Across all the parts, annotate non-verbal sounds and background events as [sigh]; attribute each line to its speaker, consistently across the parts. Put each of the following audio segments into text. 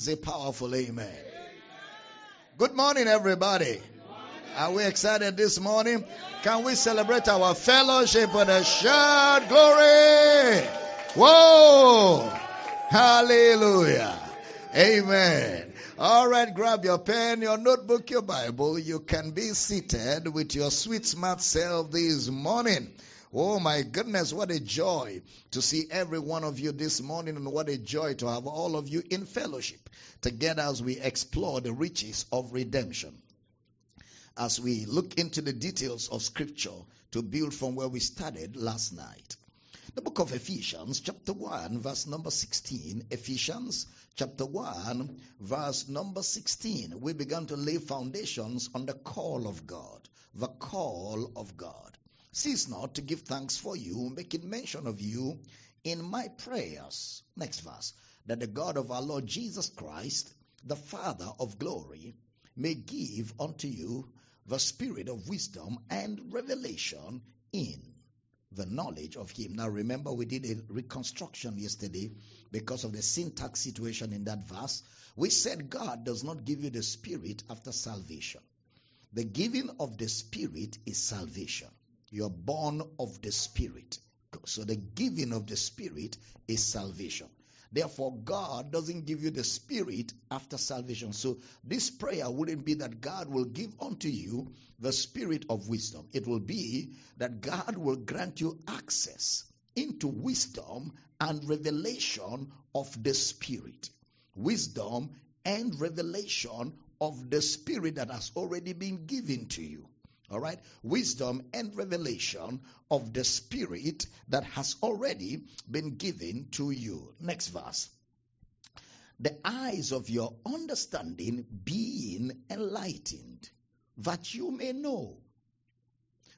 Speaker 1: Say powerful amen. Good morning, everybody. Are we excited this morning? Can we celebrate our fellowship with a shout glory? Whoa! Hallelujah. Amen. All right, grab your pen, your notebook, your Bible. You can be seated with your sweet, smart self this morning. Oh my goodness, what a joy to see every one of you this morning, and what a joy to have all of you in fellowship together as we explore the riches of redemption. As we look into the details of Scripture to build from where we started last night. The book of Ephesians, chapter 1, verse number 16. Ephesians, chapter 1, verse number 16. We began to lay foundations on the call of God. The call of God. Cease not to give thanks for you, making mention of you in my prayers. Next verse. That the God of our Lord Jesus Christ, the Father of glory, may give unto you the spirit of wisdom and revelation in the knowledge of him. Now remember we did a reconstruction yesterday because of the syntax situation in that verse. We said God does not give you the spirit after salvation. The giving of the spirit is salvation. You are born of the Spirit. So the giving of the Spirit is salvation. Therefore, God doesn't give you the Spirit after salvation. So this prayer wouldn't be that God will give unto you the Spirit of wisdom. It will be that God will grant you access into wisdom and revelation of the Spirit. Wisdom and revelation of the Spirit that has already been given to you. All right? Wisdom and revelation of the Spirit that has already been given to you. Next verse. The eyes of your understanding being enlightened, that you may know.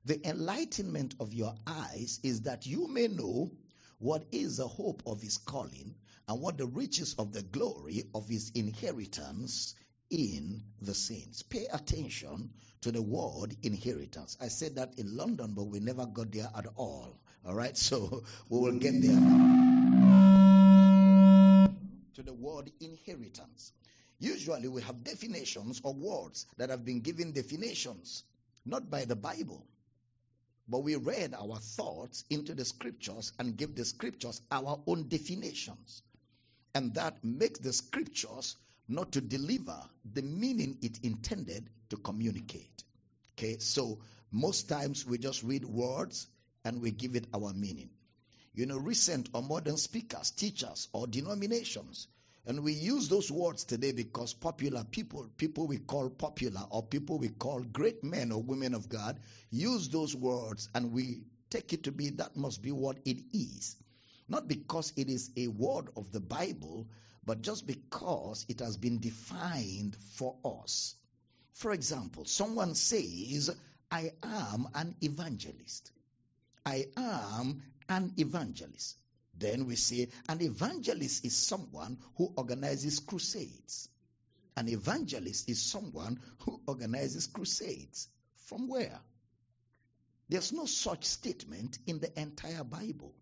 Speaker 1: The enlightenment of your eyes is that you may know what is the hope of his calling and what the riches of the glory of his inheritance in the saints. Pay attention to the word inheritance. I said that in London, but we never got there at all. All right, [laughs] so we will get there. To the word inheritance. Usually we have definitions or words that have been given definitions, not by the Bible. But we read our thoughts into the scriptures and give the scriptures our own definitions. And that makes the scriptures not to deliver the meaning it intended to communicate. Okay, so most times we just read words and we give it our meaning. You know, recent or modern speakers, teachers, or denominations, and we use those words today because popular people, people we call popular, or people we call great men or women of God, use those words and we take it to be that must be what it is. Not because it is a word of the Bible, but just because it has been defined for us. For example, someone says, I am an evangelist. I am an evangelist. Then we say, an evangelist is someone who organizes crusades. An evangelist is someone who organizes crusades. From where? There's no such statement in the entire Bible.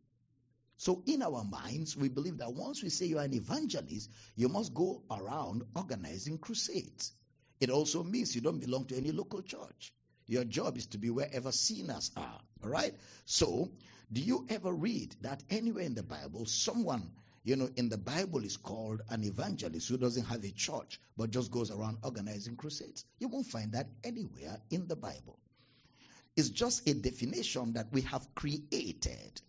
Speaker 1: So, in our minds, we believe that once we say you're an evangelist, you must go around organizing crusades. It also means you don't belong to any local church. Your job is to be wherever sinners are. All right? So, do you ever read that anywhere in the Bible, someone, you know, in the Bible is called an evangelist who doesn't have a church but just goes around organizing crusades? You won't find that anywhere in the Bible. It's just a definition that we have created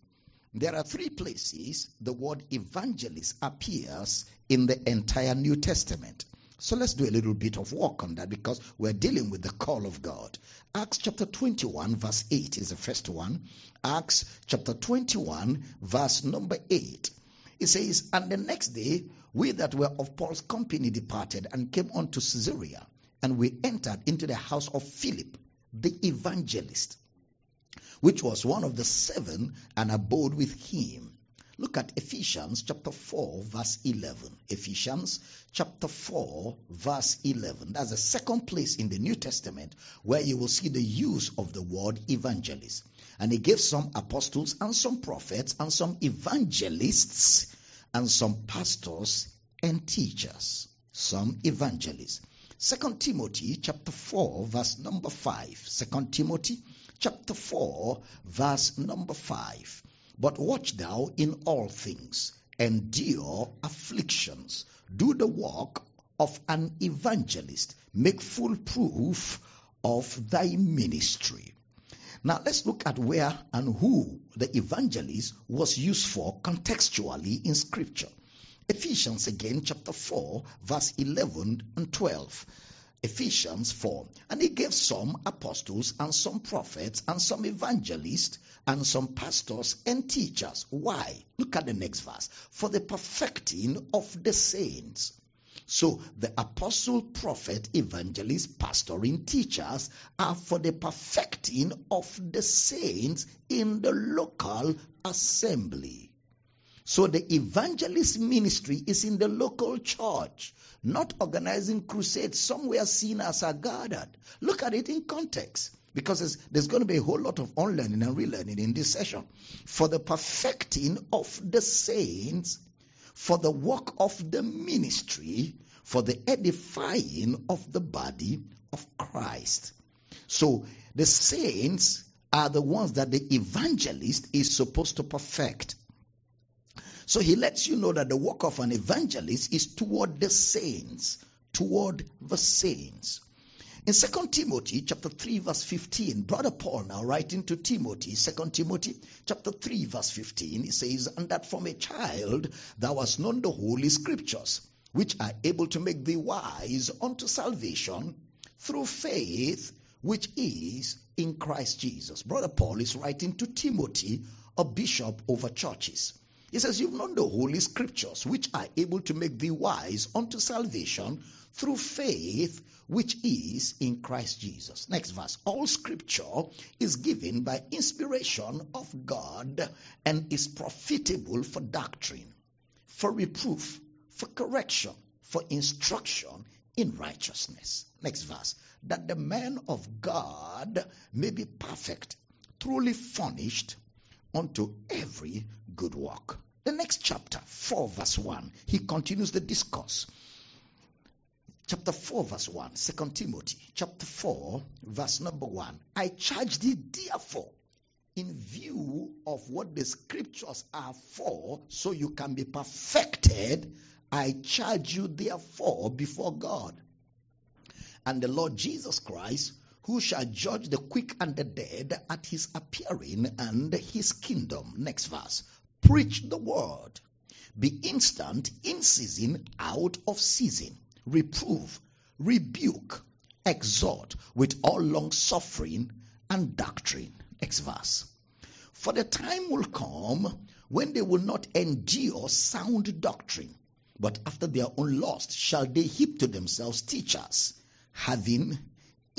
Speaker 1: there are three places the word evangelist appears in the entire New Testament. So let's do a little bit of work on that because we're dealing with the call of God. Acts chapter 21, verse 8 is the first one. Acts chapter 21, verse number 8. It says, And the next day, we that were of Paul's company departed and came unto Caesarea, and we entered into the house of Philip, the evangelist which was one of the seven, and abode with him. Look at Ephesians chapter 4, verse 11. Ephesians chapter 4, verse 11. That's the second place in the New Testament where you will see the use of the word evangelist. And he gave some apostles and some prophets and some evangelists and some pastors and teachers. some evangelists. Second Timothy chapter 4 verse number 5. Second Timothy chapter 4 verse number 5. But watch thou in all things, endure afflictions, do the work of an evangelist, make full proof of thy ministry. Now let's look at where and who the evangelist was used for contextually in scripture. Ephesians again, chapter 4, verse 11 and 12. Ephesians 4. And he gave some apostles and some prophets and some evangelists and some pastors and teachers. Why? Look at the next verse. For the perfecting of the saints. So the apostle, prophet, evangelist, pastoring teachers are for the perfecting of the saints in the local assembly. So the evangelist ministry is in the local church, not organizing crusades somewhere sinners are gathered. Look at it in context because there's going to be a whole lot of unlearning and relearning in this session. For the perfecting of the saints, for the work of the ministry, for the edifying of the body of Christ. So the saints are the ones that the evangelist is supposed to perfect. So he lets you know that the work of an evangelist is toward the saints, toward the saints. In 2 Timothy chapter 3 verse 15, brother Paul now writing to Timothy, 2 Timothy chapter 3 verse 15, he says, And that from a child thou hast known the holy scriptures, which are able to make thee wise unto salvation through faith which is in Christ Jesus. Brother Paul is writing to Timothy, a bishop over churches. He says, You've known the holy scriptures, which are able to make thee wise unto salvation through faith which is in Christ Jesus. Next verse. All scripture is given by inspiration of God and is profitable for doctrine, for reproof, for correction, for instruction in righteousness. Next verse. That the man of God may be perfect, truly furnished unto every good work. The next chapter, 4 verse 1, he continues the discourse. Chapter 4 verse 1, 2 Timothy, chapter 4 verse number 1. I charge thee therefore in view of what the scriptures are for, so you can be perfected, I charge you therefore before God and the Lord Jesus Christ, who shall judge the quick and the dead at his appearing and his kingdom. Next verse. Preach the word. Be instant in season, out of season. Reprove, rebuke, exhort with all long suffering and doctrine. Next verse. For the time will come when they will not endure sound doctrine, but after their own lust shall they heap to themselves teachers, having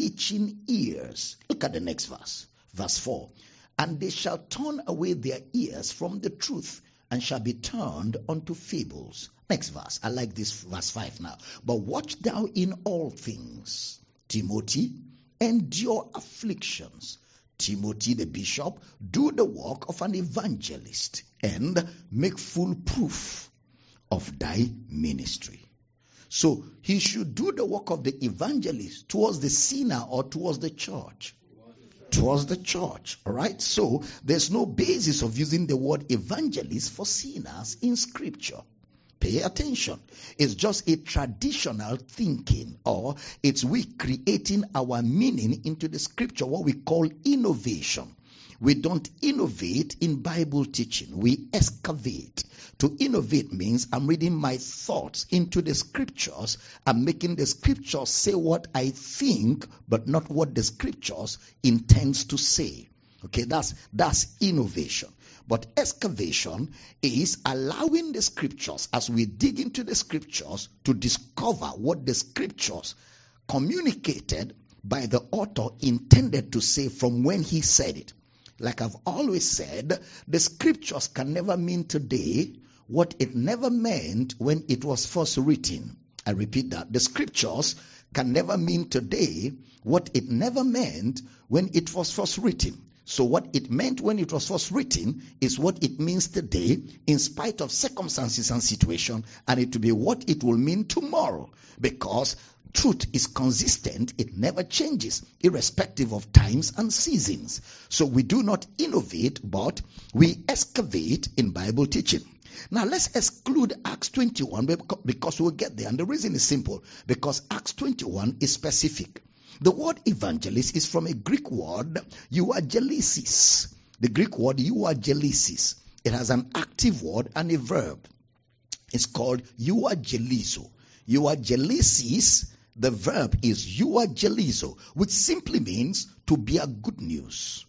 Speaker 1: itching ears. Look at the next verse. Verse 4 And they shall turn away their ears from the truth and shall be turned unto fables. Next verse. I like this verse 5 now. But watch thou in all things, Timothy, endure afflictions. Timothy the bishop, do the work of an evangelist and make full proof of thy ministry. So he should do the work of the evangelist towards the sinner or towards the church. Towards the church. All right. So there's no basis of using the word evangelist for sinners in scripture. Pay attention. It's just a traditional thinking, or it's we creating our meaning into the scripture, what we call innovation. We don't innovate in Bible teaching, we excavate. To innovate means I'm reading my thoughts into the scriptures. I'm making the scriptures say what I think, but not what the scriptures intends to say. Okay, that's that's innovation. But excavation is allowing the scriptures, as we dig into the scriptures, to discover what the scriptures communicated by the author intended to say from when he said it. Like I've always said, the scriptures can never mean today what it never meant when it was first written. I repeat that. The scriptures can never mean today what it never meant when it was first written. So, what it meant when it was first written is what it means today, in spite of circumstances and situation, and it will be what it will mean tomorrow. Because truth is consistent, it never changes, irrespective of times and seasons. So, we do not innovate, but we excavate in Bible teaching. Now let's exclude Acts 21 because we'll get there. And the reason is simple because Acts 21 is specific. The word evangelist is from a Greek word, euangelisis. The Greek word euangelisis. It has an active word and a verb. It's called euangelizo. Euangelisis, the verb is euangelizo, which simply means to bear good news.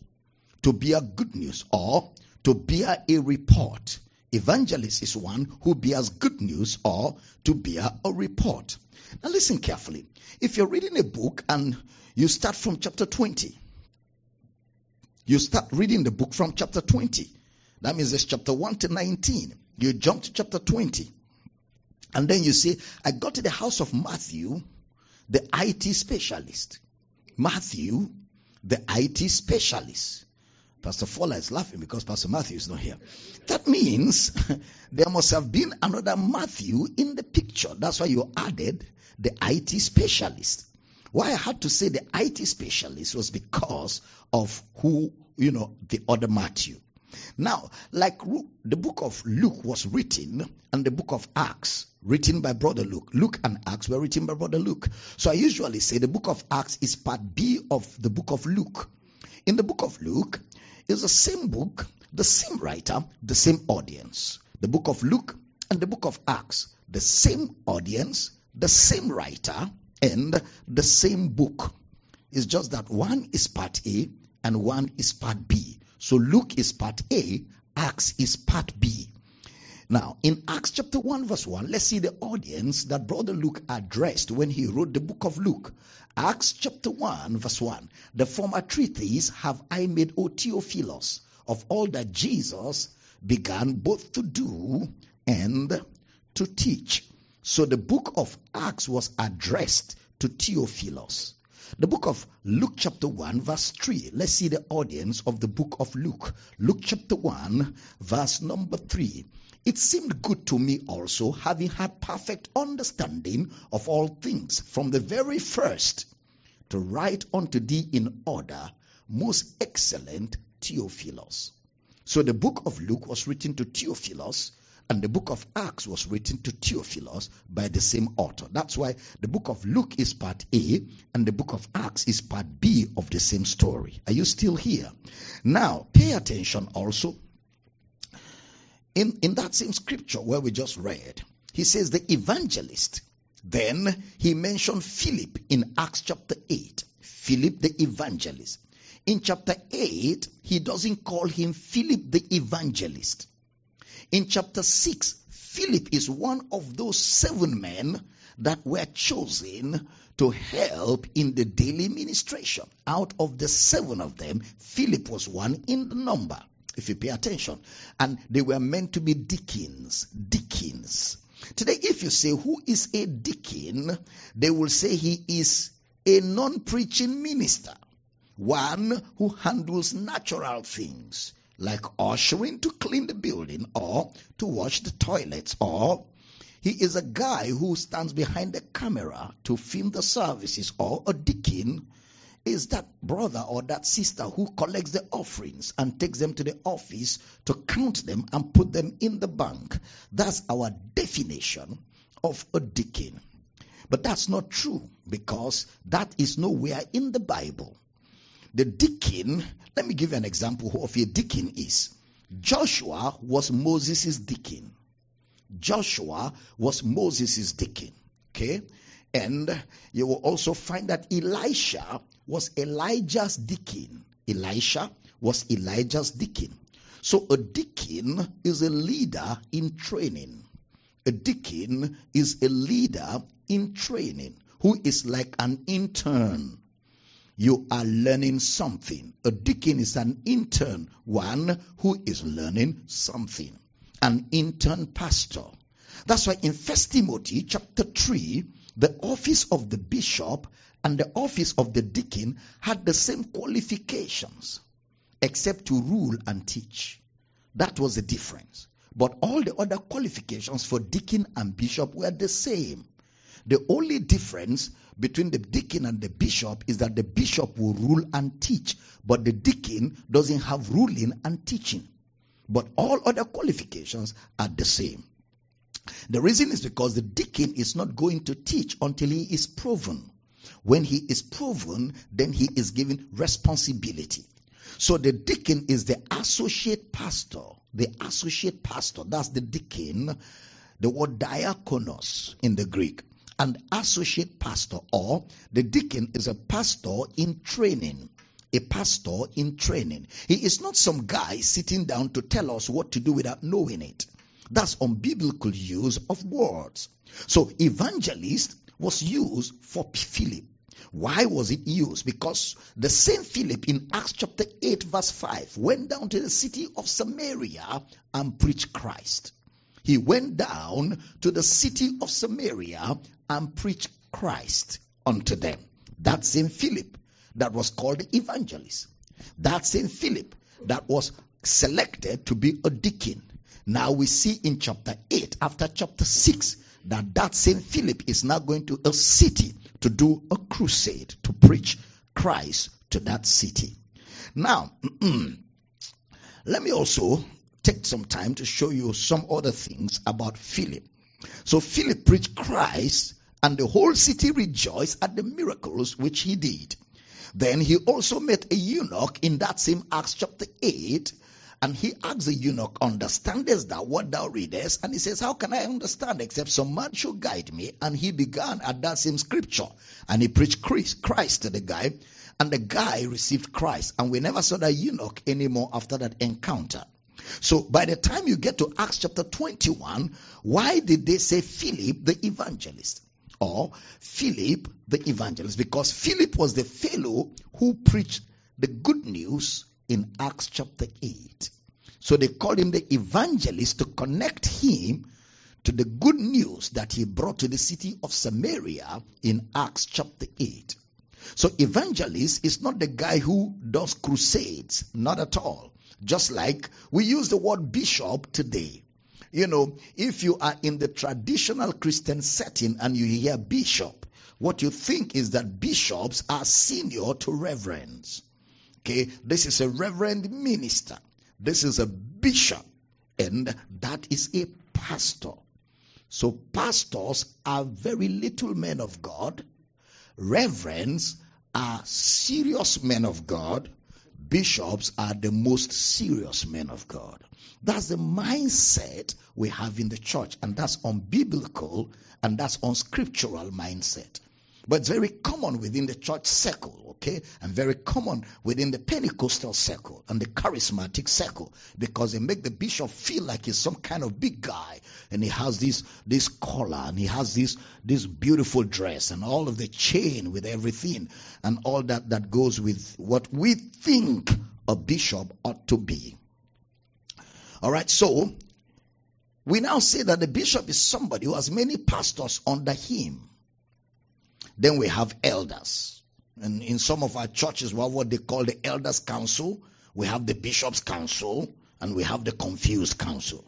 Speaker 1: To bear good news or to bear a report. Evangelist is one who bears good news or to bear a report. Now listen carefully. If you're reading a book and you start from chapter 20, you start reading the book from chapter 20. That means it's chapter 1 to 19. You jump to chapter 20. And then you say, I got to the house of Matthew, the IT specialist. Matthew, the IT specialist. Pastor Fowler is laughing because Pastor Matthew is not here. That means [laughs] there must have been another Matthew in the picture. That's why you added the IT specialist. Why I had to say the IT specialist was because of who, you know, the other Matthew. Now, like the book of Luke was written and the book of Acts written by brother Luke. Luke and Acts were written by brother Luke. So I usually say the book of Acts is part B of the book of Luke. In the book of Luke, it's the same book, the same writer, the same audience. The book of Luke and the book of Acts, the same audience, the same writer, and the same book. It's just that one is part A and one is part B. So Luke is part A, Acts is part B. Now, in Acts chapter 1, verse 1, let's see the audience that Brother Luke addressed when he wrote the book of Luke. Acts chapter 1, verse 1. The former treatise have I made, O Theophilus, of all that Jesus began both to do and to teach. So the book of Acts was addressed to Theophilus. The book of Luke, chapter 1, verse 3. Let's see the audience of the book of Luke. Luke, chapter 1, verse number 3. It seemed good to me also, having had perfect understanding of all things from the very first, to write unto thee in order, most excellent Theophilus. So the book of Luke was written to Theophilus, and the book of Acts was written to Theophilus by the same author. That's why the book of Luke is part A and the book of Acts is part B of the same story. Are you still here? Now, pay attention also in, in that same scripture where we just read, he says the evangelist. Then he mentioned Philip in Acts chapter 8. Philip the evangelist. In chapter 8, he doesn't call him Philip the evangelist. In chapter 6, Philip is one of those seven men that were chosen to help in the daily ministration. Out of the seven of them, Philip was one in the number if you pay attention. And they were meant to be deacons. Deacons. Today, if you say, Who is a deacon? they will say he is a non preaching minister, one who handles natural things like ushering to clean the building or to wash the toilets or he is a guy who stands behind the camera to film the services or a deacon is that brother or that sister who collects the offerings and takes them to the office to count them and put them in the bank. That's our definition of a deacon. But that's not true because that is nowhere in the Bible. The deacon, let me give you an example of a deacon is. Joshua was Moses' deacon. Joshua was Moses' deacon. Okay? And you will also find that Elisha was Elijah's deacon. Elisha was Elijah's deacon. So a deacon is a leader in training. A deacon is a leader in training who is like an intern. You are learning something. A deacon is an intern, one who is learning something. An intern pastor. That's why in First Timothy chapter 3, the office of the bishop and the office of the deacon had the same qualifications. except to rule and teach. That was the difference. But all the other qualifications for deacon and bishop were the same. The only difference between the deacon and the bishop is that the bishop will rule and teach, but the deacon doesn't have ruling and teaching. But all other qualifications are the same. The reason is because the deacon is not going to teach until he is proven. When he is proven, then he is given responsibility. So the deacon is the associate pastor. The associate pastor, that's the deacon, the word diakonos in the Greek. An associate pastor or the deacon is a pastor in training. A pastor in training. He is not some guy sitting down to tell us what to do without knowing it. That's unbiblical use of words. So evangelist was used for Philip. Why was it used? Because the same Philip in Acts chapter 8, verse 5 went down to the city of Samaria and preached Christ. He went down to the city of Samaria and preach Christ unto them. That same Philip that was called evangelist. That same Philip that was selected to be a deacon. Now we see in chapter 8, after chapter 6, that that same Philip is now going to a city to do a crusade to preach Christ to that city. Now, [clears throat] let me also take some time to show you some other things about Philip. So Philip preached Christ and the whole city rejoiced at the miracles which he did. Then he also met a eunuch in that same Acts chapter 8 and he asked the eunuch, Understandest thou what thou readest? And he says, How can I understand except some man should guide me? And he began at that same scripture. And he preached Christ to the guy. And the guy received Christ. And we never saw that eunuch anymore after that encounter. So by the time you get to Acts chapter 21, why did they say Philip the evangelist? Or Philip the evangelist? Because Philip was the fellow who preached the good news in Acts chapter 8. So they called him the evangelist to connect him to the good news that he brought to the city of Samaria in Acts chapter 8. So evangelist is not the guy who does crusades, not at all. Just like we use the word bishop today. You know, if you are in the traditional Christian setting and you hear bishop, what you think is that bishops are senior to reverends. Okay, this is a reverend minister. This is a bishop. And that is a pastor. So pastors are very little men of God. Reverends are serious men of God. Bishops are the most serious men of God. That's the mindset we have in the church, and that's unbiblical and that's unscriptural mindset. But it's very common within the church circle, okay? And very common within the Pentecostal circle and the charismatic circle because they make the bishop feel like he's some kind of big guy and he has this this collar and he has this this beautiful dress and all of the chain with everything and all that that goes with what we think a bishop ought to be. All right, so we now say that the bishop is somebody who has many pastors under him. Then we have elders. And in some of our churches, we have what they call the elders' council, we have the bishop's council, and we have the confused council.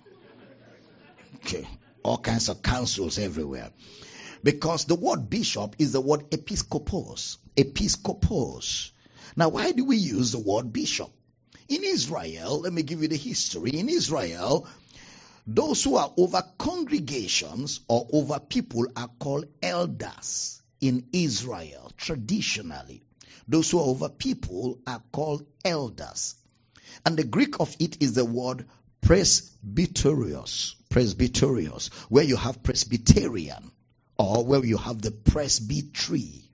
Speaker 1: Okay, all kinds of councils everywhere. Because the word bishop is the word episkopos. Episkopos. Now, why do we use the word bishop? In Israel, let me give you the history. In Israel, those who are over congregations or over people are called elders in Israel, traditionally, those who are over people are called elders. And the Greek of it is the word presbyterios, presbyterios, where you have Presbyterian or where you have the presbytery,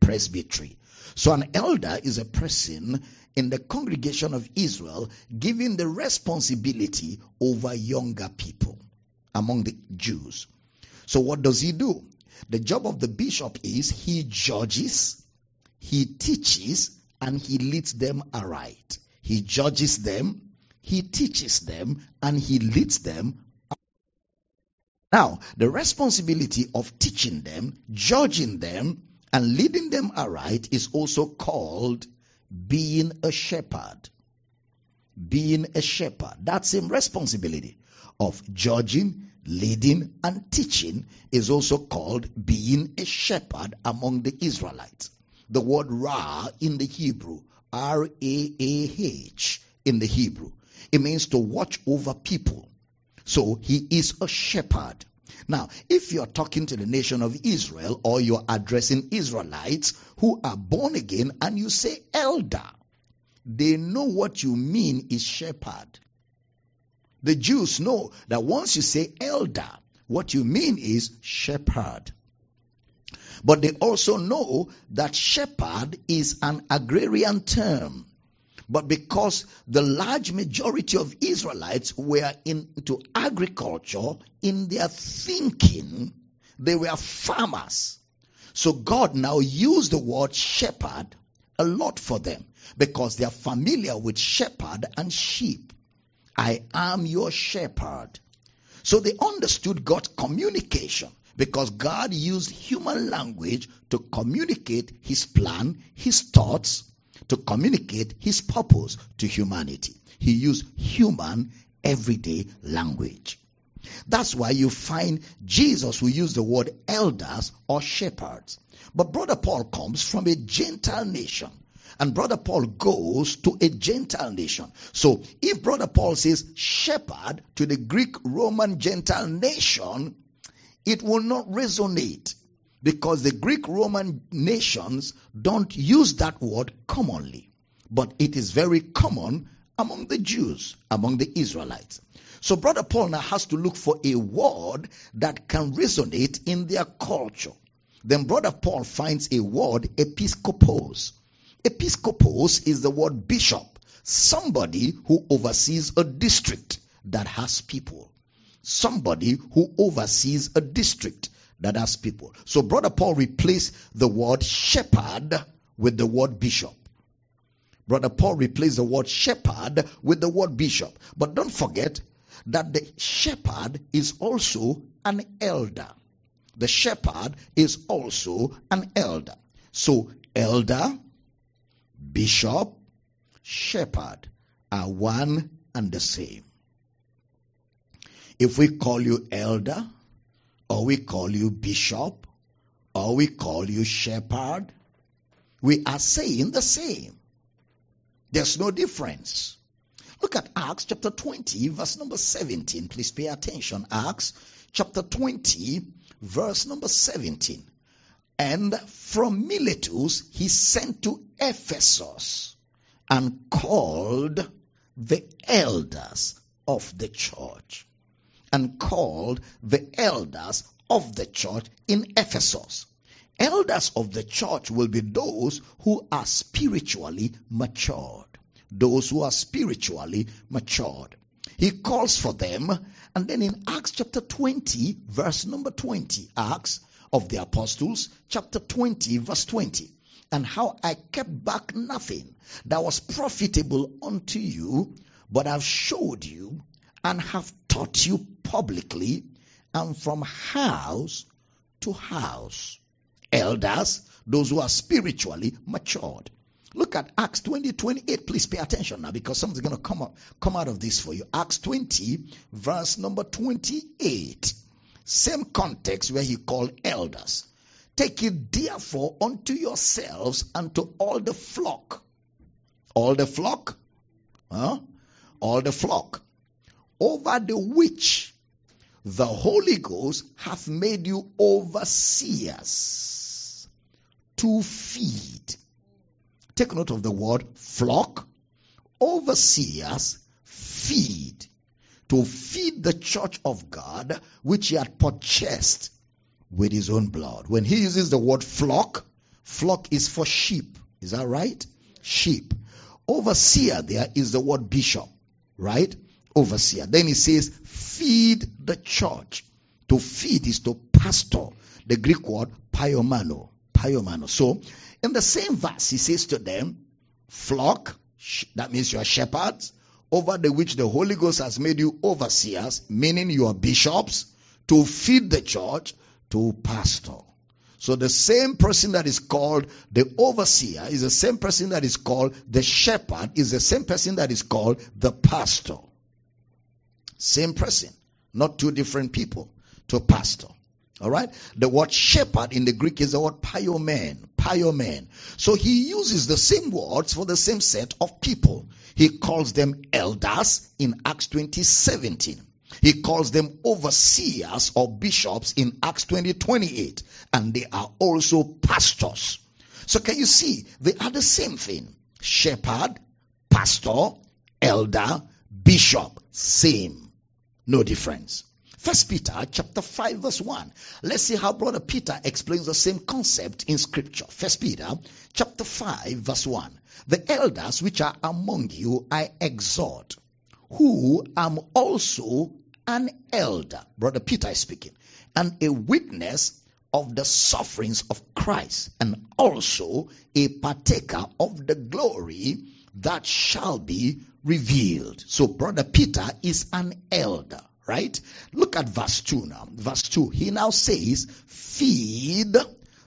Speaker 1: presbytery. So an elder is a person in the congregation of Israel given the responsibility over younger people among the Jews. So what does he do? The job of the bishop is he judges, he teaches, and he leads them aright. He judges them, he teaches them, and he leads them. Now, the responsibility of teaching them, judging them, and leading them aright is also called being a shepherd. being a shepherd. That same responsibility of judging, leading, and teaching is also called being a shepherd among the Israelites. The word Ra in the Hebrew, R A A H in the Hebrew, it means to watch over people. So he is a shepherd. Now, if you're talking to the nation of Israel or you're addressing Israelites who are born again and you say elder, they know what you mean is shepherd. The Jews know that once you say elder, what you mean is shepherd. But they also know that shepherd is an agrarian term. But because the large majority of Israelites were into agriculture in their thinking, they were farmers. So God now used the word shepherd a lot for them because they are familiar with shepherd and sheep. I am your shepherd. So they understood God's communication because God used human language to communicate his plan, his thoughts, to communicate his purpose to humanity. He used human everyday language. That's why you find Jesus will use the word elders or shepherds. But Brother Paul comes from a Gentile nation. And Brother Paul goes to a Gentile nation. So if Brother Paul says shepherd to the Greek Roman Gentile nation, it will not resonate because the Greek Roman nations don't use that word commonly, but it is very common among the Jews, among the Israelites. So Brother Paul now has to look for a word that can resonate in their culture. Then Brother Paul finds a word, episkopos. Episkopos is the word bishop, somebody who oversees a district that has people. Somebody who oversees a district that has people. So Brother Paul replaced the word shepherd with the word bishop. Brother Paul replaced the word shepherd with the word bishop. But don't forget that the shepherd is also an elder. The shepherd is also an elder. So elder, bishop, shepherd are one and the same. If we call you elder, or we call you bishop, or we call you shepherd, we are saying the same. There's no difference. Look at Acts chapter 20, verse number 17. Please pay attention. Acts chapter 20, verse number 17. And from Miletus he sent to Ephesus and called the elders of the church and called the elders of the church in Ephesus. Elders of the church will be those who are spiritually matured. Those who are spiritually matured. He calls for them, and then in Acts chapter 20, verse number 20, Acts of the Apostles, chapter 20, verse 20, and how I kept back nothing that was profitable unto you, but have showed you and have taught you publicly and from house to house. Elders, those who are spiritually matured. Look at Acts 20, 28. Please pay attention now because something's going to come up, come out of this for you. Acts 20, verse number 28. Same context where he called elders. Take it therefore unto yourselves and to all the flock. All the flock? Huh? All the flock. Over the which the Holy Ghost hath made you overseers to feed. Take note of the word flock, overseers, feed. To feed the church of God, which he had purchased with his own blood. When he uses the word flock, flock is for sheep. Is that right? Sheep. Overseer there is the word bishop, right? Overseer. Then he says, feed the church. To feed is to pastor. The Greek word pyomano. Pyomano. So, in the same verse, he says to them, flock, that means you are shepherds, over the which the Holy Ghost has made you overseers, meaning you are bishops, to feed the church, to pastor. So the same person that is called the overseer is the same person that is called the shepherd, is the same person that is called the pastor. Same person, not two different people to pastor. All right. The word shepherd in the Greek is the word piomen. Piomen. So he uses the same words for the same set of people. He calls them elders in Acts 20, 17. He calls them overseers or bishops in Acts 20, 28. And they are also pastors. So can you see? They are the same thing. Shepherd, pastor, elder, bishop. Same. No difference. First Peter chapter 5 verse 1. Let's see how brother Peter explains the same concept in scripture. First Peter chapter 5 verse 1. The elders which are among you I exhort, who am also an elder. Brother Peter is speaking. And a witness of the sufferings of Christ and also a partaker of the glory that shall be revealed. So brother Peter is an elder right? Look at verse 2 now. Verse 2. He now says, feed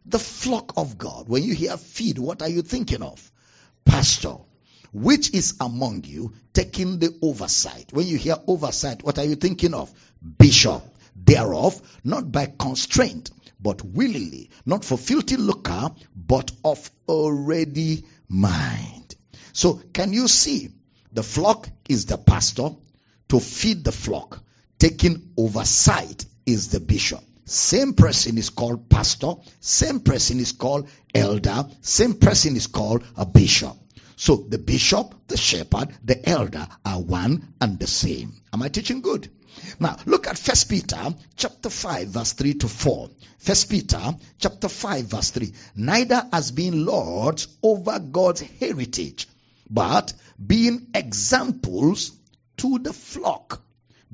Speaker 1: the flock of God. When you hear feed, what are you thinking of? Pastor. Which is among you taking the oversight? When you hear oversight, what are you thinking of? Bishop. Thereof, not by constraint, but willingly, not for filthy lucre, but of a ready mind. So, can you see? The flock is the pastor to feed the flock taking oversight is the bishop. Same person is called pastor, same person is called elder, same person is called a bishop. So the bishop, the shepherd, the elder are one and the same. Am I teaching good? Now look at First Peter chapter 5 verse 3 to 4. First Peter chapter 5 verse 3. Neither as being lords over God's heritage, but being examples to the flock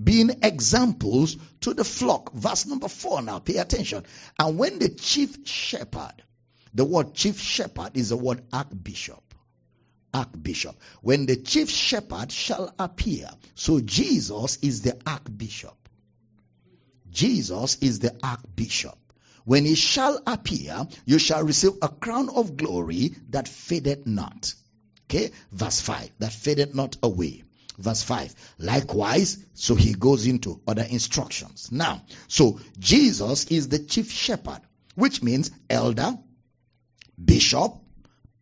Speaker 1: being examples to the flock. Verse number four now, pay attention. And when the chief shepherd, the word chief shepherd is the word archbishop. Archbishop. When the chief shepherd shall appear. So Jesus is the archbishop. Jesus is the archbishop. When he shall appear, you shall receive a crown of glory that fadeth not. Okay, verse 5 that fadeth not away verse 5. Likewise, so he goes into other instructions. Now, so Jesus is the chief shepherd, which means elder, bishop,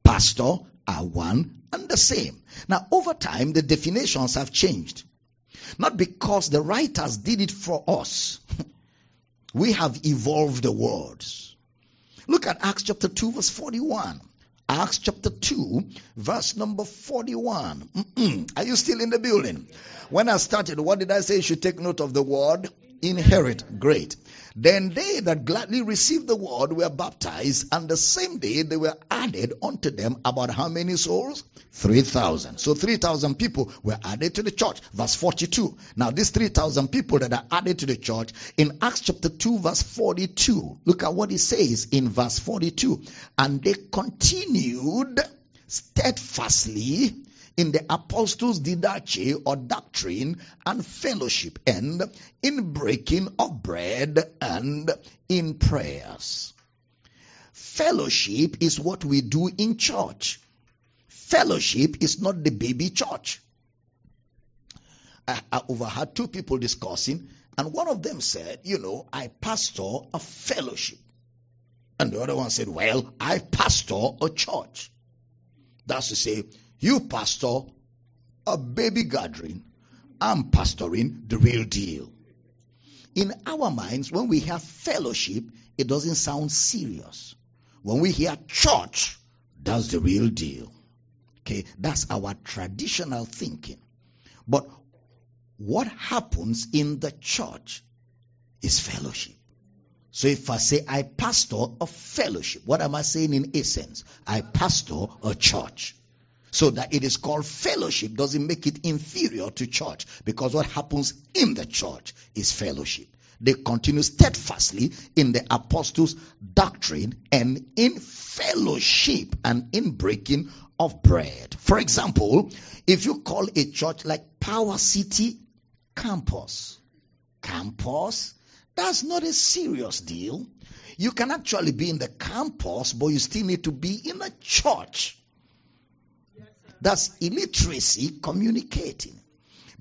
Speaker 1: pastor are one and the same. Now, over time, the definitions have changed. Not because the writers did it for us. [laughs] we have evolved the words. Look at Acts chapter 2 verse 41. Acts chapter 2, verse number 41. Mm-mm. Are you still in the building? When I started, what did I say? You should take note of the word inherit. Great. Then they that gladly received the word were baptized, and the same day they were added unto them about how many souls? 3,000. So 3,000 people were added to the church. Verse 42. Now, these 3,000 people that are added to the church in Acts chapter 2, verse 42, look at what it says in verse 42. And they continued steadfastly in the apostles' didache or doctrine and fellowship, and in breaking of bread and in prayers. Fellowship is what we do in church. Fellowship is not the baby church. I, I overheard two people discussing, and one of them said, You know, I pastor a fellowship. And the other one said, Well, I pastor a church. That's to say, you pastor a baby gathering. I'm pastoring the real deal. In our minds, when we hear fellowship, it doesn't sound serious. When we hear church, that's the real deal. Okay, that's our traditional thinking. But what happens in the church is fellowship. So if I say I pastor a fellowship, what am I saying in essence? I pastor a church. So that it is called fellowship doesn't make it inferior to church because what happens in the church is fellowship. They continue steadfastly in the apostles' doctrine and in fellowship and in breaking of bread. For example, if you call a church like Power City Campus, campus, That's not a serious deal. You can actually be in the campus, but you still need to be in a church. That's illiteracy communicating.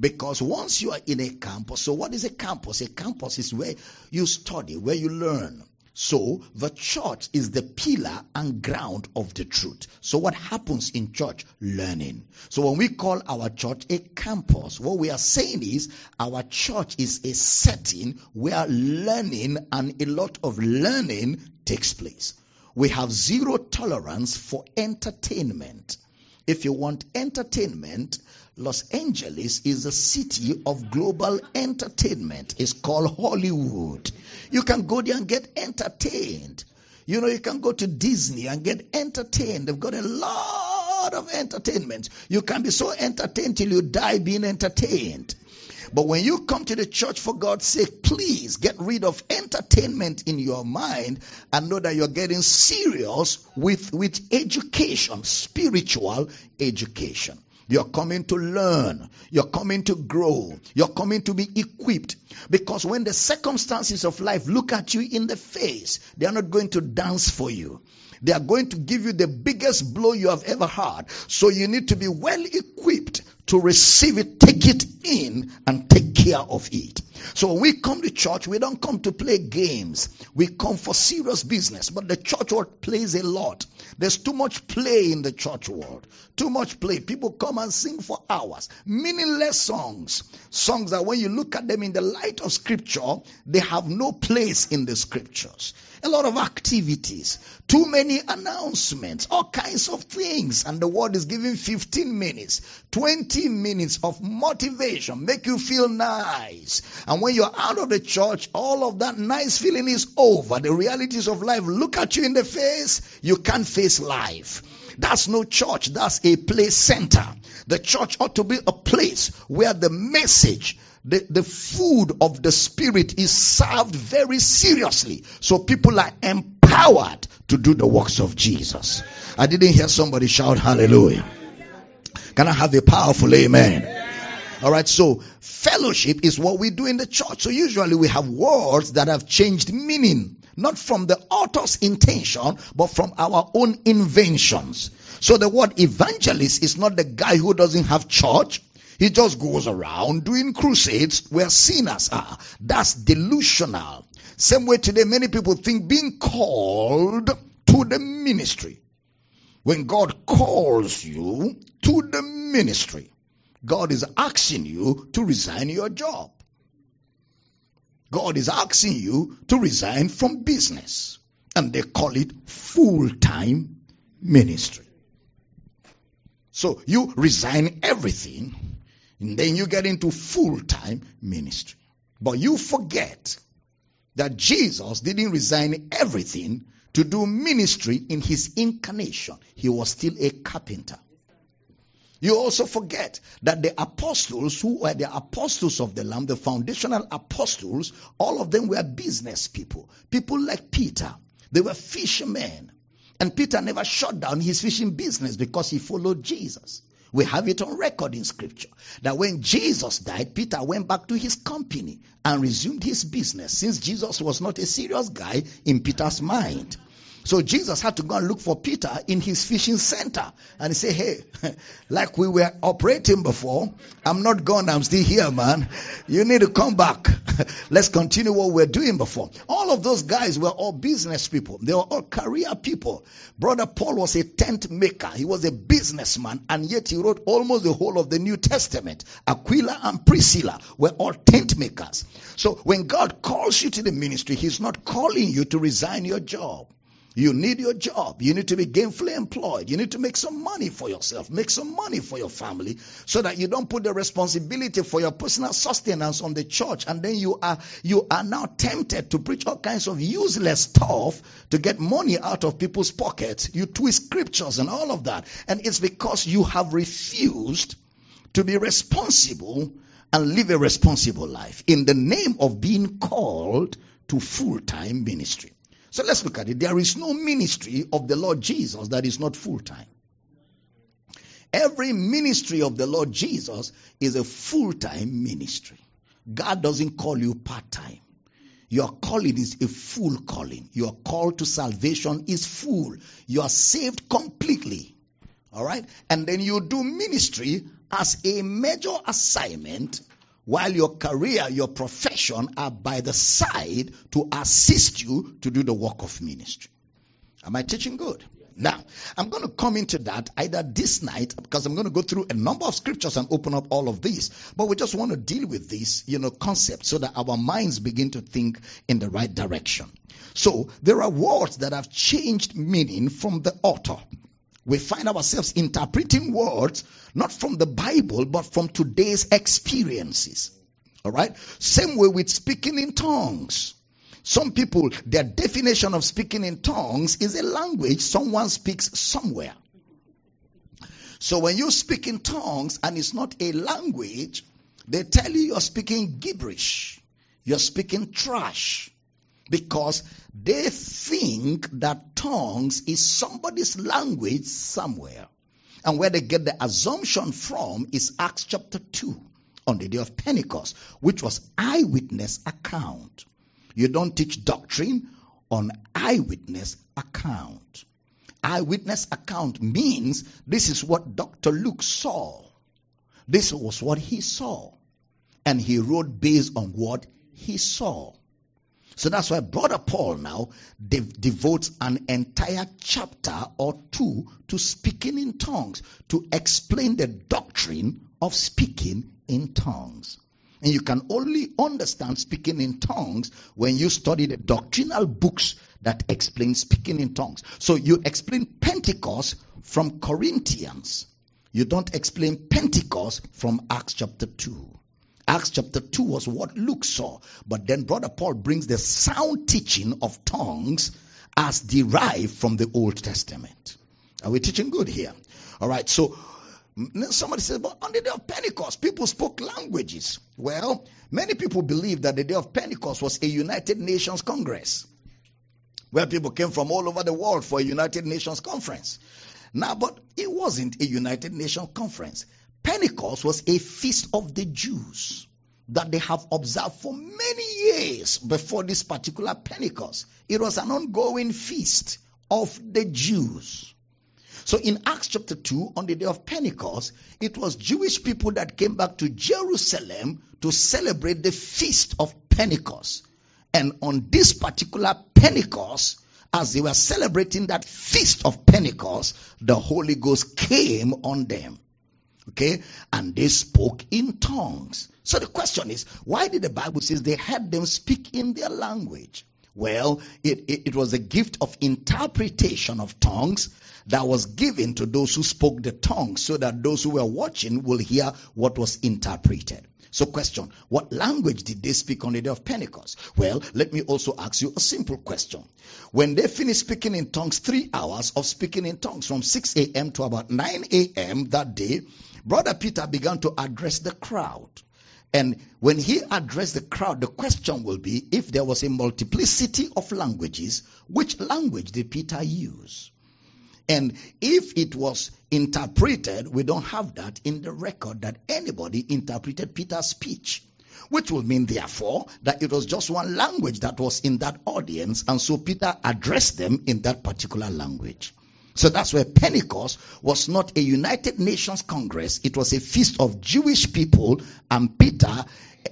Speaker 1: Because once you are in a campus, so what is a campus? A campus is where you study, where you learn. So the church is the pillar and ground of the truth. So what happens in church? Learning. So when we call our church a campus, what we are saying is our church is a setting where learning and a lot of learning takes place. We have zero tolerance for entertainment. If you want entertainment, Los Angeles is a city of global entertainment. It's called Hollywood. You can go there and get entertained. You know, you can go to Disney and get entertained. They've got a lot of entertainment. You can be so entertained till you die being entertained. But when you come to the church for God's sake, please get rid of entertainment in your mind and know that you're getting serious with, with education, spiritual education. You're coming to learn. You're coming to grow. You're coming to be equipped. Because when the circumstances of life look at you in the face, they are not going to dance for you. They are going to give you the biggest blow you have ever had. So you need to be well equipped to receive it, take it in, and take care of it. So when we come to church, we don't come to play games. We come for serious business. But the church world plays a lot. There's too much play in the church world. Too much play. People come and sing for hours. Meaningless songs. Songs that when you look at them in the light of scripture, they have no place in the scriptures a lot of activities, too many announcements, all kinds of things. And the word is giving 15 minutes, 20 minutes of motivation, make you feel nice. And when you're out of the church, all of that nice feeling is over. The realities of life look at you in the face, you can't face life. That's no church, that's a place center. The church ought to be a place where the message, the, the food of the Spirit is served very seriously. So people are empowered to do the works of Jesus. I didn't hear somebody shout hallelujah. Can I have a powerful amen? All right, so fellowship is what we do in the church. So usually we have words that have changed meaning, not from the author's intention, but from our own inventions. So the word evangelist is not the guy who doesn't have church. He just goes around doing crusades where sinners are. That's delusional. Same way today, many people think being called to the ministry. When God calls you to the ministry, God is asking you to resign your job. God is asking you to resign from business. And they call it full time ministry. So you resign everything and then you get into full time ministry. But you forget that Jesus didn't resign everything to do ministry in his incarnation. He was still a carpenter. You also forget that the apostles who were the apostles of the Lamb, the foundational apostles, all of them were business people. People like Peter. They were fishermen. And Peter never shut down his fishing business because he followed Jesus. We have it on record in scripture that when Jesus died, Peter went back to his company and resumed his business since Jesus was not a serious guy in Peter's mind. So Jesus had to go and look for Peter in his fishing center and say, Hey, [laughs] like we were operating before, I'm not gone, I'm still here, man. You need to come back. [laughs] Let's continue what we we're doing before. All of those guys were all business people. They were all career people. Brother Paul was a tent maker. He was a businessman and yet he wrote almost the whole of the New Testament. Aquila and Priscilla were all tent makers. So when God calls you to the ministry, He's not calling you to resign your job. You need your job. You need to be gainfully employed. You need to make some money for yourself, make some money for your family, so that you don't put the responsibility for your personal sustenance on the church, and then you are you are now tempted to preach all kinds of useless stuff to get money out of people's pockets. You twist scriptures and all of that, and it's because you have refused to be responsible and live a responsible life in the name of being called to full-time ministry. So let's look at it. There is no ministry of the Lord Jesus that is not full time. Every ministry of the Lord Jesus is a full time ministry. God doesn't call you part time. Your calling is a full calling. Your call to salvation is full. You are saved completely. All right? And then you do ministry as a major assignment while your career, your profession are by the side to assist you to do the work of ministry. Am I teaching good? Now, I'm going to come into that either this night because I'm going to go through a number of scriptures and open up all of these. But we just want to deal with this, you know, concept so that our minds begin to think in the right direction. So there are words that have changed meaning from the author. We find ourselves interpreting words not from the Bible but from today's experiences. All right? Same way with speaking in tongues. Some people, their definition of speaking in tongues is a language someone speaks somewhere. So when you speak in tongues and it's not a language, they tell you you're speaking gibberish. You're speaking trash. Because they think that tongues is somebody's language somewhere. And where they get the assumption from is Acts chapter 2 on the day of Pentecost, which was eyewitness account. You don't teach doctrine on eyewitness account. Eyewitness account means this is what Dr. Luke saw. This was what he saw. And he wrote based on what he saw. So that's why Brother Paul now de- devotes an entire chapter or two to speaking in tongues, to explain the doctrine of speaking in tongues. And you can only understand speaking in tongues when you study the doctrinal books that explain speaking in tongues. So you explain Pentecost from Corinthians. You don't explain Pentecost from Acts chapter 2. Acts chapter 2 was what Luke saw. But then Brother Paul brings the sound teaching of tongues as derived from the Old Testament. Are we teaching good here? All right. So Somebody says, but on the day of Pentecost, people spoke languages. Well, many people believe that the day of Pentecost was a United Nations Congress where people came from all over the world for a United Nations conference. Now, but it wasn't a United Nations conference. Pentecost was a feast of the Jews that they have observed for many years before this particular Pentecost. It was an ongoing feast of the Jews. So in Acts chapter 2, on the day of Pentecost, it was Jewish people that came back to Jerusalem to celebrate the feast of Pentecost. And on this particular Pentecost, as they were celebrating that feast of Pentecost, the Holy Ghost came on them. Okay? And they spoke in tongues. So the question is, why did the Bible says they had them speak in their language? Well, it, it, it, was a gift of interpretation of tongues that was given to those who spoke the tongue so that those who were watching will hear what was interpreted. So question, what language did they speak on the day of Pentecost? Well, let me also ask you a simple question. When they finished speaking in tongues, three hours of speaking in tongues from 6 a.m. to about 9 a.m. that day, Brother Peter began to address the crowd. And when he addressed the crowd, the question will be if there was a multiplicity of languages, which language did Peter use? And if it was interpreted, we don't have that in the record that anybody interpreted Peter's speech. Which will mean, therefore, that it was just one language that was in that audience, and so Peter addressed them in that particular language. So that's where Pentecost was not a United Nations Congress. It was a feast of Jewish people and Peter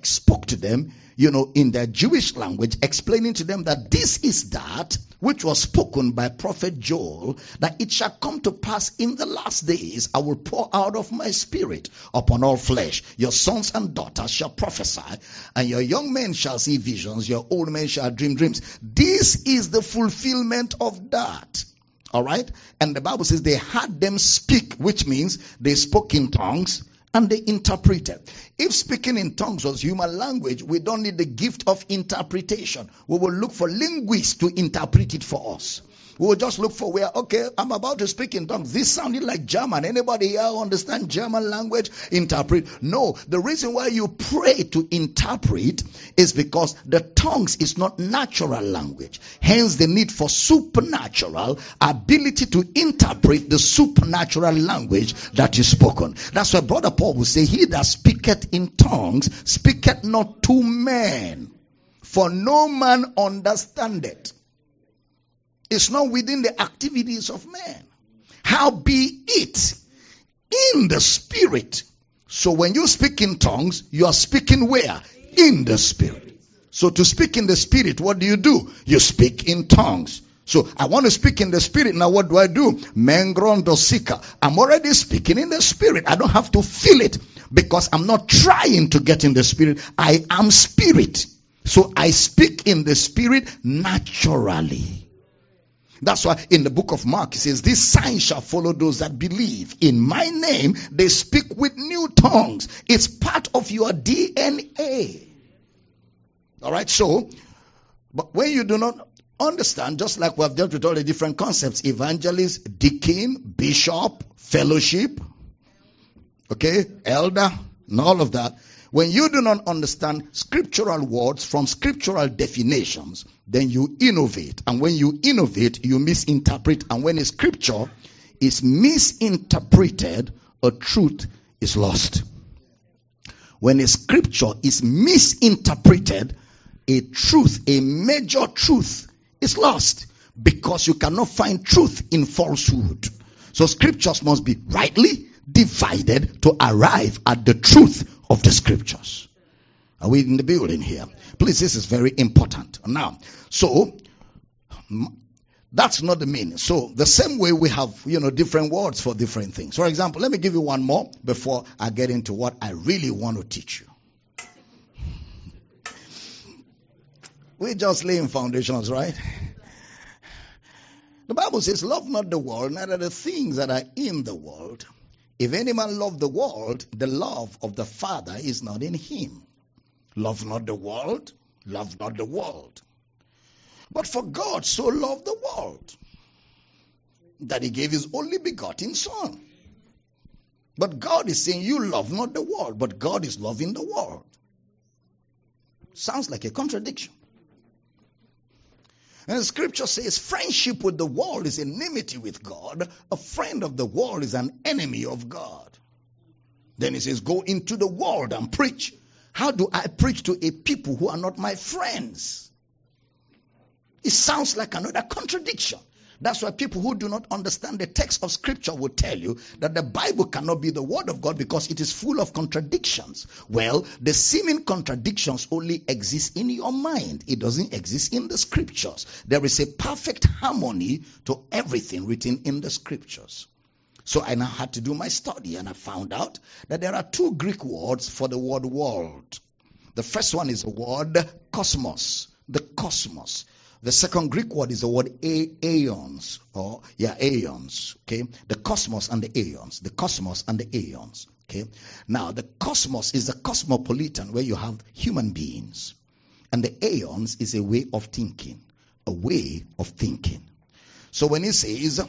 Speaker 1: spoke to them, you know, in their Jewish language, explaining to them that this is that which was spoken by prophet Joel, that it shall come to pass in the last days, I will pour out of my spirit upon all flesh. Your sons and daughters shall prophesy, and your young men shall see visions, your old men shall dream dreams. This is the fulfillment of that. All right? And the Bible says they had them speak, which means they spoke in tongues and they interpreted. If speaking in tongues was human language, we don't need the gift of interpretation. We will look for linguists to interpret it for us. We will just look for where, okay, I'm about to speak in tongues. This sounded like German. Anybody here understand German language? Interpret. No. The reason why you pray to interpret is because the tongues is not natural language. Hence the need for supernatural ability to interpret the supernatural language that is spoken. That's why Brother Paul will say, He that speaketh in tongues speaketh not to men for no man understandeth. It's not within the activities of man. How be it in the spirit. So when you speak in tongues, you are speaking where? In the spirit. So to speak in the spirit, what do you do? You speak in tongues. So I want to speak in the spirit. Now what do I do? Mengrondo sika. I'm already speaking in the spirit. I don't have to feel it because I'm not trying to get in the spirit. I am spirit. So I speak in the spirit naturally. That's why in the book of Mark it says, These signs shall follow those that believe. In my name, they speak with new tongues. It's part of your DNA. All right, so, but when you do not understand, just like we have dealt with all the different concepts evangelist, deacon, bishop, fellowship, okay, elder, and all of that. When you do not understand scriptural words from scriptural definitions, then you innovate. And when you innovate, you misinterpret. And when a scripture is misinterpreted, a truth is lost. When a scripture is misinterpreted, a truth, a major truth, is lost because you cannot find truth in falsehood. So scriptures must be rightly divided to arrive at the truth of the scriptures. Are we in the building here? Please, this is very important. Now, so that's not the meaning. So the same way we have, you know, different words for different things. For example, let me give you one more before I get into what I really want to teach you. We're just laying foundations, right? The Bible says, Love not the world, neither the things that are in the world. If any man love the world, the love of the Father is not in him. Love not the world, love not the world. But for God so loved the world that he gave his only begotten Son. But God is saying, You love not the world, but God is loving the world. Sounds like a contradiction. And the scripture says friendship with the world is enmity with God. A friend of the world is an enemy of God. Then he says, go into the world and preach. How do I preach to a people who are not my friends? It sounds like another contradiction. That's why people who do not understand the text of scripture will tell you that the Bible cannot be the word of God because it is full of contradictions. Well, the seeming contradictions only exist in your mind. It doesn't exist in the scriptures. There is a perfect harmony to everything written in the scriptures. So I now had to do my study and I found out that there are two Greek words for the word world. The first one is the word cosmos, the cosmos. The second Greek word is the word aeons, or yeah, aeons. Okay, the cosmos and the aeons, the cosmos and the aeons. Okay, now the cosmos is the cosmopolitan where you have human beings, and the aeons is a way of thinking, a way of thinking. So when he says,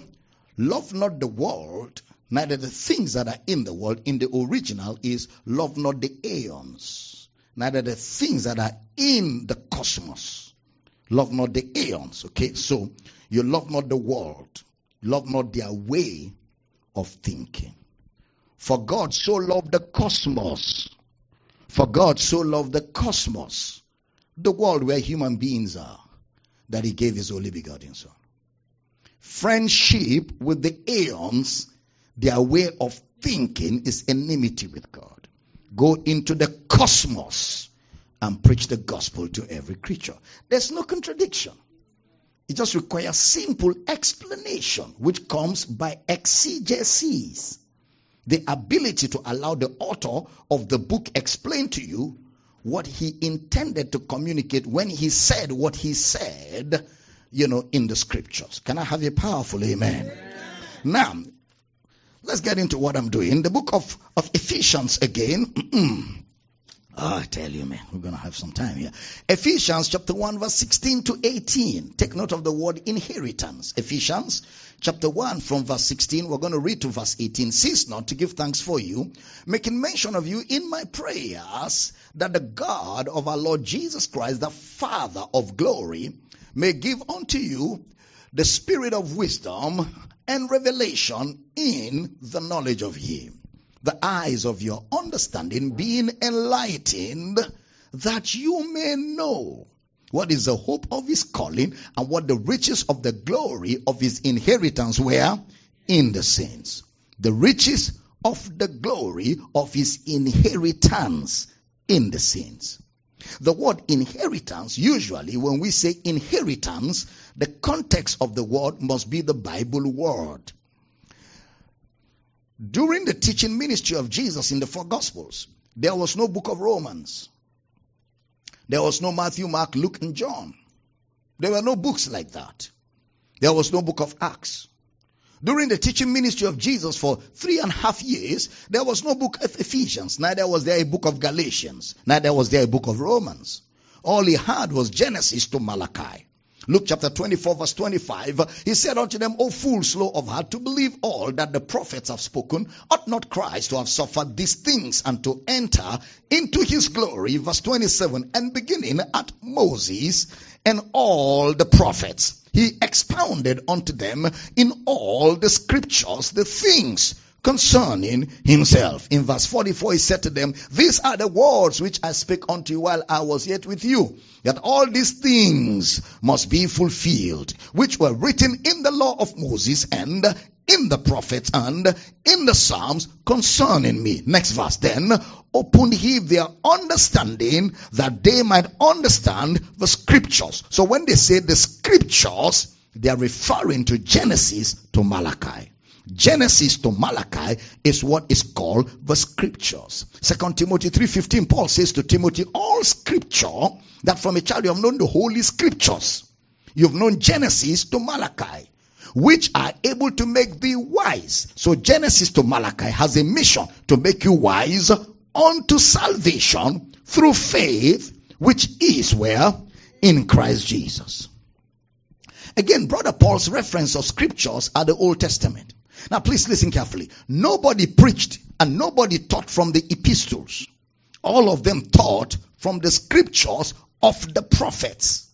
Speaker 1: "Love not the world, neither the things that are in the world," in the original is "Love not the aeons, neither the things that are in the cosmos." Love not the aeons. Okay, so you love not the world, love not their way of thinking. For God so loved the cosmos. For God so loved the cosmos, the world where human beings are, that He gave His only begotten Son. Friendship with the aeons, their way of thinking is enmity with God. Go into the cosmos and preach the gospel to every creature. There's no contradiction. It just requires simple explanation, which comes by exegesis. The ability to allow the author of the book explain to you what he intended to communicate when he said what he said, you know, in the scriptures. Can I have a powerful amen? amen. Now, let's get into what I'm doing. The book of, of Ephesians again. [clears throat] Oh, I tell you, man, we're going to have some time here. Ephesians chapter 1, verse 16 to 18. Take note of the word inheritance. Ephesians chapter 1 from verse 16. We're going to read to verse 18. Cease not to give thanks for you, making mention of you in my prayers, that the God of our Lord Jesus Christ, the Father of glory, may give unto you the spirit of wisdom and revelation in the knowledge of him the eyes of your understanding being enlightened, that you may know what is the hope of his calling, and what the riches of the glory of his inheritance were in the saints. The riches of the glory of his inheritance in the saints. The word inheritance, usually when we say inheritance, the context of the word must be the Bible word. During the teaching ministry of Jesus in the four Gospels, there was no book of Romans. There was no Matthew, Mark, Luke, and John. There were no books like that. There was no book of Acts. During the teaching ministry of Jesus for three and a half years, there was no book of Ephesians, neither was there a book of Galatians, neither was there a book of Romans. All he had was Genesis to Malachi. Luke chapter 24 verse 25, he said unto them, O fools, slow of heart to believe all that the prophets have spoken, ought not Christ to have suffered these things and to enter into his glory? Verse 27, and beginning at Moses and all the prophets, he expounded unto them in all the scriptures the things concerning himself. In verse 44, he said to them, These are the words which I spake unto you while I was yet with you, that all these things must be fulfilled, which were written in the law of Moses and in the prophets and in the Psalms concerning me. Next verse then, opened he their understanding that they might understand the scriptures. So when they say the scriptures, they are referring to Genesis to Malachi. Genesis to Malachi is what is called the scriptures. Second Timothy 3.15, Paul says to Timothy, all scripture that from a child you have known the holy scriptures. You've known Genesis to Malachi, which are able to make thee wise. So Genesis to Malachi has a mission to make you wise unto salvation through faith, which is where? In Christ Jesus. Again, brother Paul's reference of scriptures are the Old Testament. Now, please listen carefully. Nobody preached and nobody taught from the epistles. All of them taught from the scriptures of the prophets.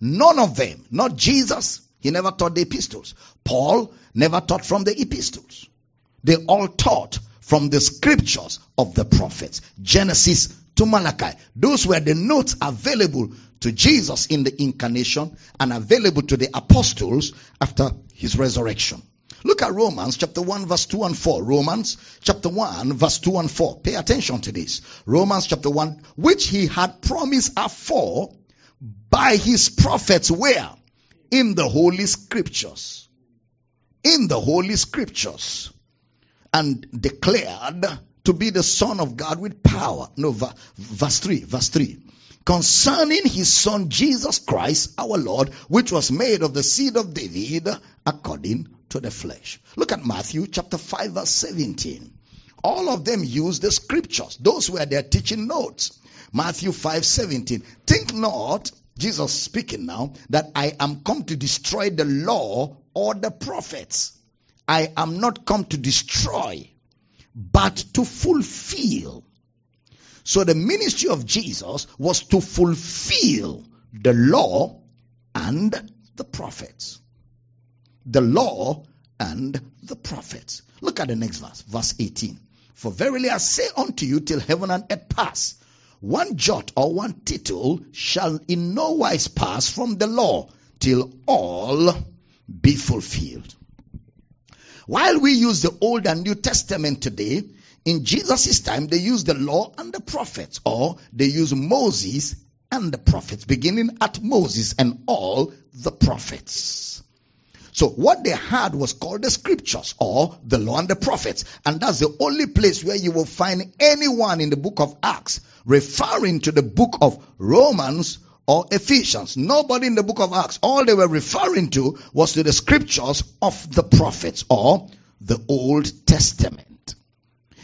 Speaker 1: None of them, not Jesus, he never taught the epistles. Paul never taught from the epistles. They all taught from the scriptures of the prophets. Genesis to Malachi. Those were the notes available to Jesus in the incarnation and available to the apostles after his resurrection. Look at Romans chapter 1 verse 2 and 4. Romans chapter 1 verse 2 and 4. Pay attention to this. Romans chapter 1, which he had promised afore by his prophets where? In the holy scriptures. In the holy scriptures. And declared to be the son of God with power. No, verse 3, verse 3 concerning his son Jesus Christ, our Lord, which was made of the seed of David according to the flesh. Look at Matthew chapter 5 verse 17. All of them use the scriptures. Those were their teaching notes. Matthew 5 17. Think not, Jesus speaking now, that I am come to destroy the law or the prophets. I am not come to destroy, but to fulfill. So the ministry of Jesus was to fulfill the law and the prophets the law and the prophets. Look at the next verse, verse 18. For verily I say unto you, till heaven and earth pass, one jot or one tittle shall in no wise pass from the law till all be fulfilled. While we use the Old and New Testament today, in Jesus' time they used the law and the prophets, or they used Moses and the prophets, beginning at Moses and all the prophets. So what they had was called the scriptures or the law and the prophets. And that's the only place where you will find anyone in the book of Acts referring to the book of Romans or Ephesians. Nobody in the book of Acts. All they were referring to was to the scriptures of the prophets or the Old Testament.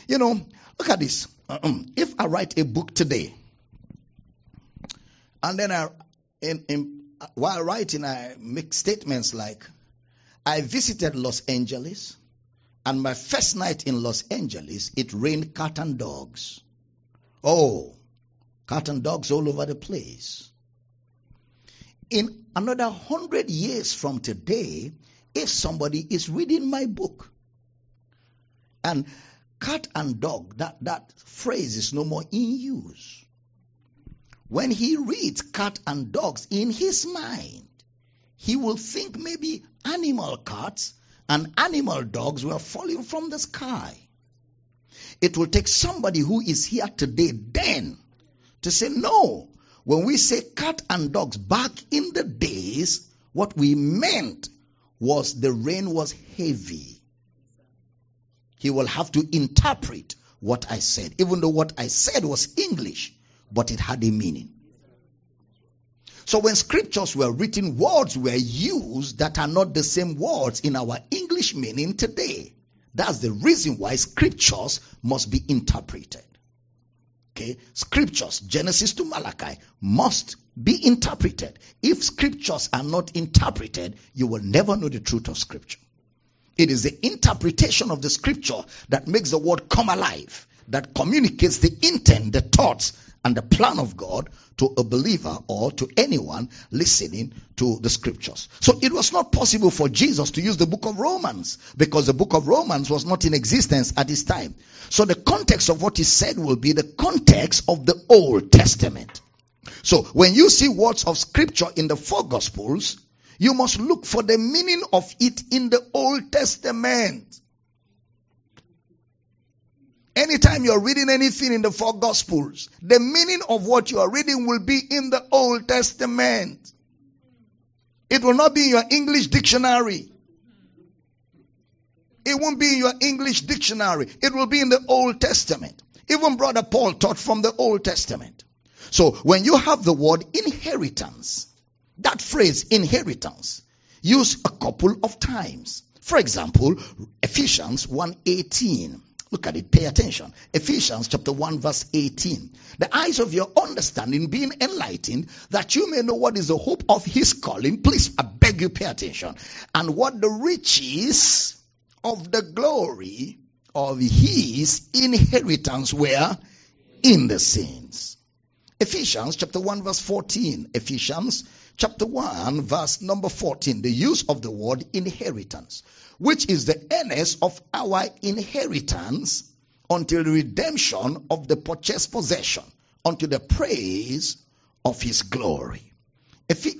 Speaker 1: You know, look at this. [clears throat] If I write a book today, and then I, in, in, while writing, I make statements like, I visited Los Angeles, and my first night in Los Angeles, it rained cat and dogs. Oh, cat and dogs all over the place. In another hundred years from today, if somebody is reading my book, and cat and dog, that, that phrase is no more in use. when he reads cat and dogs in his mind, he will think maybe animal cats and animal dogs were falling from the sky. It will take somebody who is here today then to say, no, when we say cat and dogs back in the days, what we meant was the rain was heavy. He will have to interpret what I said, even though what I said was English, but it had a meaning. So when scriptures were written, words were used that are not the same words in our English meaning today. That's the reason why scriptures must be interpreted. Okay, scriptures, Genesis to Malachi, must be interpreted. If scriptures are not interpreted, you will never know the truth of scripture. It is the interpretation of the scripture that makes the word come alive, that communicates the intent, the thoughts, and the plan of God to a believer or to anyone listening to the scriptures. So it was not possible for Jesus to use the book of Romans because the book of Romans was not in existence at this time. So the context of what he said will be the context of the Old Testament. So when you see words of scripture in the four gospels, you must look for the meaning of it in the Old Testament. Anytime you're reading anything in the four gospels, the meaning of what you are reading will be in the Old Testament. It will not be in your English dictionary. It won't be in your English dictionary. It will be in the Old Testament. Even Brother Paul taught from the Old Testament. So when you have the word inheritance, that phrase inheritance, used a couple of times. For example, Ephesians 1:18. Look at it, pay attention. Ephesians chapter 1 verse 18. The eyes of your understanding being enlightened that you may know what is the hope of his calling. Please, I beg you pay attention. And what the riches of the glory of his inheritance were in the saints. Ephesians chapter 1 verse 14. Ephesians chapter 1 verse number 14. The use of the word inheritance which is the earnest of our inheritance until redemption of the purchased possession, unto the praise of his glory.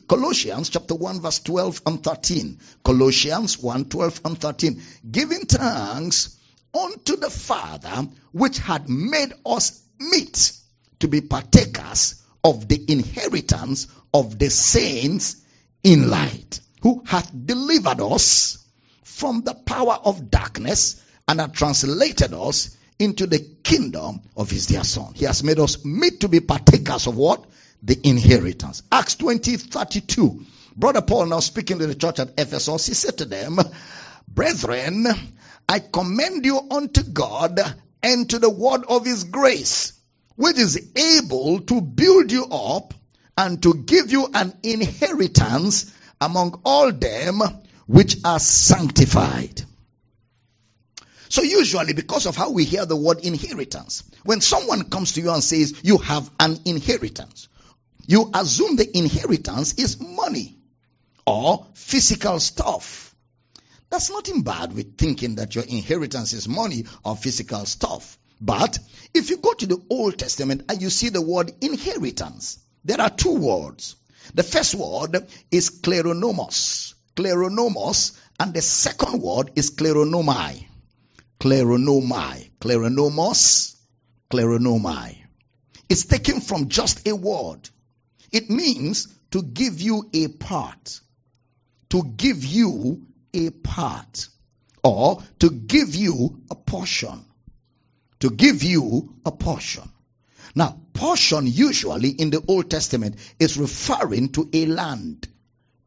Speaker 1: Colossians chapter 1 verse 12 and 13. Colossians 1 12 and 13. Giving thanks unto the Father which had made us meet to be partakers of the inheritance of the saints in light, who hath delivered us from the power of darkness and have translated us into the kingdom of his dear son. He has made us meet to be partakers of what? The inheritance. Acts 20 32. Brother Paul now speaking to the church at Ephesus, he said to them, Brethren, I commend you unto God and to the word of his grace, which is able to build you up and to give you an inheritance among all them which are sanctified. So usually because of how we hear the word inheritance, when someone comes to you and says you have an inheritance, you assume the inheritance is money or physical stuff. That's nothing bad with thinking that your inheritance is money or physical stuff. But if you go to the Old Testament and you see the word inheritance, there are two words. The first word is kleronomos, kleronomos, and the second word is kleronomai. Kleronomai. Kleronomos, kleronomai. It's taken from just a word. It means to give you a part. To give you a part. Or to give you a portion. To give you a portion. Now, portion usually in the Old Testament is referring to a land.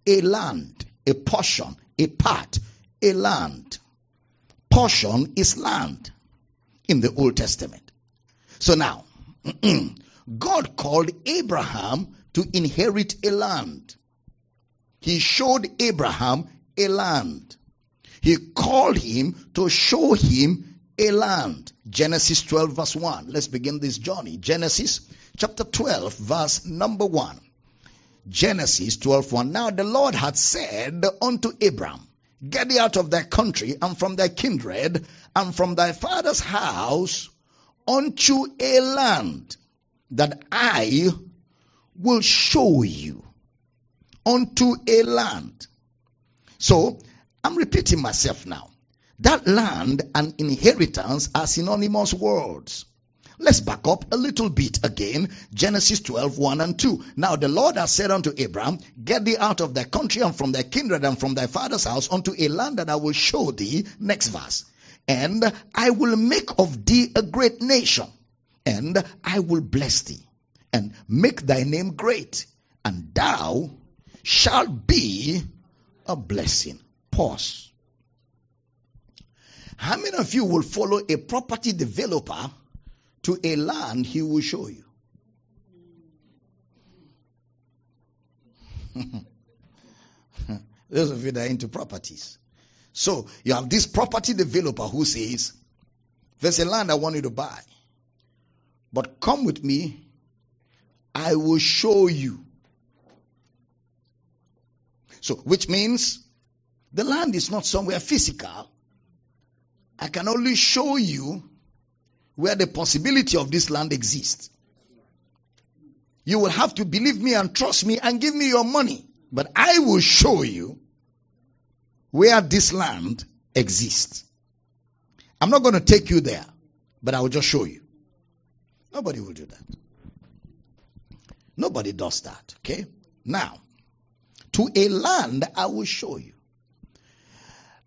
Speaker 1: A land a portion, a part, a land. Portion is land in the Old Testament. So now, [clears throat] God called Abraham to inherit a land. He showed Abraham a land. He called him to show him a land. Genesis 12 verse 1. Let's begin this journey. Genesis chapter 12 verse number 1. Genesis 12:1. Now the Lord had said unto Abram, Get thee out of thy country and from thy kindred and from thy father's house unto a land that I will show you unto a land. So, I'm repeating myself now. That land and inheritance are synonymous words. Let's back up a little bit again. Genesis 12, 1 and 2. Now the Lord has said unto Abraham, Get thee out of thy country and from thy kindred and from thy father's house unto a land that I will show thee. Next verse. And I will make of thee a great nation, and I will bless thee, and make thy name great, and thou shalt be a blessing. Pause. How many of you will follow a property developer to a land he will show you? [laughs] Those of you that are into properties. So you have this property developer who says, There's a land I want you to buy. But come with me, I will show you. So, which means the land is not somewhere physical. I can only show you where the possibility of this land exists. You will have to believe me and trust me and give me your money. But I will show you where this land exists. I'm not going to take you there, but I will just show you. Nobody will do that. Nobody does that. Okay? Now, to a land I will show you.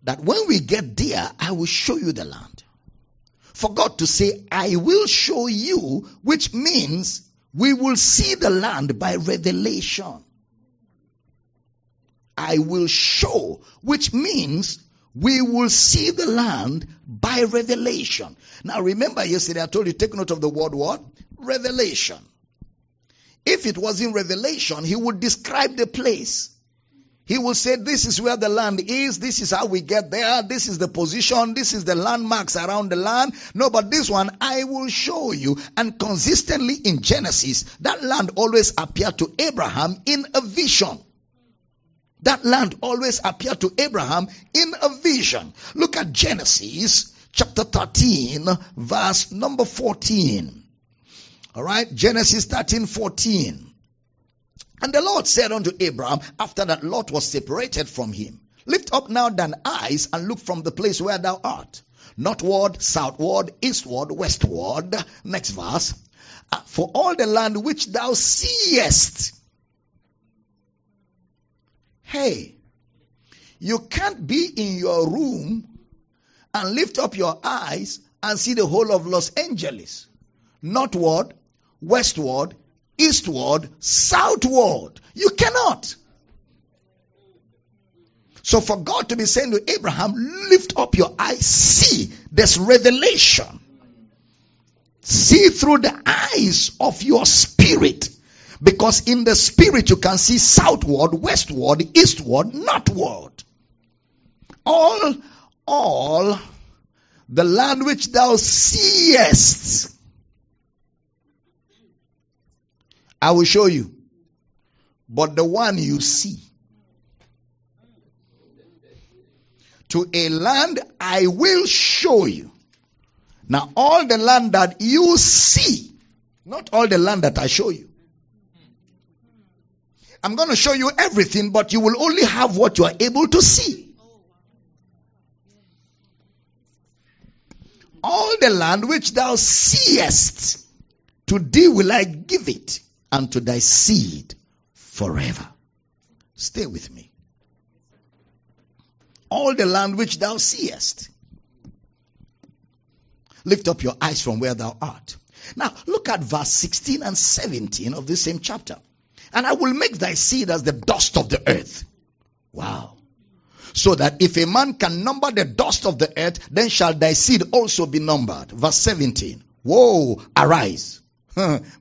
Speaker 1: That when we get there, I will show you the land. For God to say, I will show you, which means we will see the land by revelation. I will show, which means we will see the land by revelation. Now remember yesterday I told you take note of the word what? Revelation. If it was in revelation, he would describe the place. He will say, this is where the land is. This is how we get there. This is the position. This is the landmarks around the land. No, but this one I will show you. And consistently in Genesis, that land always appeared to Abraham in a vision. That land always appeared to Abraham in a vision. Look at Genesis chapter 13, verse number 14. All right, Genesis 13, 14. And the Lord said unto Abraham, after that Lot was separated from him, Lift up now thine eyes and look from the place where thou art. Northward, southward, eastward, westward. Next verse. Uh, for all the land which thou seest Hey, you can't be in your room and lift up your eyes and see the whole of Los Angeles. Northward, westward, eastward, southward. You cannot. So for God to be saying to Abraham, lift up your eyes, see, there's revelation. See through the eyes of your spirit. Because in the spirit you can see southward, westward, eastward, northward. All, all the land which thou seest, I will show you. But the one you see, to a land I will show you. Now, all the land that you see, not all the land that I show you. I'm going to show you everything, but you will only have what you are able to see. All the land which thou seest, to thee will I give it, and to thy seed forever. Stay with me. All the land which thou seest. Lift up your eyes from where thou art. Now, look at verse 16 and 17 of this same chapter and I will make thy seed as the dust of the earth. Wow. So that if a man can number the dust of the earth, then shall thy seed also be numbered. Verse 17. Whoa, arise.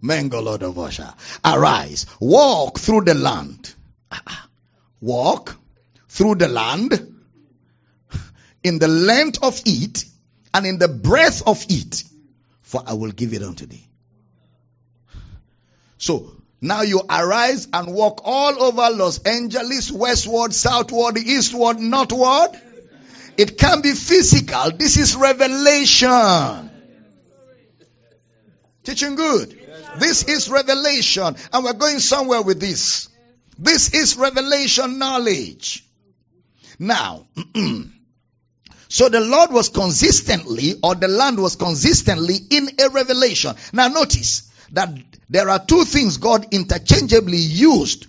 Speaker 1: Mango Lord of Usher. Arise. Walk through the land. Ah, ah. Walk through the land in the length of it and in the breadth of it, for I will give it unto thee. So now you arise and walk all over Los Angeles, westward, southward, eastward, northward. It can be physical. This is revelation. Teaching good. This is revelation, and we're going somewhere with this. This is revelation knowledge. Now, [clears throat] so the Lord was consistently, or the land was consistently in a revelation. Now, notice that there are two things God interchangeably used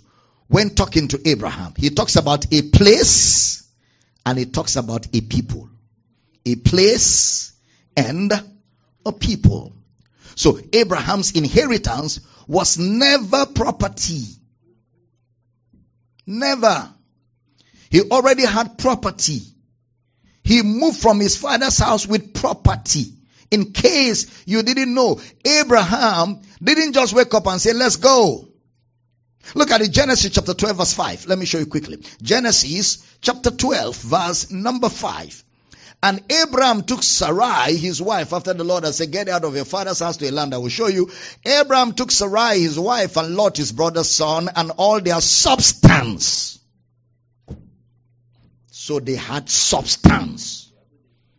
Speaker 1: when talking to Abraham. He talks about a place and he talks about a people. A place and a people. So Abraham's inheritance was never property. Never. He already had property. He moved from his father's house with property. In case you didn't know, Abraham didn't just wake up and say, let's go. Look at it, Genesis chapter 12 verse 5. Let me show you quickly. Genesis chapter 12 verse number 5. And Abraham took Sarai, his wife, after the Lord had said, Get out of your father's house to a land I will show you. Abraham took Sarai, his wife, and Lot, his brother's son, and all their substance. So they had substance.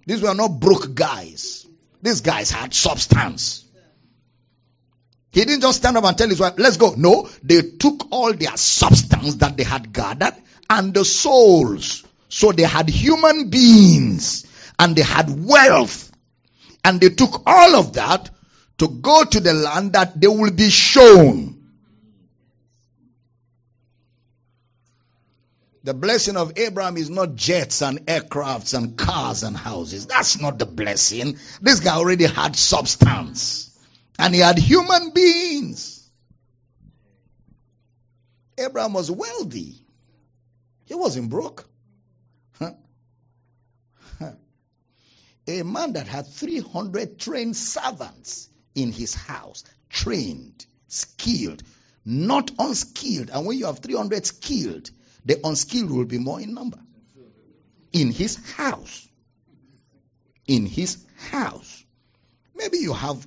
Speaker 1: These were not broke guys. These guys had substance. He didn't just stand up and tell his wife, let's go. No, they took all their substance that they had gathered and the souls. So they had human beings and they had wealth. And they took all of that to go to the land that they will be shown. The blessing of Abraham is not jets and aircrafts and cars and houses. That's not the blessing. This guy already had substance. And he had human beings. Abraham was wealthy. He wasn't broke. A man that had 300 trained servants in his house, trained, skilled, not unskilled. And when you have 300 skilled, the unskilled will be more in number. In his house. In his house. Maybe you have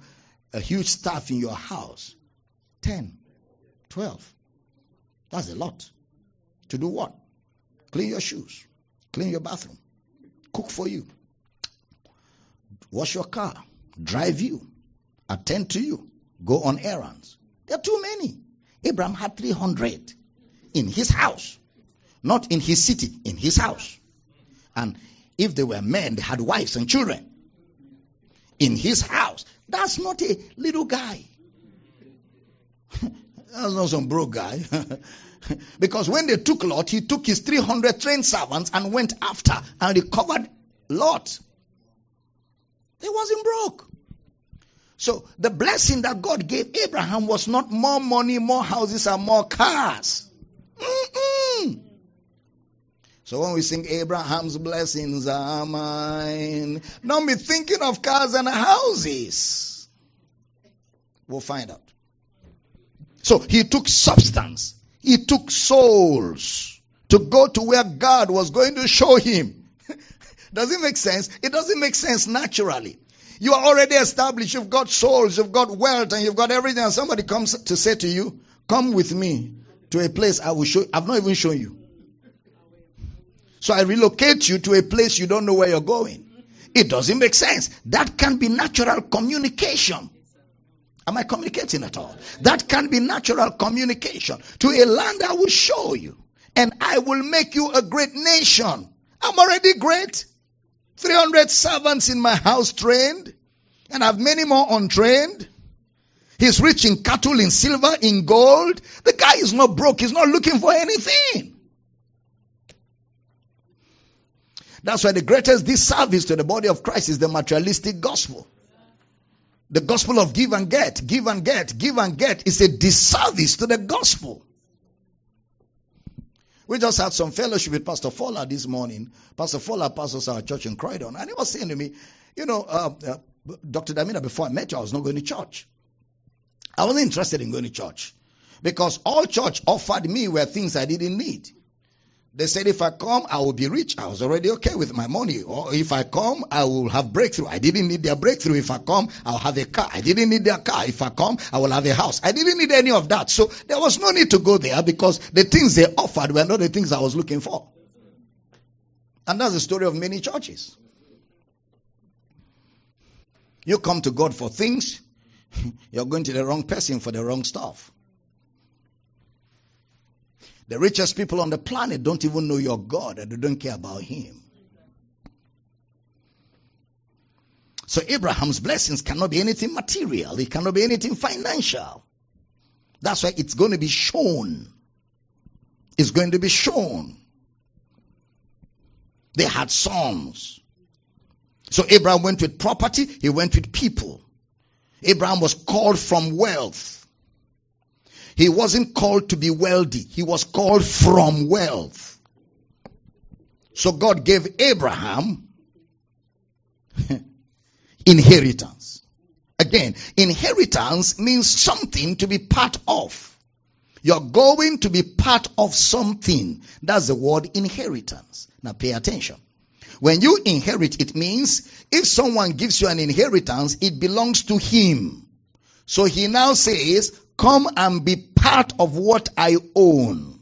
Speaker 1: a huge staff in your house 10, 12. That's a lot. To do what? Clean your shoes, clean your bathroom, cook for you, wash your car, drive you, attend to you, go on errands. There are too many. Abraham had 300 in his house, not in his city, in his house. And if they were men, they had wives and children in his house. That's not a little guy. [laughs] That's not some broke guy. [laughs] because when they took Lot, he took his 300 trained servants and went after and recovered Lot. He wasn't broke. So the blessing that God gave Abraham was not more money, more houses, and more cars. Mm-mm. So when we sing Abraham's blessings are mine, don't be thinking of cars and houses. We'll find out. So he took substance. He took souls to go to where God was going to show him. Does it make sense? It doesn't make sense naturally. You are already established. You've got souls, you've got wealth, and you've got everything. And somebody comes to say to you, Come with me to a place I will show. I've not even shown you. So I relocate you to a place you don't know where you're going. It doesn't make sense. That can be natural communication. Am I communicating at all? That can be natural communication to a land I will show you. And I will make you a great nation. I'm already great. 300 servants in my house trained, and I have many more untrained. He's rich in cattle, in silver, in gold. The guy is not broke. He's not looking for anything. That's why the greatest disservice to the body of Christ is the materialistic gospel. The gospel of give and get, give and get, give and get is a disservice to the gospel. We just had some fellowship with Pastor Fowler this morning. Pastor Fowler pastors our church in Croydon, and he was saying to me, you know, uh, uh, Dr. Damina, before I met you, I was not going to church. I wasn't interested in going to church because all church offered me were things I didn't need. They said if I come, I will be rich. I was already okay with my money. Or if I come, I will have breakthrough. I didn't need their breakthrough. If I come, I'll have a car. I didn't need their car. If I come, I will have a house. I didn't need any of that. So there was no need to go there because the things they offered were not the things I was looking for. And that's the story of many churches. You come to God for things, [laughs] you're going to the wrong person for the wrong stuff. The richest people on the planet don't even know your God and they don't care about Him. So Abraham's blessings cannot be anything material. It cannot be anything financial. That's why it's going to be shown. It's going to be shown. They had sons. So Abraham went with property, he went with people. Abraham was called from wealth. He wasn't called to be wealthy, he was called from wealth. So God gave Abraham [laughs] inheritance. Again, inheritance means something to be part of. You're going to be part of something. That's the word inheritance. Now pay attention. When you inherit, it means if someone gives you an inheritance, it belongs to him. So he now says, come and be part of what I own.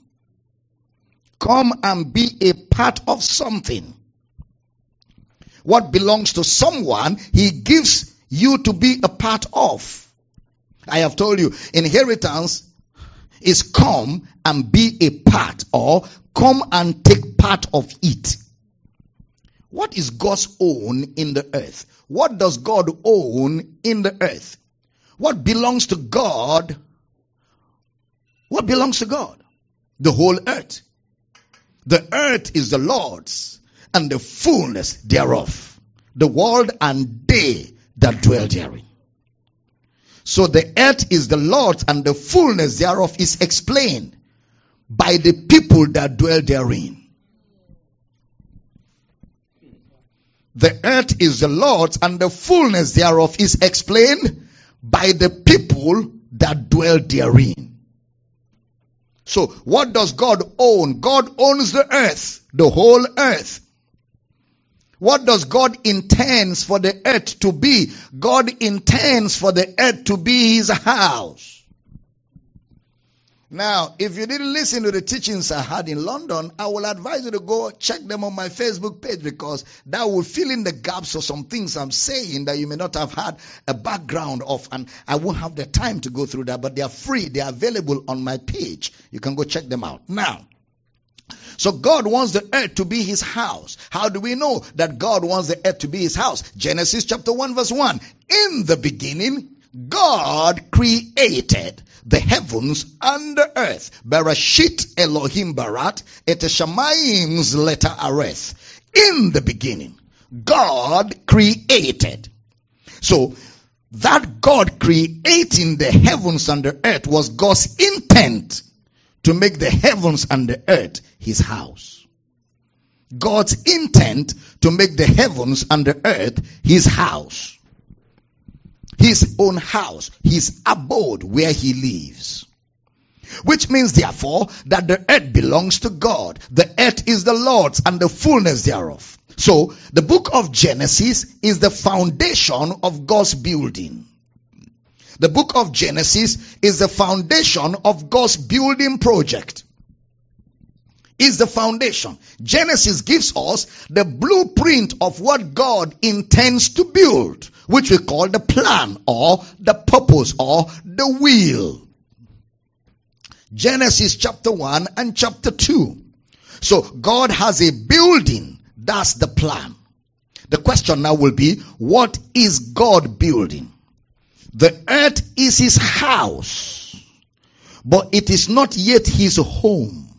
Speaker 1: Come and be a part of something. What belongs to someone, he gives you to be a part of. I have told you, inheritance is come and be a part or come and take part of it. What is God's own in the earth? What does God own in the earth? What belongs to God? What belongs to God? The whole earth. The earth is the Lord's and the fullness thereof, the world and they that dwell therein. So the earth is the Lord's and the fullness thereof is explained by the people that dwell therein. The earth is the Lord's and the fullness thereof is explained by the people that dwell therein. So what does God own? God owns the earth, the whole earth. What does God intends for the earth to be? God intends for the earth to be his house. Now, if you didn't listen to the teachings I had in London, I will advise you to go check them on my Facebook page because that will fill in the gaps of some things I'm saying that you may not have had a background of, and I won't have the time to go through that, but they are free. They are available on my page. You can go check them out. Now, so God wants the earth to be his house. How do we know that God wants the earth to be his house? Genesis chapter 1 verse 1. In the beginning, God created the heavens and the earth. Bereshit Elohim Barat et Shemaim's letter areth. In the beginning, God created. So, that God creating the heavens and the earth was God's intent to make the heavens and the earth his house. God's intent to make the heavens and the earth his house his own house, his abode where he lives. Which means therefore that the earth belongs to God. The earth is the Lord's and the fullness thereof. So the book of Genesis is the foundation of God's building. The book of Genesis is the foundation of God's building project. Is the foundation. Genesis gives us the blueprint of what God intends to build which we call the plan or the purpose or the will. Genesis chapter 1 and chapter 2. So God has a building. That's the plan. The question now will be, what is God building? The earth is his house, but it is not yet his home.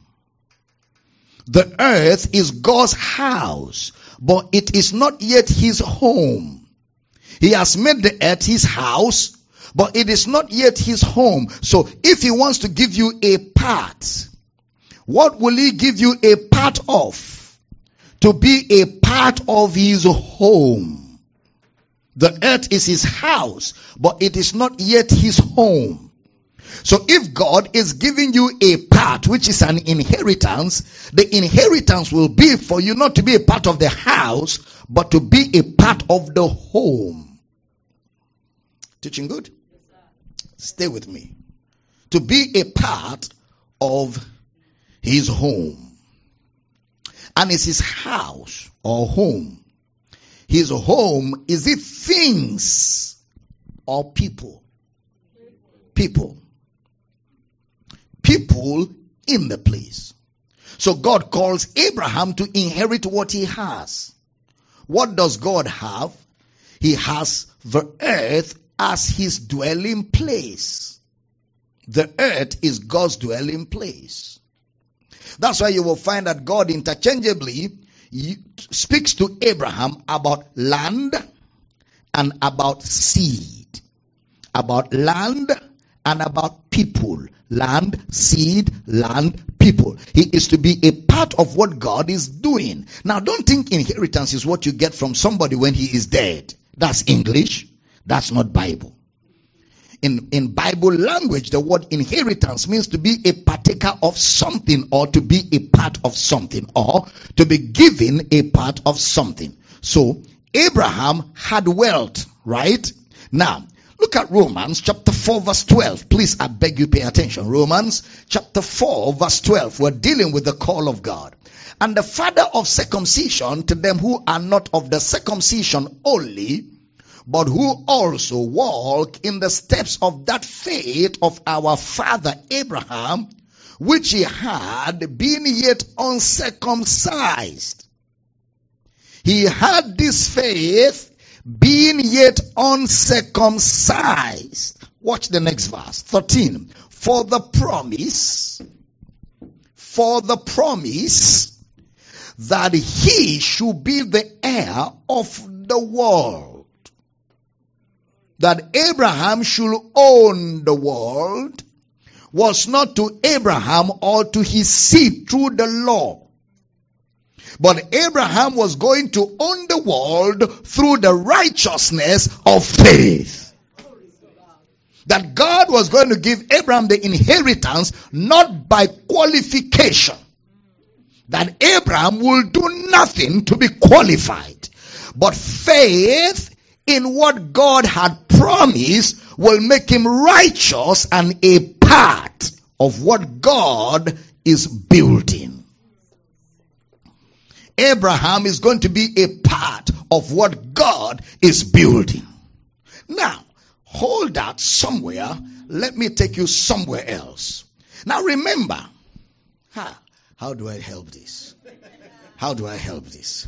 Speaker 1: The earth is God's house, but it is not yet his home. He has made the earth his house, but it is not yet his home. So if he wants to give you a part, what will he give you a part of? To be a part of his home. The earth is his house, but it is not yet his home. So if God is giving you a part, which is an inheritance, the inheritance will be for you not to be a part of the house, but to be a part of the home. Teaching good? Stay with me. To be a part of his home. And it's his house or home. His home, is it things or people? people. People in the place. So God calls Abraham to inherit what he has. What does God have? He has the earth as his dwelling place. The earth is God's dwelling place. That's why you will find that God interchangeably speaks to Abraham about land and about seed. About land and about people. Land, seed, land, people. He is to be a part of what God is doing. Now don't think inheritance is what you get from somebody when he is dead. That's English. That's not Bible. In, in Bible language, the word inheritance means to be a partaker of something or to be a part of something or to be given a part of something. So, Abraham had wealth, right? Now, look at Romans chapter 4 verse 12. Please, I beg you pay attention. Romans chapter 4 verse 12. We're dealing with the call of God. And the father of circumcision to them who are not of the circumcision only, but who also walk in the steps of that faith of our father Abraham, which he had been yet uncircumcised. He had this faith being yet uncircumcised. Watch the next verse. 13. For the promise, for the promise that he should be the heir of the world that Abraham should own the world was not to Abraham or to his seed through the law. But Abraham was going to own the world through the righteousness of faith. That God was going to give Abraham the inheritance not by qualification. That Abraham will do nothing to be qualified. But faith in what God had promised will make him righteous and a part of what God is building. Abraham is going to be a part of what God is building. Now, hold that somewhere. Let me take you somewhere else. Now remember, how do I help this? How do I help this?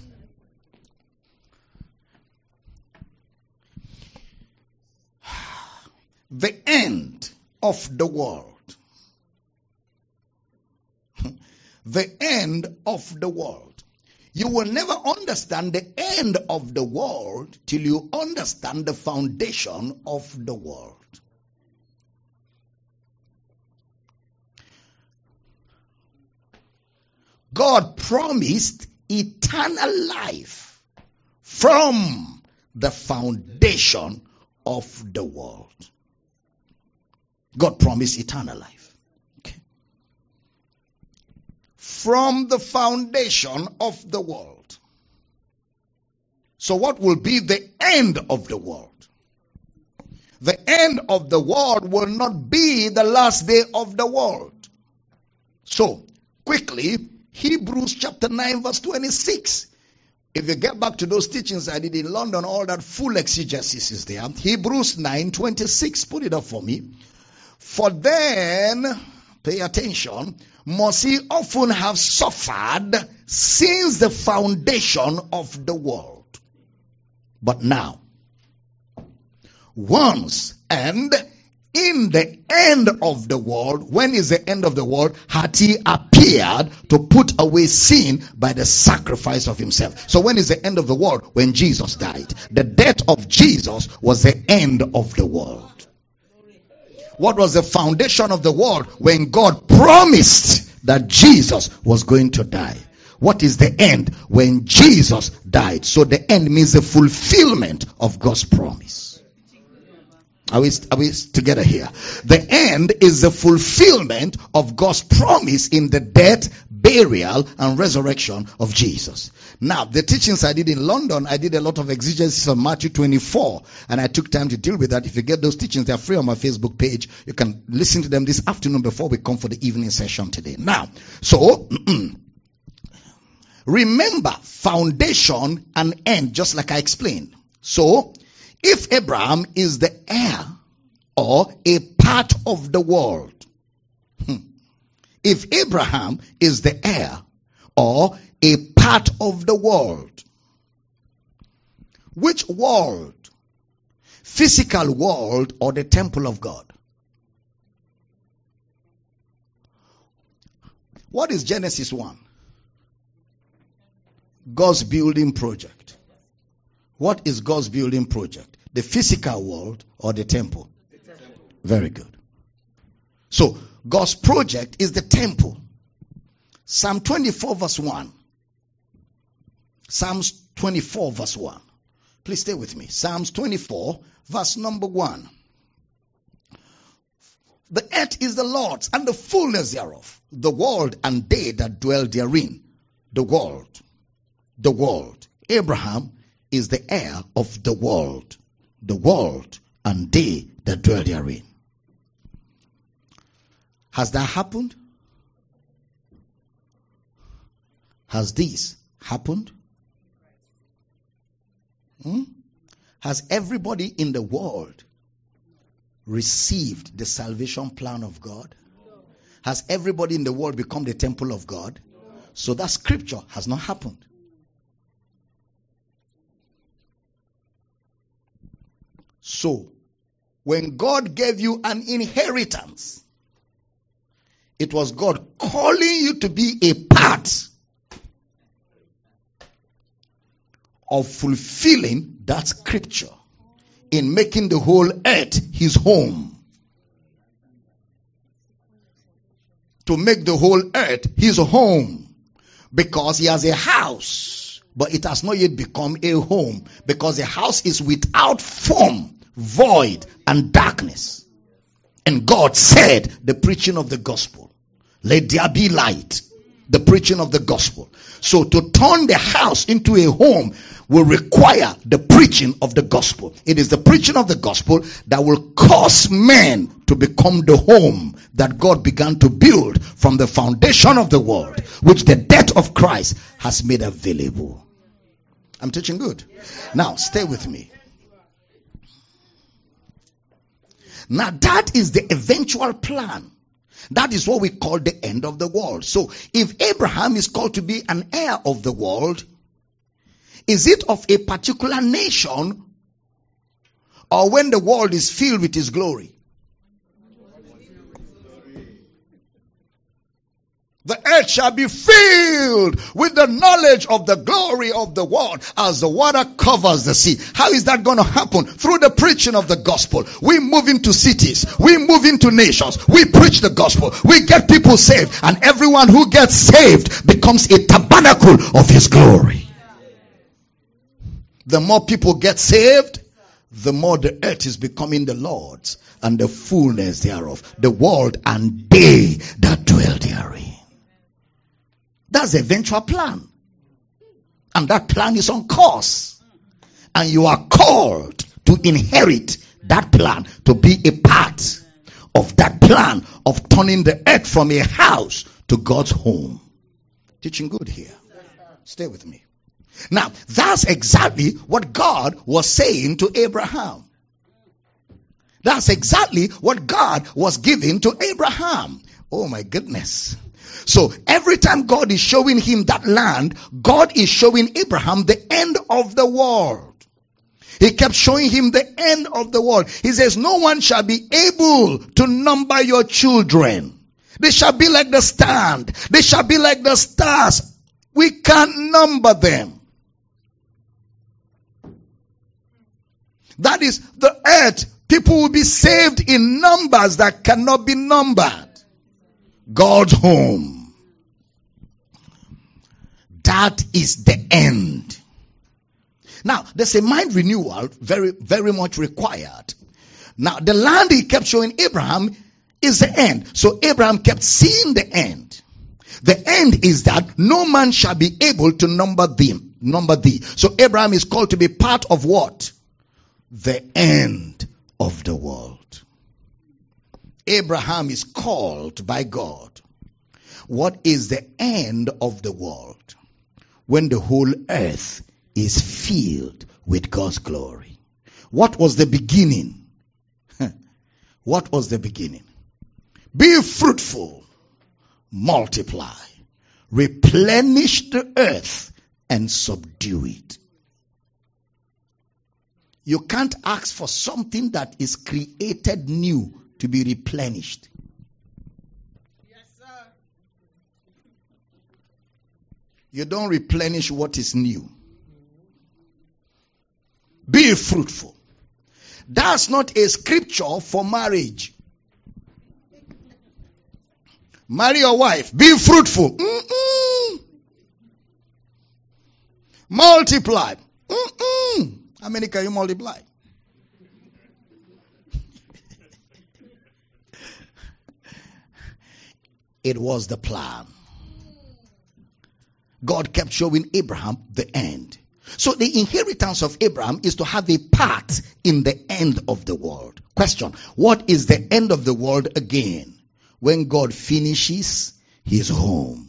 Speaker 1: the end of the world. [laughs] the end of the world. You will never understand the end of the world till you understand the foundation of the world. God promised eternal life from the foundation of the world. God promised eternal life. Okay. From the foundation of the world. So, what will be the end of the world? The end of the world will not be the last day of the world. So, quickly, Hebrews chapter 9, verse 26. If you get back to those teachings I did in London, all that full exegesis is there. Hebrews 9, 26. Put it up for me. For then, pay attention, must he often have suffered since the foundation of the world. But now, once and in the end of the world, when is the end of the world? Had he appeared to put away sin by the sacrifice of himself. So when is the end of the world? When Jesus died. The death of Jesus was the end of the world. What was the foundation of the world when God promised that Jesus was going to die? What is the end when Jesus died? So the end means the fulfillment of God's promise. Are we, are we together here? The end is the fulfillment of God's promise in the death, burial, and resurrection of Jesus. Now, the teachings I did in London, I did a lot of exegesis on Matthew 24, and I took time to deal with that. If you get those teachings, they're free on my Facebook page. You can listen to them this afternoon before we come for the evening session today. Now, so, [clears throat] remember foundation and end, just like I explained. So, if Abraham is the heir or a part of the world. Hmm. If Abraham is the heir or a part of the world, which world? Physical world or the temple of God? What is Genesis 1? God's building project. What is God's building project? The physical world or the temple? The temple. Very good. So, God's project is the temple. Psalm 24, verse 1. Psalms 24, verse 1. Please stay with me. Psalms 24, verse number 1. The earth is the Lord's and the fullness thereof, the world and they that dwell therein. The world. The world. Abraham is the heir of the world. The world and they that dwell therein. Has that happened? Has this happened? Hmm? Has everybody in the world received the salvation plan of God? Has everybody in the world become the temple of God? So that scripture has not happened. So, when God gave you an inheritance, it was God calling you to be a part of fulfilling that scripture in making the whole earth his home. To make the whole earth his home. Because he has a house, but it has not yet become a home. Because the house is without form, void, and darkness. And God said, the preaching of the gospel, let there be light. The preaching of the gospel. So to turn the house into a home will require the preaching of the gospel. It is the preaching of the gospel that will cause men to become the home that God began to build from the foundation of the world, which the death of Christ has made available. I'm teaching good. Now, stay with me. Now, that is the eventual plan. That is what we call the end of the world. So, if Abraham is called to be an heir of the world, is it of a particular nation or when the world is filled with his glory? The earth shall be filled with the knowledge of the glory of the world as the water covers the sea. How is that going to happen? Through the preaching of the gospel. We move into cities. We move into nations. We preach the gospel. We get people saved. And everyone who gets saved becomes a tabernacle of his glory. The more people get saved, the more the earth is becoming the Lord's and the fullness thereof, the world and they that dwell therein. That's the eventual plan. And that plan is on course. And you are called to inherit that plan, to be a part of that plan of turning the earth from a house to God's home. Teaching good here. Stay with me. Now, that's exactly what God was saying to Abraham. That's exactly what God was giving to Abraham. Oh my goodness. So every time God is showing him that land, God is showing Abraham the end of the world. He kept showing him the end of the world. He says, no one shall be able to number your children. They shall be like the stand. They shall be like the stars. We can't number them. That is the earth. People will be saved in numbers that cannot be numbered. God's home. That is the end. Now, there's a mind renewal very, very much required. Now, the land he kept showing Abraham is the end. So Abraham kept seeing the end. The end is that no man shall be able to number them, number thee. So Abraham is called to be part of what? the end of the world. Abraham is called by God. What is the end of the world? When the whole earth is filled with God's glory. What was the beginning? [laughs] What was the beginning? Be fruitful, multiply, replenish the earth, and subdue it. You can't ask for something that is created new to be replenished. Yes, sir. You don't replenish what is new. Be fruitful. That's not a scripture for marriage. Marry your wife. Be fruitful. Mm-mm. Multiply. Mm-mm. How many can you multiply? [laughs] it was the plan. God kept showing Abraham the end. So the inheritance of Abraham is to have a part in the end of the world. Question. What is the end of the world again? When God finishes his home.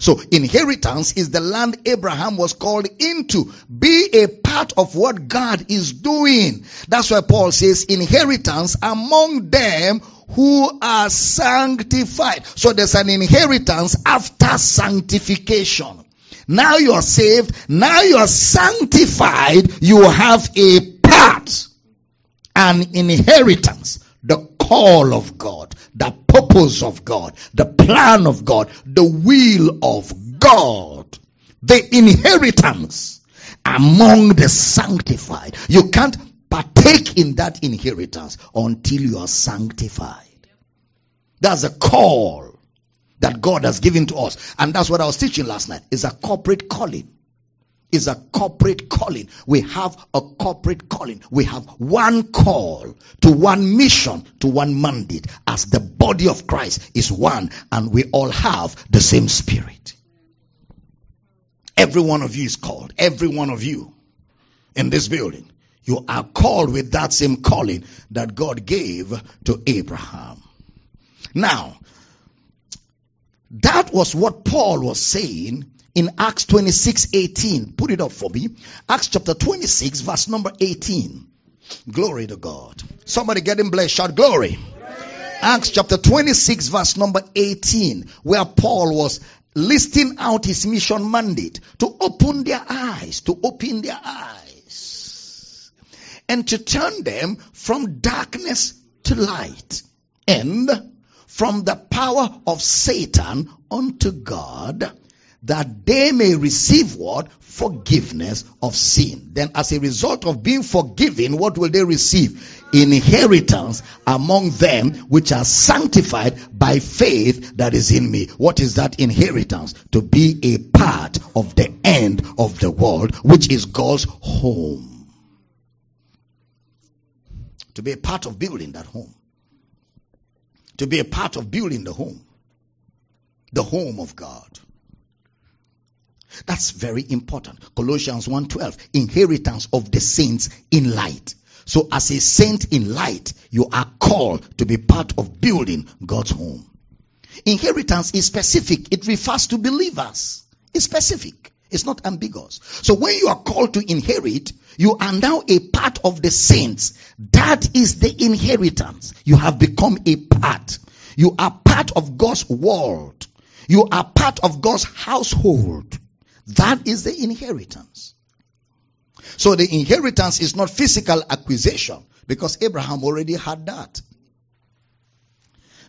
Speaker 1: So inheritance is the land Abraham was called into. Be a part of what God is doing. That's why Paul says inheritance among them who are sanctified. So there's an inheritance after sanctification. Now you are saved. Now you are sanctified. You have a part, an inheritance, the call of God, the purpose of God, the plan of God, the will of God, the inheritance among the sanctified. You can't partake in that inheritance until you are sanctified. That's a call that God has given to us. And that's what I was teaching last night. Is a corporate calling. Is a corporate calling. We have a corporate calling. We have one call to one mission, to one mandate, as the body of Christ is one, and we all have the same spirit. Every one of you is called. Every one of you in this building. You are called with that same calling that God gave to Abraham. Now, that was what Paul was saying in Acts 26 18. Put it up for me. Acts chapter 26, verse number 18. Glory to God. Somebody getting blessed, shout glory. Acts chapter 26, verse number 18, where Paul was listing out his mission mandate to open their eyes, to open their eyes, and to turn them from darkness to light, and from the power of Satan unto God that they may receive what? Forgiveness of sin. Then as a result of being forgiven, what will they receive? Inheritance among them which are sanctified by faith that is in me. What is that inheritance? To be a part of the end of the world, which is God's home. To be a part of building that home to be a part of building the home, the home of God. That's very important. Colossians 1:12, inheritance of the saints in light. So as a saint in light, you are called to be part of building God's home. Inheritance is specific. It refers to believers. It's specific. It's not ambiguous. So when you are called to inherit, you are now a part of the saints. That is the inheritance. You have become a part. You are part of God's world. You are part of God's household. That is the inheritance. So the inheritance is not physical acquisition because Abraham already had that.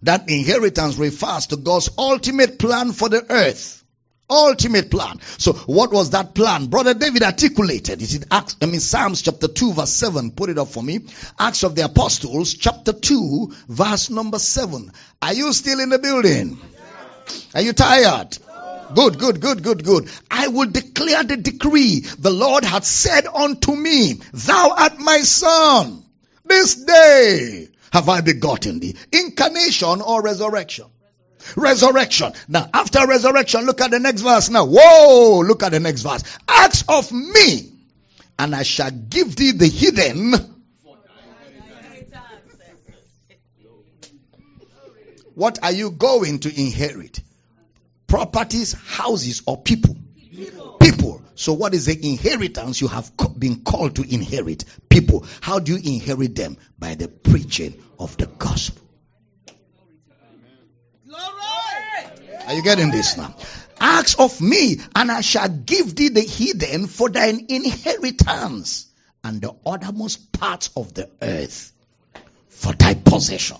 Speaker 1: That inheritance refers to God's ultimate plan for the earth ultimate plan. So what was that plan? Brother David articulated it Acts, I mean Psalms chapter 2 verse 7. Put it up for me. Acts of the Apostles chapter 2 verse number 7. Are you still in the building? Are you tired? Good, good, good, good, good. I will declare the decree. The Lord hath said unto me, Thou art my son. This day have I begotten thee. Incarnation or resurrection? Resurrection. Now, after resurrection, look at the next verse now. Whoa, look at the next verse. Ask of me, and I shall give thee the hidden. What are you going to inherit? Properties, houses, or people? People. So, what is the inheritance you have been called to inherit? People. How do you inherit them? By the preaching of the gospel. Are you getting this now? Ask of me, and I shall give thee the hidden for thine inheritance, and the uttermost parts of the earth for thy possession.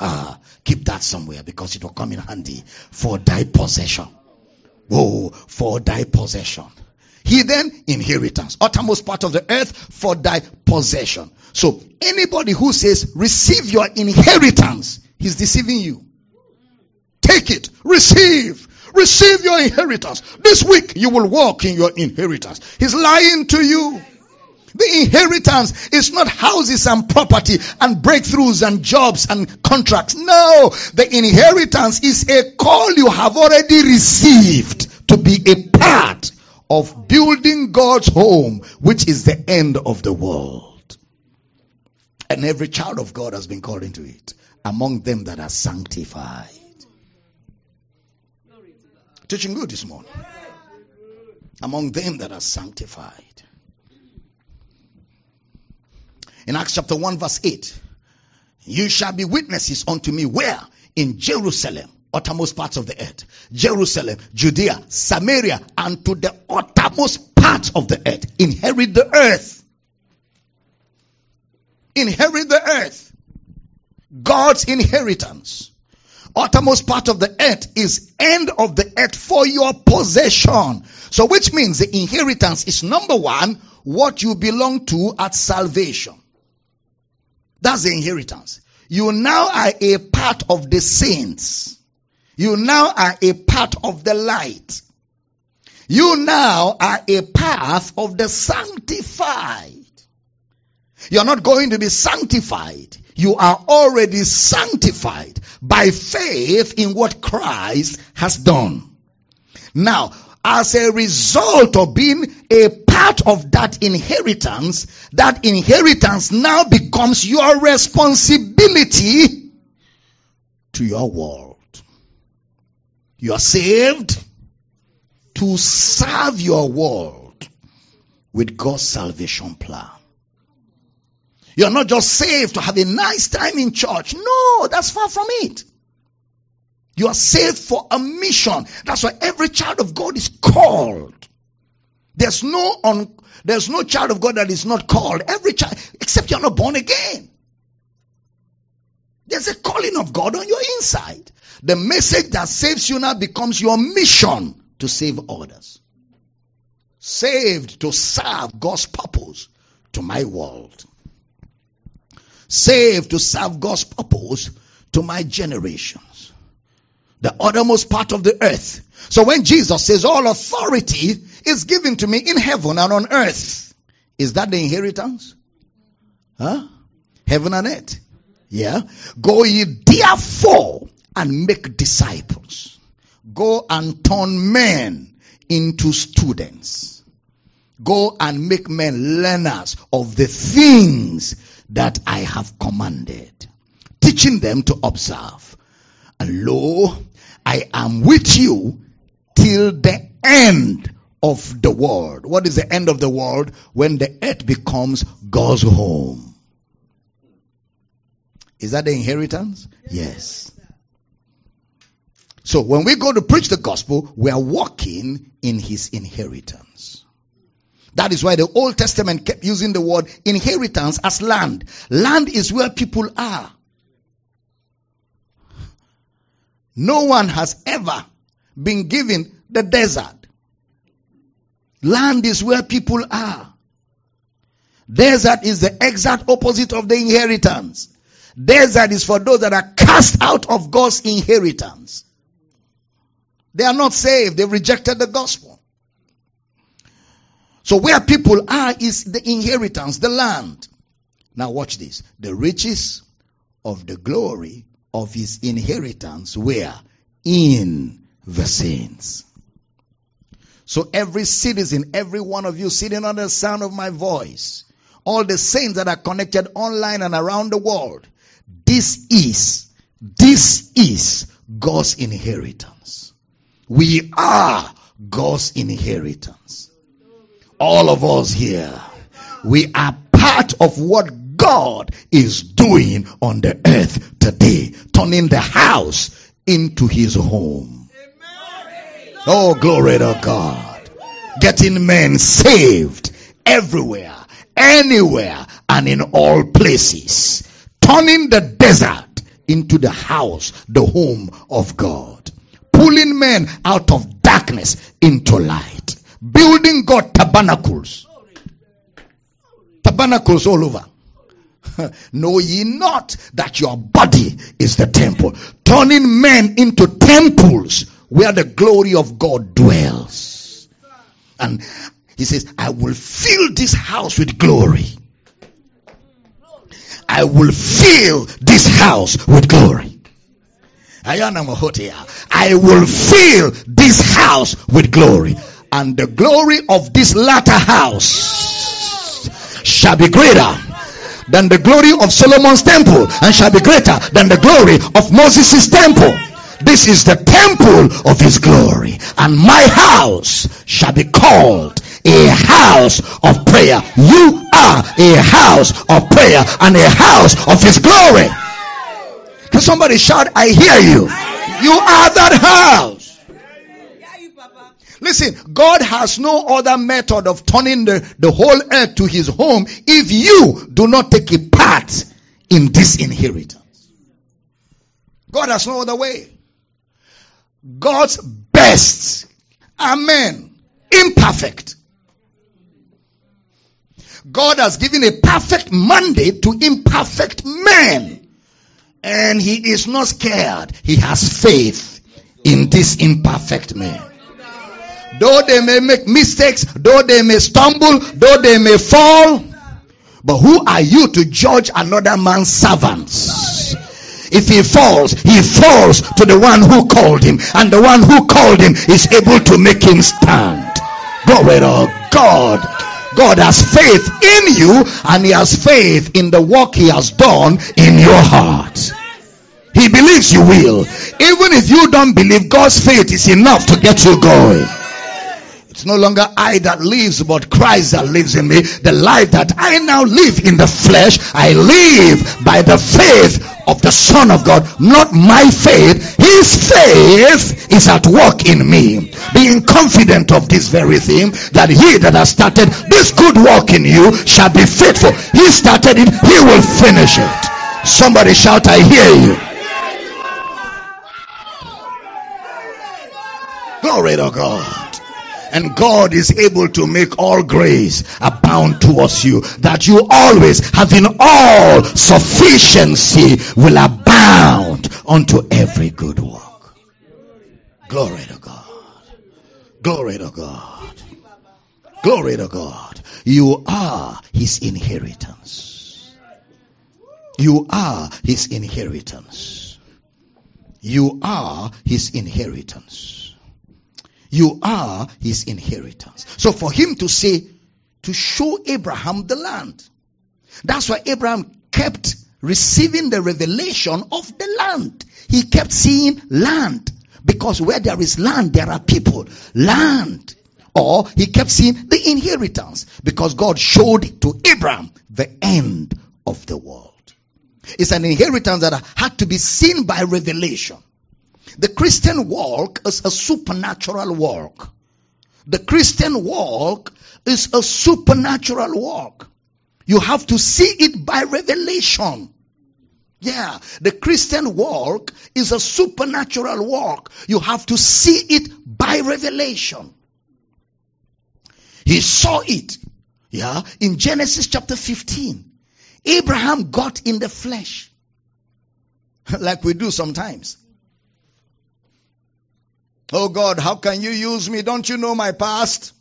Speaker 1: Ah, keep that somewhere because it will come in handy for thy possession. Oh, for thy possession. He then inheritance, uttermost part of the earth for thy possession. So anybody who says receive your inheritance, he's deceiving you. Take it, receive, receive your inheritance. This week you will walk in your inheritance. He's lying to you. The inheritance is not houses and property and breakthroughs and jobs and contracts. No, the inheritance is a call you have already received to be a part of building God's home, which is the end of the world. And every child of God has been called into it among them that are sanctified. Teaching good this morning. Among them that are sanctified. In Acts chapter 1 verse 8. You shall be witnesses unto me where? In Jerusalem, uttermost parts of the earth. Jerusalem, Judea, Samaria, and to the uttermost parts of the earth. Inherit the earth. Inherit the earth. God's inheritance. Uttermost part of the earth is end of the earth for your possession. So which means the inheritance is number one, what you belong to at salvation. That's the inheritance. You now are a part of the saints. You now are a part of the light. You now are a part of the sanctified. You're not going to be sanctified. You are already sanctified by faith in what Christ has done. Now, as a result of being a part of that inheritance, that inheritance now becomes your responsibility to your world. You are saved to serve your world with God's salvation plan. You're not just saved to have a nice time in church. No, that's far from it. You are saved for a mission. That's why every child of God is called. There's no un, there's no child of God that is not called. Every child, except you're not born again. There's a calling of God on your inside. The message that saves you now becomes your mission to save others. Saved to serve God's purpose to my world. Saved to serve God's purpose to my generations the uttermost part of the earth. So when Jesus says all authority is given to me in heaven and on earth, is that the inheritance? Huh? Heaven and earth. Yeah. Go ye therefore and make disciples. Go and turn men into students. Go and make men learners of the things that I have commanded. Teaching them to observe. And lo, I am with you till the end of the world. What is the end of the world? When the earth becomes God's home. Is that the inheritance? Yes. So when we go to preach the gospel, we are walking in his inheritance. That is why the Old Testament kept using the word inheritance as land. Land is where people are. No one has ever been given the desert. Land is where people are. Desert is the exact opposite of the inheritance. Desert is for those that are cast out of God's inheritance. They are not saved. They've rejected the gospel. So where people are is the inheritance, the land. Now watch this. The riches of the glory of his inheritance where? In the saints. So every citizen, every one of you sitting under the sound of my voice, all the saints that are connected online and around the world, this is, this is God's inheritance. We are God's inheritance. All of us here, we are part of what God is doing on the earth today, turning the house into his home. Oh, glory to God. Getting men saved everywhere, anywhere, and in all places. Turning the desert into the house, the home of God. Pulling men out of darkness into light. Building God tabernacles. Tabernacles all over. [laughs] know ye not that your body is the temple? Turning men into temples where the glory of God dwells. And he says, I will fill this house with glory. I will fill this house with glory. I will fill this house with glory. And the glory of this latter house shall be greater than the glory of Solomon's temple and shall be greater than the glory of Moses' temple. This is the temple of his glory and my house shall be called a house of prayer. You are a house of prayer and a house of his glory. Can somebody shout, I hear you. You are that house. Listen, God has no other method of turning the, the whole earth to his home if you do not take a part in this inheritance. God has no other way. God's best. Amen. Imperfect. God has given a perfect mandate to imperfect men. And he is not scared. He has faith in this imperfect man. Though they may make mistakes, though they may stumble, though they may fall, but who are you to judge another man's servants? If he falls, he falls to the one who called him, and the one who called him is able to make him stand. Glory to God. God has faith in you, and he has faith in the work he has done in your heart. He believes you will. Even if you don't believe, God's faith is enough to get you going. It's no longer I that lives, but Christ that lives in me. The life that I now live in the flesh, I live by the faith of the Son of God, not my faith. His faith is at work in me. Being confident of this very thing, that he that has started this good work in you shall be faithful. He started it, he will finish it. Somebody shout, I hear you. Glory to God and God is able to make all grace abound towards you that you always having all sufficiency will abound unto every good work. Glory to God. Glory to God. Glory to God. You are his inheritance. You are his inheritance. You are his inheritance you are his inheritance. So for him to say, to show Abraham the land. That's why Abraham kept receiving the revelation of the land. He kept seeing land. Because where there is land, there are people. Land. Or he kept seeing the inheritance. Because God showed to Abraham the end of the world. It's an inheritance that had to be seen by revelation. The Christian walk is a supernatural walk. The Christian walk is a supernatural walk. You have to see it by revelation. Yeah, the Christian walk is a supernatural walk. You have to see it by revelation. He saw it. Yeah, in Genesis chapter 15. Abraham got in the flesh. [laughs] like we do sometimes. Oh God, how can you use me? Don't you know my past?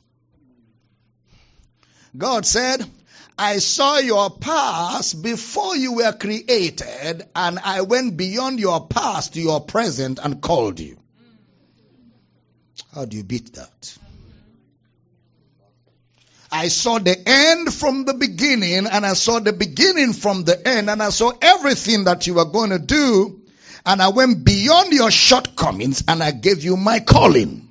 Speaker 1: God said, I saw your past before you were created, and I went beyond your past to your present and called you. How do you beat that? I saw the end from the beginning, and I saw the beginning from the end, and I saw everything that you were going to do, and I went beyond your shortcomings and I gave you my calling.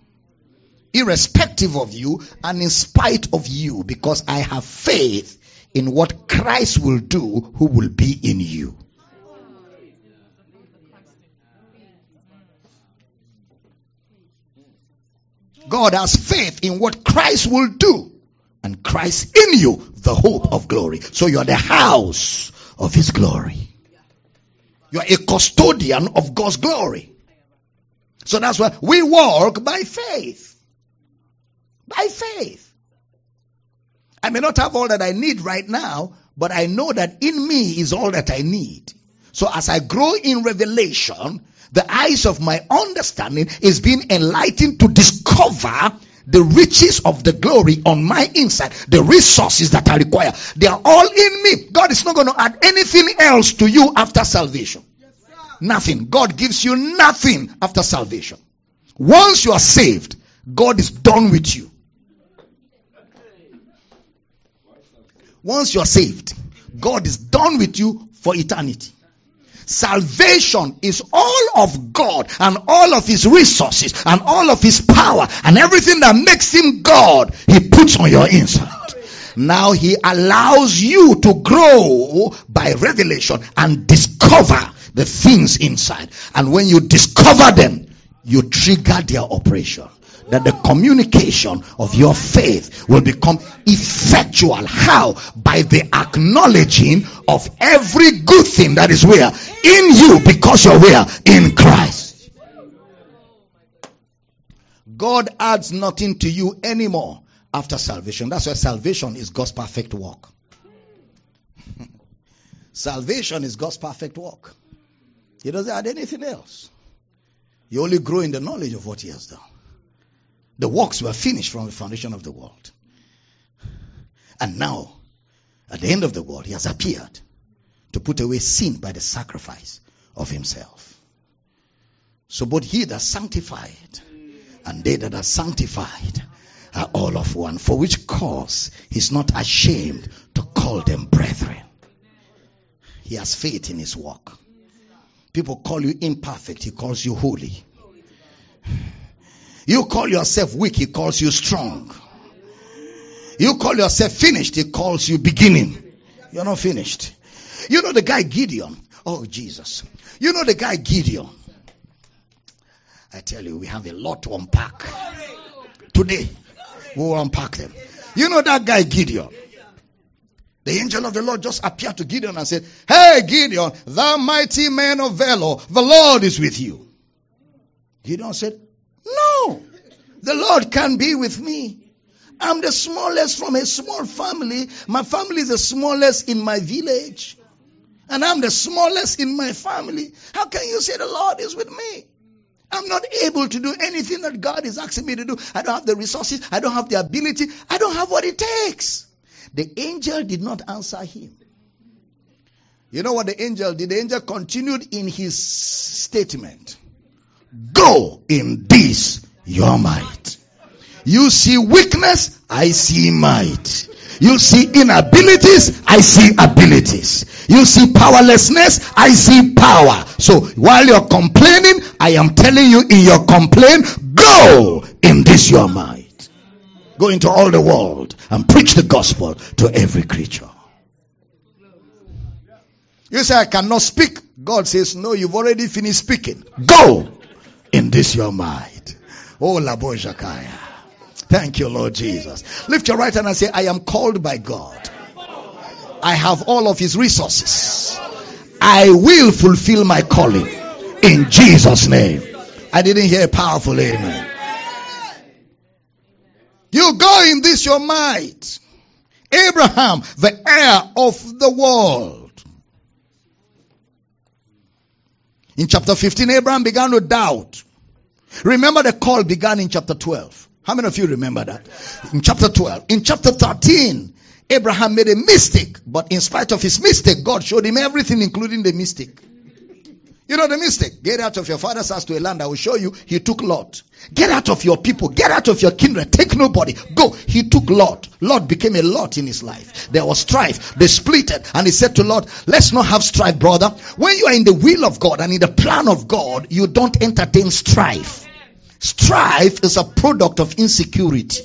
Speaker 1: irrespective of you and in spite of you, because I have faith in what Christ will do who will be in you. God has faith in what Christ will do. And Christ in you, the hope of glory. So you are the house of his glory. You are a custodian of God's glory. So that's why we walk by faith. By faith. I may not have all that I need right now, but I know that in me is all that I need. So as I grow in revelation, the eyes of my understanding is being enlightened to discover the riches of the glory on my inside, the resources that I require. They are all in me. God is not going to add anything else to you after salvation. nothing. God gives you nothing after salvation. Once you are saved, God is done with you. Once you are saved, God is done with you for eternity. Salvation is all of God and all of His resources and all of His power and everything that makes Him God, He puts on your inside. Now He allows you to grow by revelation and discover the things inside. And when you discover them, you trigger their operation that the communication of your faith will become effectual. How? By the acknowledging of every good thing that is where? In you because you're where? In Christ. God adds nothing to you anymore after salvation. That's why salvation is God's perfect work. [laughs] salvation is God's perfect work. He doesn't add anything else. You only grow in the knowledge of what He has done. The works were finished from the foundation of the world. And now, at the end of the world, he has appeared to put away sin by the sacrifice of himself. So both he that sanctified and they that are sanctified are all of one, for which cause he's not ashamed to call them brethren. He has faith in his work. People call you imperfect, he calls you holy. You call yourself weak, he calls you strong. You call yourself finished, he calls you beginning. You're not finished. You know the guy Gideon. Oh, Jesus. You know the guy Gideon. I tell you, we have a lot to unpack. Today, we will unpack them. You know that guy Gideon. The angel of the Lord just appeared to Gideon and said, Hey, Gideon, thou mighty man of valor, the Lord is with you. Gideon said, no. The Lord can be with me. I'm the smallest from a small family. My family is the smallest in my village. And I'm the smallest in my family. How can you say the Lord is with me? I'm not able to do anything that God is asking me to do. I don't have the resources. I don't have the ability. I don't have what it takes. The angel did not answer him. You know what the angel did? The angel continued in his statement. Go in this your might. You see weakness, I see might. You see inabilities, I see abilities. You see powerlessness, I see power. So while you're complaining, I am telling you in your complaint, go in this your might. Go into all the world and preach the gospel to every creature. You say, I cannot speak. God says, no, you've already finished speaking. Go in this your might. Oh, Labojakaya. Thank you, Lord Jesus. Lift your right hand and say, I am called by God. I have all of his resources. I will fulfill my calling in Jesus' name. I didn't hear a powerful amen. You go in this your might. Abraham, the heir of the world. In chapter 15, Abraham began to doubt. Remember the call began in chapter 12. How many of you remember that? In chapter 12. In chapter 13, Abraham made a mistake, but in spite of his mistake, God showed him everything, including the mistake. You know the mistake. Get out of your father's house to a land I will show you. He took Lot. Get out of your people. Get out of your kindred. Take nobody. Go. He took Lot. Lot became a lot in his life. There was strife. They splitted. And he said to Lot, let's not have strife, brother. When you are in the will of God and in the plan of God, you don't entertain strife. Strife is a product of insecurity.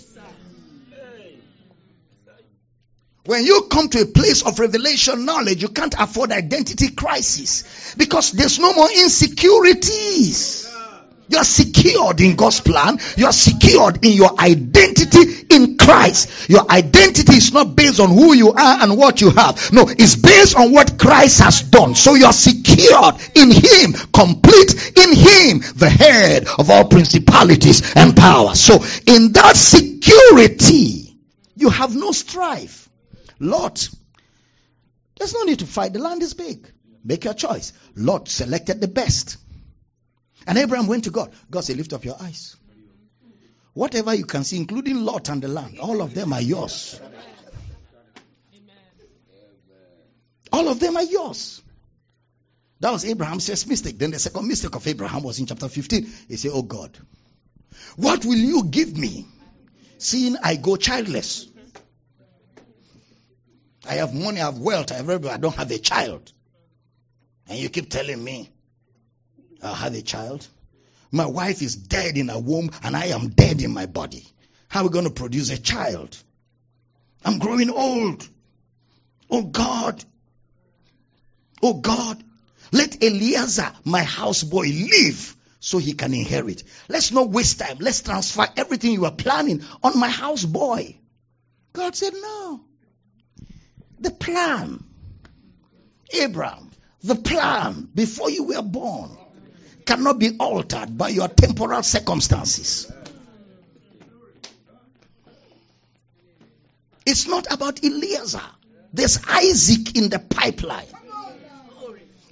Speaker 1: When you come to a place of revelation knowledge, you can't afford identity crisis because there's no more insecurities. You are secured in God's plan. You are secured in your identity in Christ. Your identity is not based on who you are and what you have. No, it's based on what Christ has done. So you are secured in Him, complete in Him, the head of all principalities and powers. So in that security, you have no strife. Lot, there's no need to fight. The land is big. Make your choice. Lot selected the best. And Abraham went to God. God said, Lift up your eyes. Whatever you can see, including Lot and the land, all of them are yours. All of them are yours. That was Abraham's first mistake. Then the second mistake of Abraham was in chapter 15. He said, Oh God, what will you give me, seeing I go childless? I have money, I have wealth, I have everything, I don't have a child. And you keep telling me I'll have a child. My wife is dead in her womb and I am dead in my body. How are we going to produce a child? I'm growing old. Oh God. Oh God. Let Eliezer, my houseboy, live so he can inherit. Let's not waste time. Let's transfer everything you are planning on my houseboy. God said, No. The plan. Abraham, the plan before you were born cannot be altered by your temporal circumstances. It's not about Eliezer. There's Isaac in the pipeline.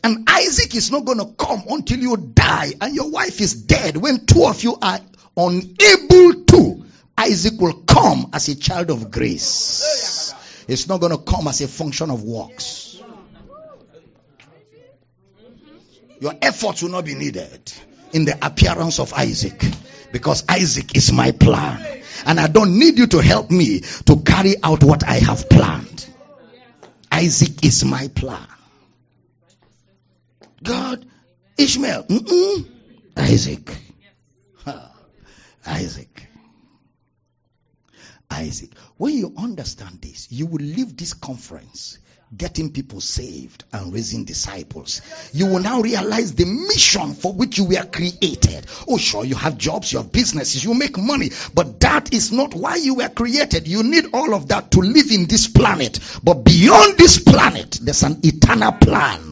Speaker 1: And Isaac is not going to come until you die and your wife is dead. When two of you are unable to, Isaac will come as a child of grace. It's not going to come as a function of works. Your efforts will not be needed in the appearance of Isaac because Isaac is my plan. And I don't need you to help me to carry out what I have planned. Isaac is my plan. God, Ishmael, mm-mm. Isaac. Isaac. Isaac. When you understand this, you will leave this conference getting people saved and raising disciples. You will now realize the mission for which you were created. Oh, sure, you have jobs, you have businesses, you make money, but that is not why you were created. You need all of that to live in this planet. But beyond this planet, there's an eternal plan.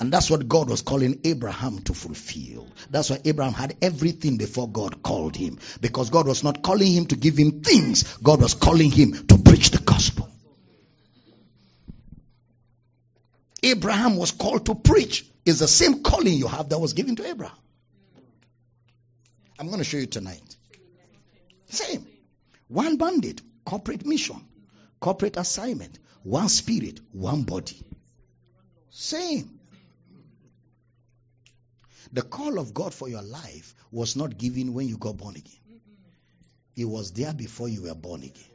Speaker 1: And that's what God was calling Abraham to fulfill. That's why Abraham had everything before God called him. Because God was not calling him to give him things, God was calling him to preach the gospel. Abraham was called to preach is the same calling you have that was given to Abraham. I'm going to show you tonight. Same. One bandit, corporate mission, corporate assignment, one spirit, one body. Same. The call of God for your life was not given when you got born again. It was there before you were born again.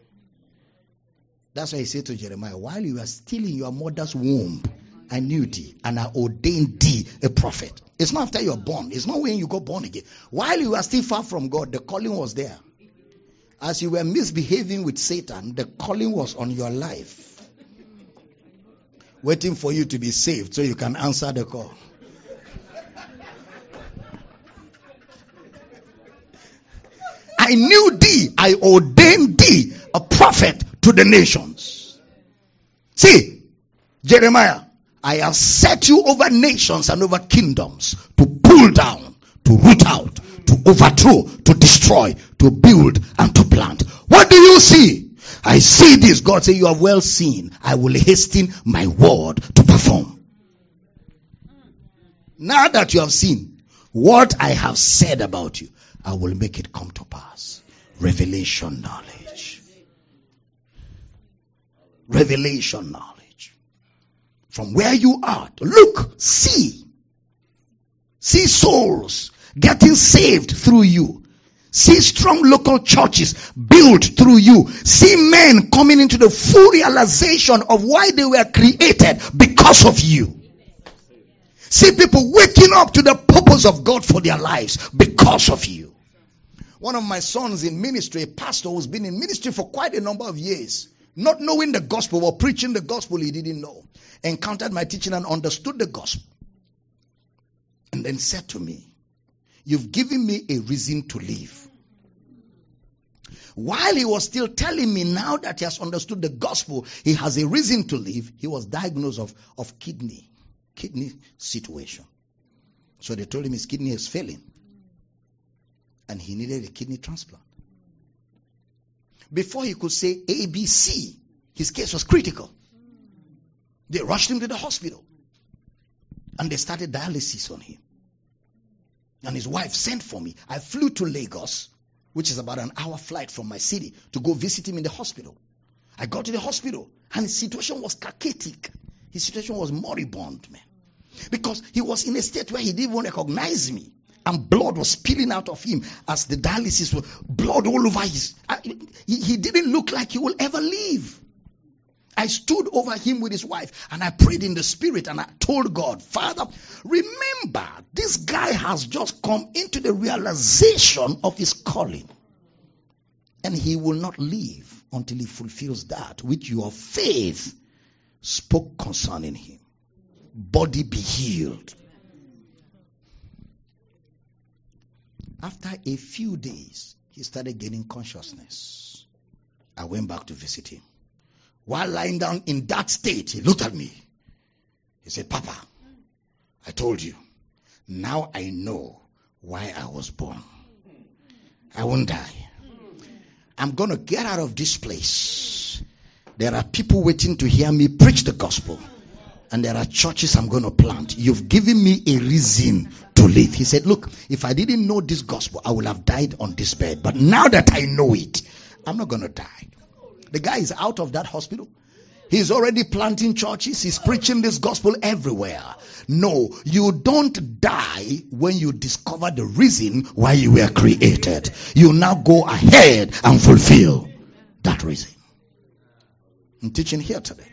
Speaker 1: That's why he said to Jeremiah, while you were still in your mother's womb, I knew thee and I ordained thee a prophet. It's not after you're born. It's not when you got born again. While you were still far from God, the calling was there. As you were misbehaving with Satan, the calling was on your life. Waiting for you to be saved so you can answer the call. I knew thee, I ordained thee a prophet to the nations. See, Jeremiah, I have set you over nations and over kingdoms to pull down, to root out, to overthrow, to destroy, to build, and to plant. What do you see? I see this. God say, You have well seen. I will hasten my word to perform. Now that you have seen what I have said about you, I will make it come to pass. Revelation knowledge. Revelation knowledge from where you are. Look, see. See souls getting saved through you. See strong local churches built through you. See men coming into the full realization of why they were created because of you. See people waking up to the purpose of God for their lives because of you. One of my sons in ministry, a pastor who's been in ministry for quite a number of years, not knowing the gospel or preaching the gospel he didn't know, encountered my teaching and understood the gospel. And then said to me, You've given me a reason to live. While he was still telling me now that he has understood the gospel, he has a reason to live, he was diagnosed of, of kidney, kidney situation. So they told him his kidney is failing. And he needed a kidney transplant. Before he could say ABC, his case was critical. They rushed him to the hospital. And they started dialysis on him. And his wife sent for me. I flew to Lagos, which is about an hour flight from my city, to go visit him in the hospital. I got to the hospital, and his situation was cachectic. His situation was moribund, man. Because he was in a state where he didn't even recognize me. And blood was spilling out of him as the dialysis was blood all over his. Uh, he, he didn't look like he will ever leave. I stood over him with his wife and I prayed in the spirit and I told God, Father, remember this guy has just come into the realization of his calling. And he will not leave until he fulfills that which your faith spoke concerning him. Body be healed. After a few days, he started gaining consciousness. I went back to visit him. While lying down in that state, he looked at me. He said, Papa, I told you. Now I know why I was born. I won't die. I'm going to get out of this place. There are people waiting to hear me preach the gospel. And there are churches I'm going to plant. You've given me a reason to live. He said, Look, if I didn't know this gospel, I would have died on this bed. But now that I know it, I'm not going to die. The guy is out of that hospital. He's already planting churches. He's preaching this gospel everywhere. No, you don't die when you discover the reason why you were created. You now go ahead and fulfill that reason. I'm teaching here today.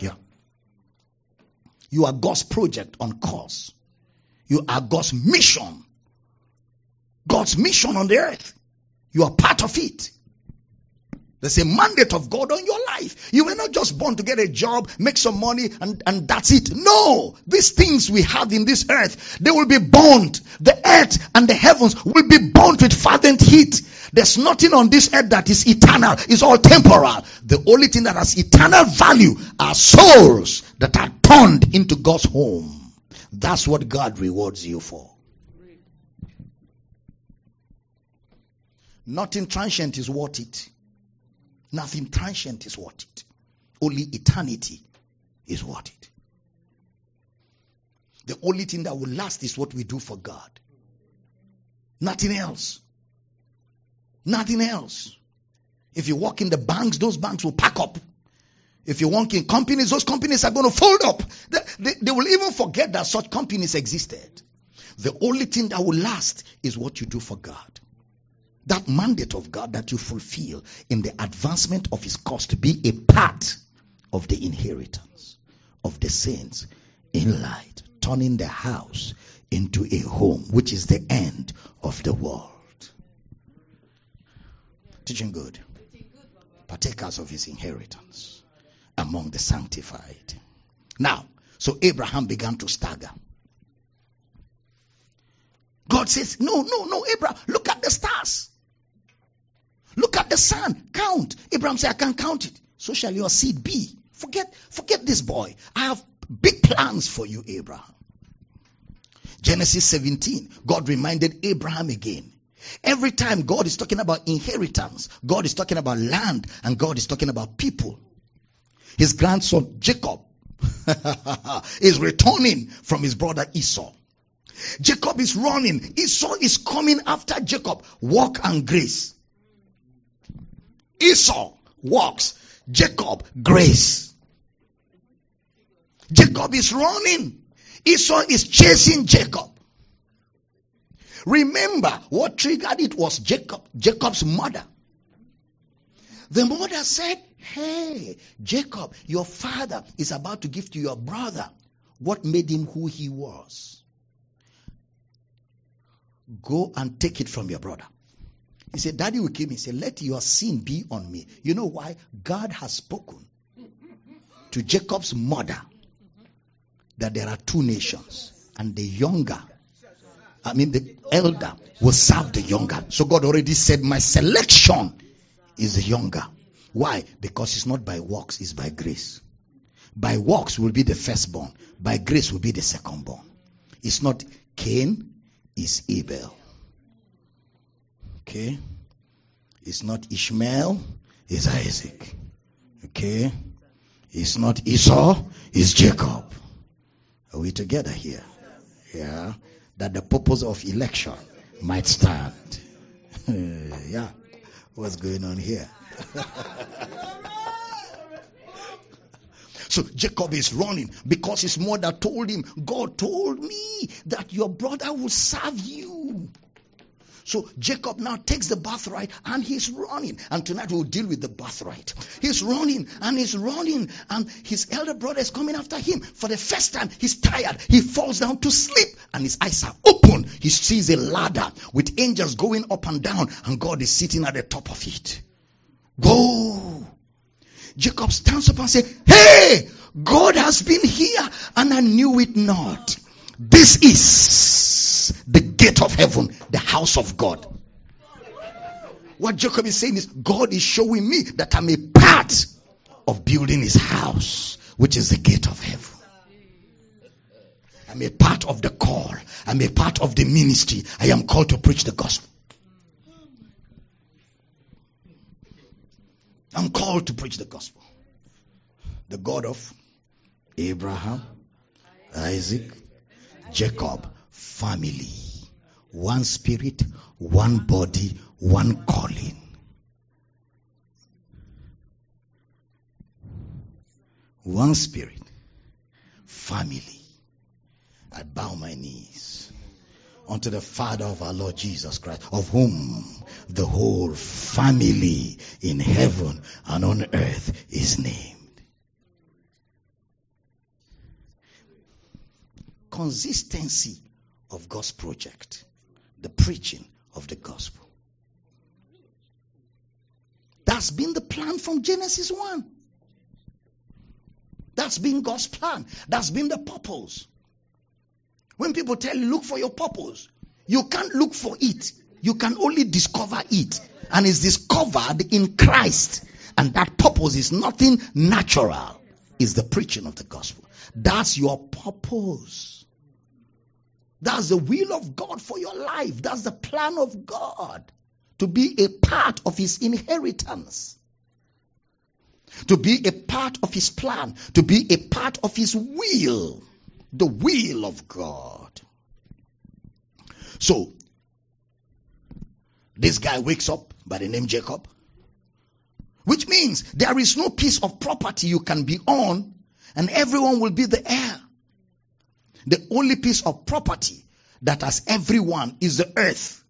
Speaker 1: Yeah. You are God's project on course. You are God's mission. God's mission on the earth. You are part of it. There's a mandate of God on your life. You were not just born to get a job, make some money, and, and that's it. No! These things we have in this earth, they will be burnt. The earth and the heavens will be burnt with fervent heat. There's nothing on this earth that is eternal. It's all temporal. The only thing that has eternal value are souls that are turned into God's home. That's what God rewards you for. Nothing transient is worth it. Nothing transient is worth it. Only eternity is worth it. The only thing that will last is what we do for God. Nothing else. Nothing else. If you walk in the banks, those banks will pack up. If you work in companies, those companies are going to fold up. They, they, they, will even forget that such companies existed. The only thing that will last is what you do for God that mandate of God that you fulfill in the advancement of His cause to be a part of the inheritance of the saints in light, turning the house into a home, which is the end of the world. Teaching good. Partakers of His inheritance among the sanctified. Now, so Abraham began to stagger. God says, No, no, no, Abraham, look at the stars. Look at the sun. Count. Abraham said, I can't count it. So shall your seed be. Forget, forget this boy. I have big plans for you, Abraham. Genesis 17, God reminded Abraham again. Every time God is talking about inheritance, God is talking about land, and God is talking about people. His grandson Jacob [laughs] is returning from his brother Esau. Jacob is running. Esau is coming after Jacob. Walk and grace. Esau walks. Jacob grace. Jacob is running. Esau is chasing Jacob. Remember what triggered it was Jacob, Jacob's mother. The mother said, Hey, Jacob, your father is about to give to your brother what made him who he was. Go and take it from your brother. He said, Daddy will kill me. He said, Let your sin be on me. You know why? God has spoken to Jacob's mother that there are two nations, and the younger, I mean, the elder will serve the younger. So God already said, My selection is the younger. Why? Because it's not by works, it's by grace. By works will be the firstborn, by grace will be the secondborn. It's not Cain, it's Abel. Okay? It's not Ishmael, it's Isaac. Okay? It's not Esau, it's Jacob. Are we together here? Yeah. That the purpose of election might stand. [laughs] yeah. What's going on here? [laughs] So Jacob is running because his mother told him, God told me that your brother will serve you. So Jacob now takes the birthright and he's running. And tonight we'll deal with the birthright. He's running and he's running and his elder brother is coming after him. For the first time, he's tired. He falls down to sleep and his eyes are open. He sees a ladder with angels going up and down and God is sitting at the top of it. Go. Jacob stands up and says, Hey, God has been here and I knew it not. This is the gate of heaven, the house of God. What Jacob is saying is, God is showing me that I'm a part of building his house, which is the gate of heaven. I'm a part of the call. I'm a part of the ministry. I am called to preach the gospel. I'm called to preach the gospel. The God of Abraham, Isaac, Jacob, family. One spirit, one body, one calling. One spirit, family. I bow my knees unto the Father of our Lord Jesus Christ, of whom the whole family in heaven and on earth is named. Consistency of God's project, the preaching of the gospel. That's been the plan from Genesis 1. That's been God's plan. That's been the purpose. When people tell you, look for your purpose, you can't look for it. You can only discover it. And it's discovered in Christ. And that purpose is nothing natural. It's the preaching of the gospel. That's your purpose. That's the will of God for your life. That's the plan of God. To be a part of his inheritance. To be a part of his plan. To be a part of his will. The will of God. So, this guy wakes up by the name Jacob. Which means there is no piece of property you can be on and everyone will be the heir. The only piece of property that has everyone is the earth.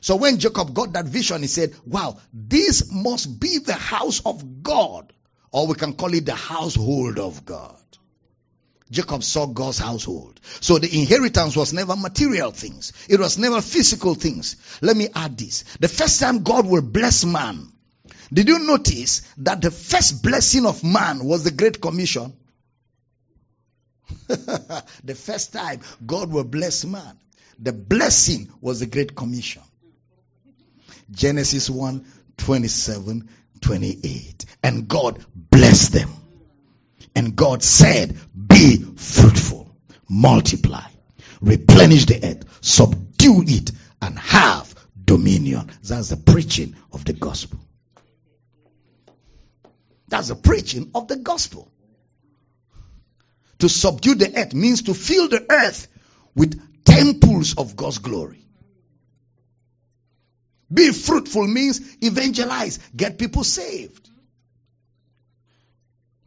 Speaker 1: So when Jacob got that vision, he said, wow, this must be the house of God. Or we can call it the household of God. Jacob saw God's household. So the inheritance was never material things. It was never physical things. Let me add this. The first time God will bless man, did you notice that the first blessing of man was the Great Commission? [laughs] the first time God will bless man, the blessing was the Great Commission. Genesis 1 27 28. And God blessed them. And God said, Be fruitful, multiply, replenish the earth, subdue it, and have dominion. That's the preaching of the gospel. That's the preaching of the gospel. To subdue the earth means to fill the earth with temples of God's glory. Be fruitful means evangelize, get people saved.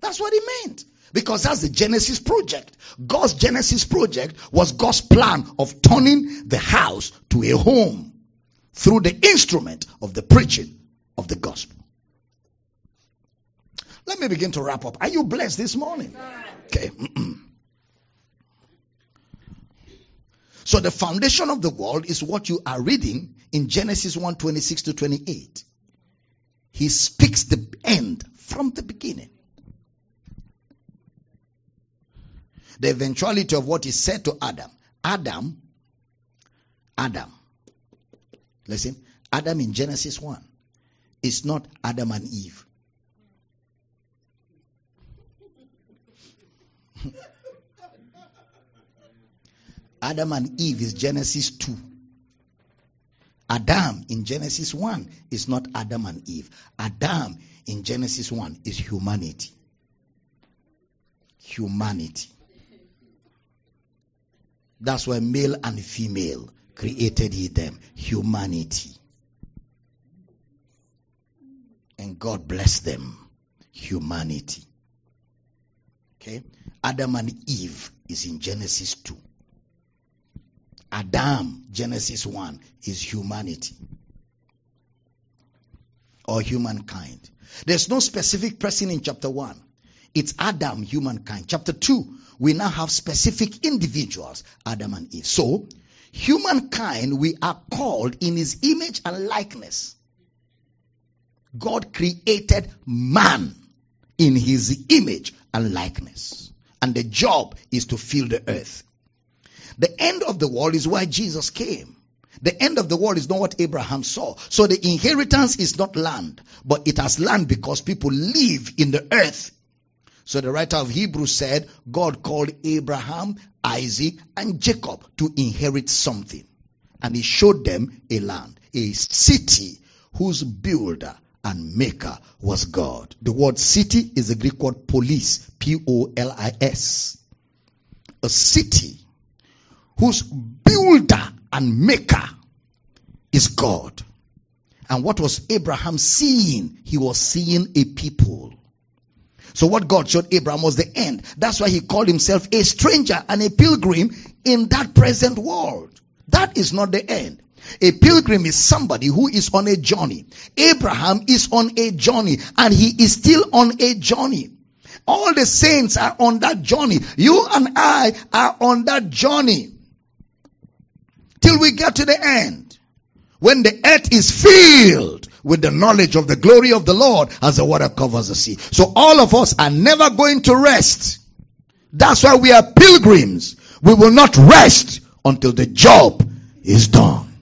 Speaker 1: That's what he meant. Because that's the Genesis project. God's Genesis project was God's plan of turning the house to a home through the instrument of the preaching of the gospel. Let me begin to wrap up. Are you blessed this morning? Okay. [clears throat] So the foundation of the world is what you are reading in Genesis 1 26 to 28. He speaks the end from the beginning. The eventuality of what he said to Adam. Adam, Adam. Listen, Adam in Genesis 1 is not Adam and Eve. [laughs] Adam and Eve is Genesis 2. Adam in Genesis 1 is not Adam and Eve. Adam in Genesis 1 is humanity. Humanity. That's why male and female created he them. Humanity. And God blessed them. Humanity. Okay? Adam and Eve is in Genesis 2. Adam, Genesis 1, is humanity or humankind. There's no specific person in chapter 1. It's Adam, humankind. Chapter 2, we now have specific individuals, Adam and Eve. So, humankind, we are called in his image and likeness. God created man in his image and likeness. And the job is to fill the earth. The end of the world is why Jesus came. The end of the world is not what Abraham saw. So the inheritance is not land, but it has land because people live in the earth. So the writer of Hebrews said God called Abraham, Isaac, and Jacob to inherit something. And he showed them a land, a city whose builder and maker was God. The word city is the Greek word polis, P-O-L-I-S. A city whose builder and maker is God. And what was Abraham seeing? He was seeing a people. So what God showed Abraham was the end. That's why he called himself a stranger and a pilgrim in that present world. That is not the end. A pilgrim is somebody who is on a journey. Abraham is on a journey and he is still on a journey. All the saints are on that journey. You and I are on that journey till we get to the end. When the earth is filled with the knowledge of the glory of the Lord as the water covers the sea. So all of us are never going to rest. That's why we are pilgrims. We will not rest until the job is done.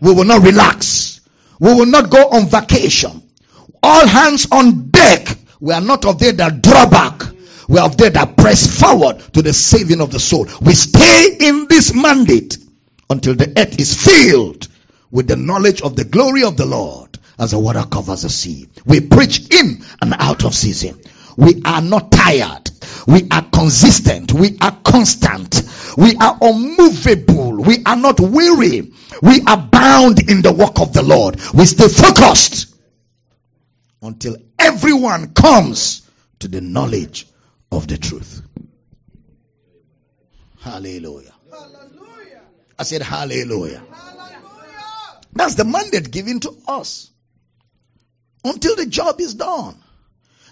Speaker 1: We will not relax. We will not go on vacation. All hands on deck. We are not of there that draw back. We are of there that press forward to the saving of the soul. We stay in this mandate until the earth is filled with the knowledge of the glory of the Lord as the water covers the sea. We preach in and out of season. We are not tired. We are consistent. We are constant. We are unmovable. We are not weary. We are bound in the work of the Lord. We stay focused until everyone comes to the knowledge of the truth. Hallelujah. I said, Hallelujah. That's the mandate given to us until the job is done.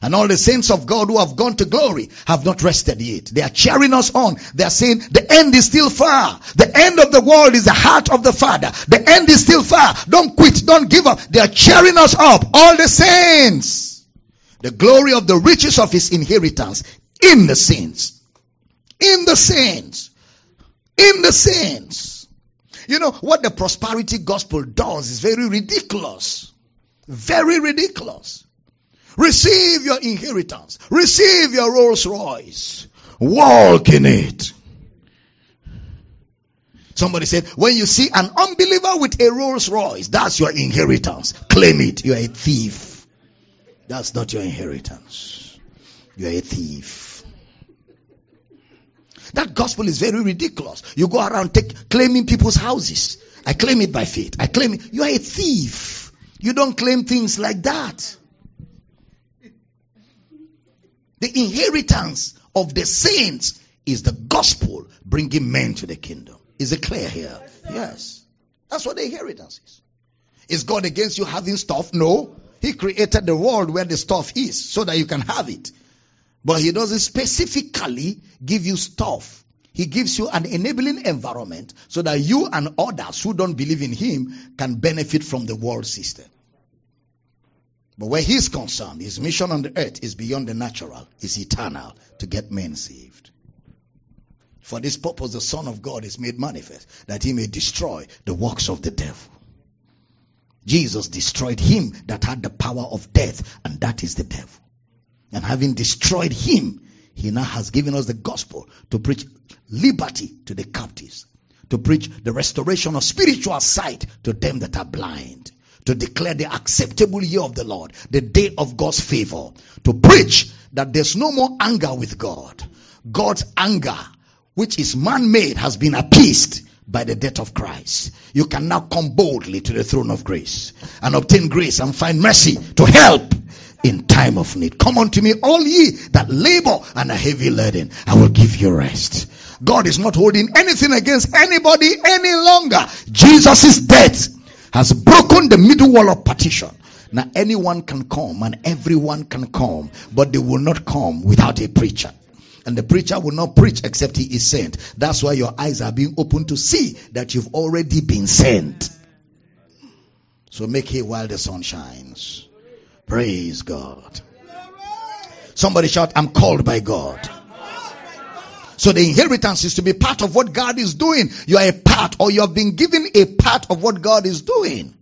Speaker 1: And all the saints of God who have gone to glory have not rested yet. They are cheering us on. They are saying the end is still far. The end of the world is the heart of the Father. The end is still far. Don't quit. Don't give up. They are cheering us up. All the saints. The glory of the riches of his inheritance in the saints. In the saints. In the saints. You know what the prosperity gospel does is very ridiculous. Very ridiculous. Receive your inheritance. Receive your Rolls Royce. Walk in it. Somebody said, when you see an unbeliever with a Rolls Royce, that's your inheritance. Claim it. You're a thief. That's not your inheritance. You're a thief. That gospel is very ridiculous. You go around take, claiming people's houses. I claim it by faith. I claim it. You are a thief. You don't claim things like that. The inheritance of the saints is the gospel bringing men to the kingdom. Is it clear here? Yes. That's what the inheritance is. Is God against you having stuff? No. He created the world where the stuff is so that you can have it. But he doesn't specifically give you stuff. He gives you an enabling environment so that you and others who don't believe in Him can benefit from the world system. But where He's concerned, His mission on the earth is beyond the natural, is eternal to get men saved. For this purpose, the Son of God is made manifest that He may destroy the works of the devil. Jesus destroyed him that had the power of death, and that is the devil. And having destroyed him, he now has given us the gospel to preach liberty to the captives, to preach the restoration of spiritual sight to them that are blind, to declare the acceptable year of the Lord, the day of God's favor, to preach that there's no more anger with God. God's anger, which is man made, has been appeased by the death of Christ. You can now come boldly to the throne of grace and obtain grace and find mercy to help in time of need. Come unto me, all ye that labor and are heavy laden. I will give you rest. God is not holding anything against anybody any longer. Jesus' death has broken the middle wall of partition. Now anyone can come and everyone can come, but they will not come without a preacher. And the preacher will not preach except he is sent. That's why your eyes are being opened to see that you've already been sent. So make hay while the sun shines. Praise God. Somebody shout, I'm called by God. So the inheritance is to be part of what God is doing. You are a part or you have been given a part of what God is doing.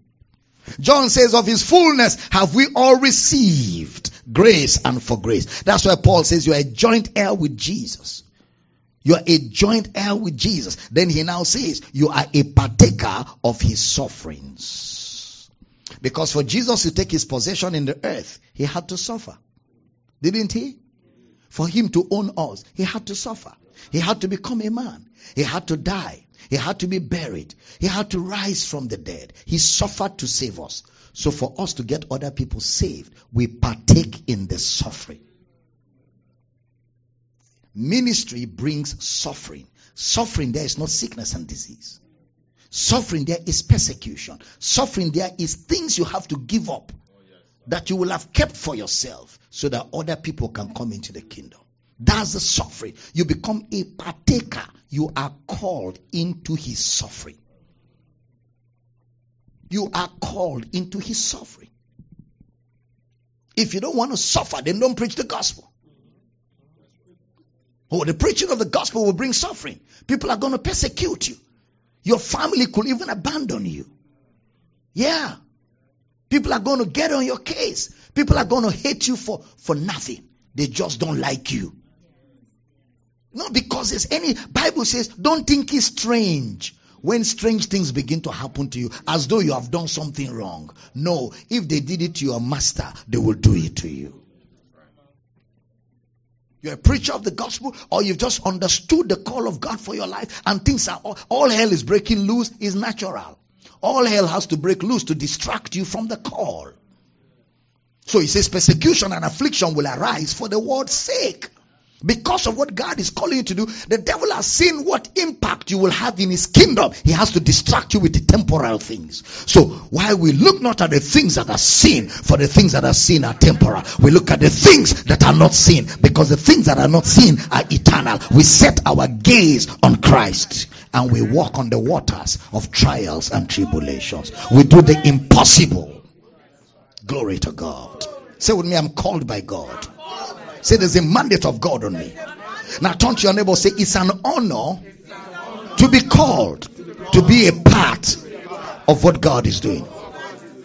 Speaker 1: John says of his fullness have we all received grace and for grace. That's why Paul says you are a joint heir with Jesus. You are a joint heir with Jesus. Then he now says you are a partaker of his sufferings. Because for Jesus to take his possession in the earth, he had to suffer. Didn't he? For him to own us, he had to suffer. He had to become a man. He had to die. He had to be buried. He had to rise from the dead. He suffered to save us. So for us to get other people saved, we partake in the suffering. Ministry brings suffering. Suffering there is not sickness and disease. Suffering there is persecution. Suffering there is things you have to give up that you will have kept for yourself so that other people can come into the kingdom. That's the suffering. You become a partaker. You are called into his suffering. You are called into his suffering. If you don't want to suffer, then don't preach the gospel. Oh, the preaching of the gospel will bring suffering. People are going to persecute you. Your family could even abandon you. Yeah. People are going to get on your case. People are going to hate you for, for nothing. They just don't like you. Not because there's any, Bible says, don't think it's strange when strange things begin to happen to you as though you have done something wrong. No, if they did it to your master, they will do it to you. You're a preacher of the gospel, or you've just understood the call of God for your life, and things are all, all hell is breaking loose is natural. All hell has to break loose to distract you from the call. So he says persecution and affliction will arise for the word's sake. Because of what God is calling you to do, the devil has seen what impact you will have in his kingdom. He has to distract you with the temporal things. So while we look not at the things that are seen, for the things that are seen are temporal, we look at the things that are not seen, because the things that are not seen are eternal. We set our gaze on Christ and we walk on the waters of trials and tribulations. We do the impossible. Glory to God. Say with me, I'm called by God. Say there's a mandate of God on me. Now turn to your neighbor say it's an honor to be called to be a part of what God is doing.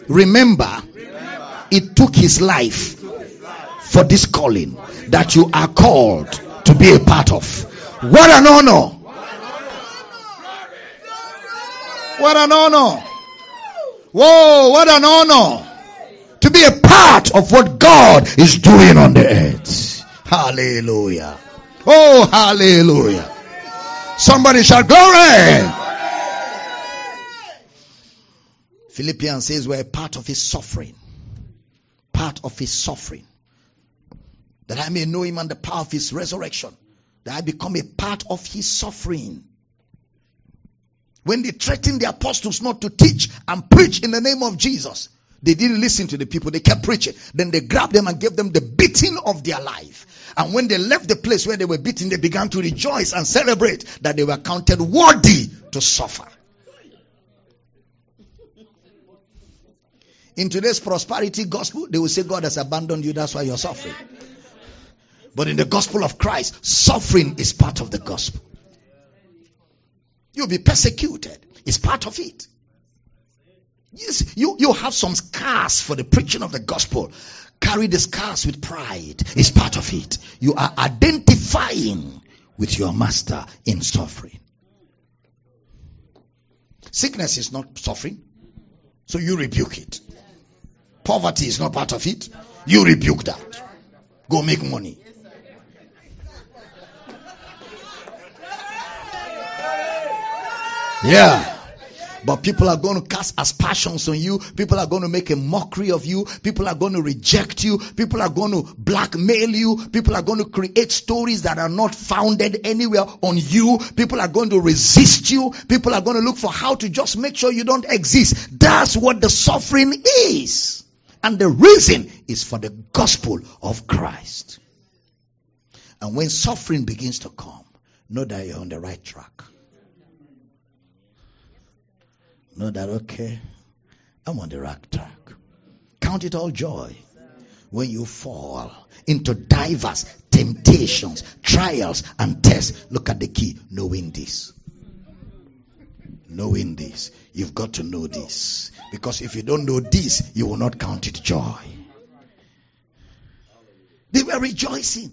Speaker 1: Remember, it took his life for this calling that you are called to be a part of. What an honor! What an honor! Whoa, what an honor! To be a part of what God is doing on the earth. Hallelujah. Oh, hallelujah. Somebody shout glory. Philippians says we're a part of his suffering. Part of his suffering. That I may know him and the power of his resurrection. That I become a part of his suffering. When they threatened the apostles not to teach and preach in the name of Jesus, They didn't listen to the people. They kept preaching. Then they grabbed them and gave them the beating of their life. And when they left the place where they were beaten, they began to rejoice and celebrate that they were counted worthy to suffer. In today's prosperity gospel, they will say God has abandoned you, that's why you're suffering. But in the gospel of Christ, suffering is part of the gospel. You'll be persecuted, it's part of it. Yes, you, you have some scars for the preaching of the gospel. Carry the scars with pride. It's part of it. You are identifying with your master in suffering. Sickness is not suffering, so you rebuke it. Poverty is not part of it. You rebuke that. Go make money. Yeah. But people are going to cast aspersions on you. People are going to make a mockery of you. People are going to reject you. People are going to blackmail you. People are going to create stories that are not founded anywhere on you. People are going to resist you. People are going to look for how to just make sure you don't exist. That's what the suffering is. And the reason is for the gospel of Christ. And when suffering begins to come, know that you're on the right track. Know that, okay, I'm on the right track. Count it all joy when you fall into diverse temptations, trials, and tests. Look at the key knowing this. Knowing this. You've got to know this. Because if you don't know this, you will not count it joy. They were rejoicing.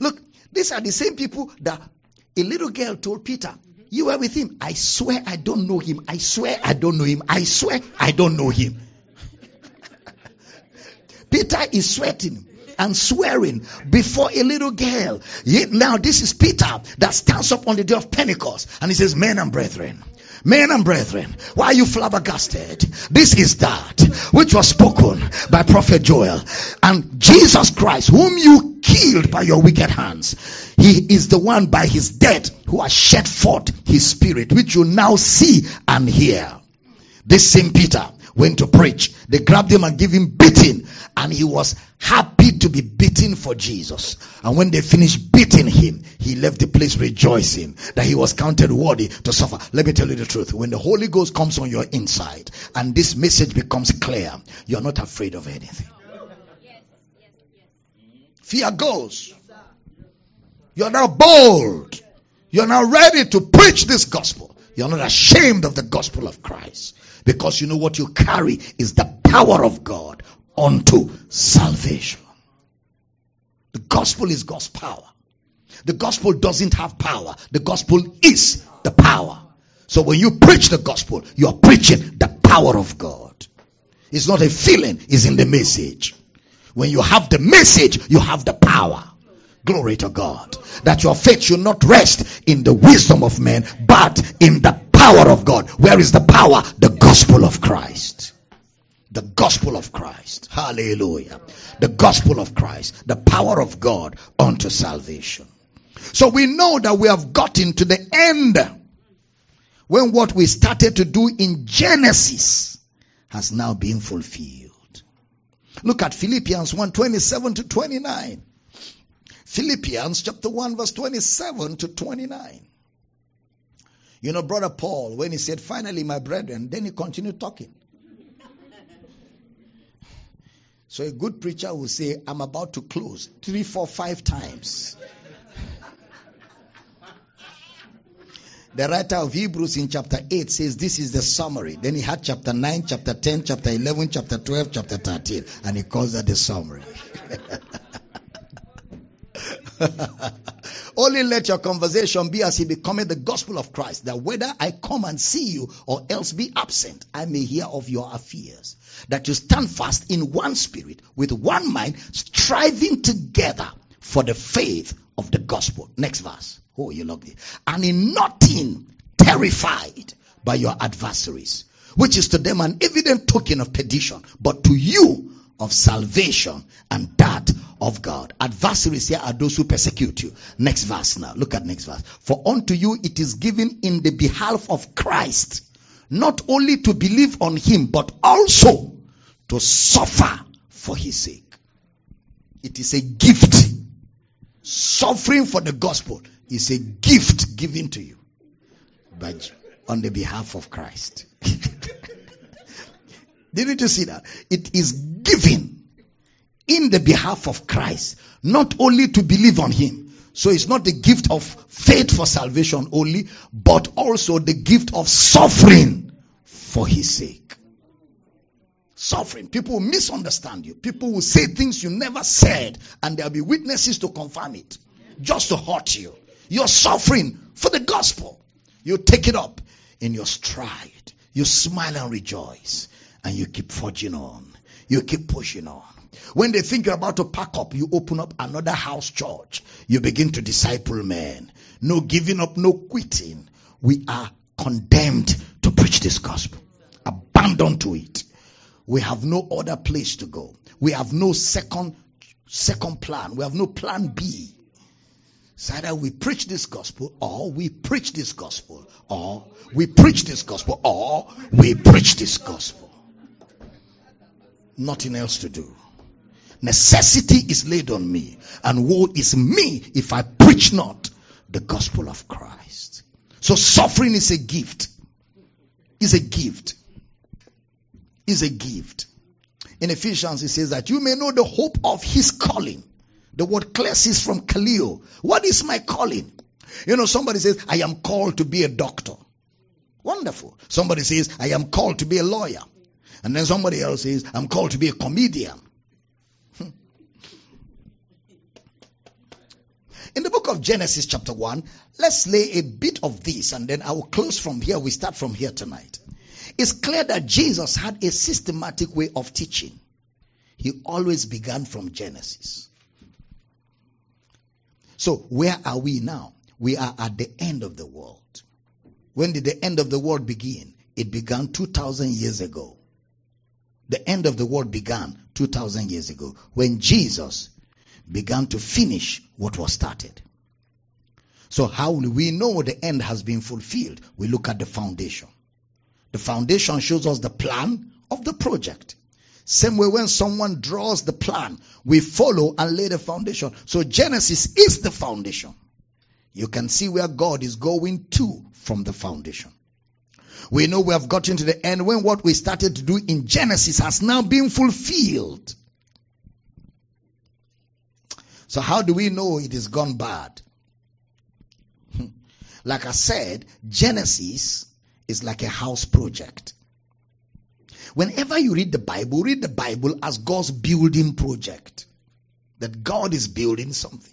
Speaker 1: Look, these are the same people that a little girl told Peter, You were with him. I swear I don't know him. I swear I don't know him. I swear I don't know him. [laughs] Peter is sweating and swearing before a little girl. Yet now this is Peter that stands up on the day of Pentecost and he says, Men and brethren, Men and brethren, why are you flabbergasted? This is that which was spoken by Prophet Joel. And Jesus Christ, whom you killed by your wicked hands, he is the one by his death who has shed forth his spirit, which you now see and hear. This same Peter went to preach. They grabbed him and gave him beating. And he was happy to be beaten for Jesus. And when they finished beating him, he left the place rejoicing that he was counted worthy to suffer. Let me tell you the truth. When the Holy Ghost comes on your inside and this message becomes clear, you're not afraid of anything. Fear goes. You're now bold. You're now ready to preach this gospel. You're not ashamed of the gospel of Christ. Because you know what you carry is the power of God unto salvation. The gospel is God's power. The gospel doesn't have power. The gospel is the power. So when you preach the gospel, you are preaching the power of God. It's not a feeling, it's in the message. When you have the message, you have the power. Glory to God. That your faith should not rest in the wisdom of men, but in the power of God. Where is the power? The gospel of Christ. The gospel of Christ. Hallelujah. The gospel of Christ. The power of God unto salvation. So we know that we have gotten to the end when what we started to do in Genesis has now been fulfilled. Look at Philippians 1 27 to 29. Philippians chapter 1 verse 27 to 29. You know, brother Paul, when he said, finally, my brethren, then he continued talking. So a good preacher will say, I'm about to close three, four, five times. The writer of Hebrews in chapter 8 says this is the summary. Then he had chapter 9, chapter 10, chapter 11, chapter 12, chapter 13. And he calls that the summary. [laughs] Only let your conversation be as he becometh the gospel of Christ, that whether I come and see you or else be absent, I may hear of your affairs. That you stand fast in one spirit, with one mind, striving together for the faith of the gospel. Next verse. Oh, you love. And in nothing terrified by your adversaries, which is to them an evident token of perdition, but to you of salvation and that of God. Adversaries here are those who persecute you. Next verse now. Look at next verse. For unto you it is given in the behalf of Christ, not only to believe on him, but also to suffer for his sake. It is a gift. Suffering for the gospel is a gift given to you by, on the behalf of Christ. [laughs] Didn't you see that? It is given in the behalf of Christ, not only to believe on him. So it's not the gift of faith for salvation only, but also the gift of suffering for his sake. Suffering. People will misunderstand you. People will say things you never said, and there'll be witnesses to confirm it, just to hurt you. You're suffering for the gospel. You take it up in your stride. You smile and rejoice, and you keep forging on. You keep pushing on. When they think you're about to pack up, you open up another house church. You begin to disciple men. No giving up, no quitting. We are condemned to preach this gospel. Abandoned to it. We have no other place to go. We have no second second plan. We have no plan B. It's either we preach this gospel or we preach this gospel or we preach this gospel or we preach this gospel. Nothing else to do. Necessity is laid on me, and woe is me if I preach not the gospel of Christ. So suffering is a gift. Is a gift. Is a gift. In Ephesians, it says that you may know the hope of his calling. The word is from kaleo. What is my calling? You know, somebody says, I am called to be a doctor. Wonderful. Somebody says, I am called to be a lawyer. And then somebody else says, I'm called to be a comedian. Hmm. In the book of Genesis, chapter 1, let's lay a bit of this and then I will close from here. We start from here tonight. It's clear that Jesus had a systematic way of teaching. He always began from Genesis. So, where are we now? We are at the end of the world. When did the end of the world begin? It began 2,000 years ago. The end of the world began 2,000 years ago when Jesus began to finish what was started. So how will we know the end has been fulfilled? We look at the foundation. The foundation shows us the plan of the project. Same way when someone draws the plan, we follow and lay the foundation. So Genesis is the foundation. You can see where God is going to from the foundation. We know we have gotten to the end when what we started to do in Genesis has now been fulfilled. So how do we know it is gone bad? Hmm. like I said, Genesis is like a house project. Whenever you read the Bible, read the Bible as God's building project. That God is building something.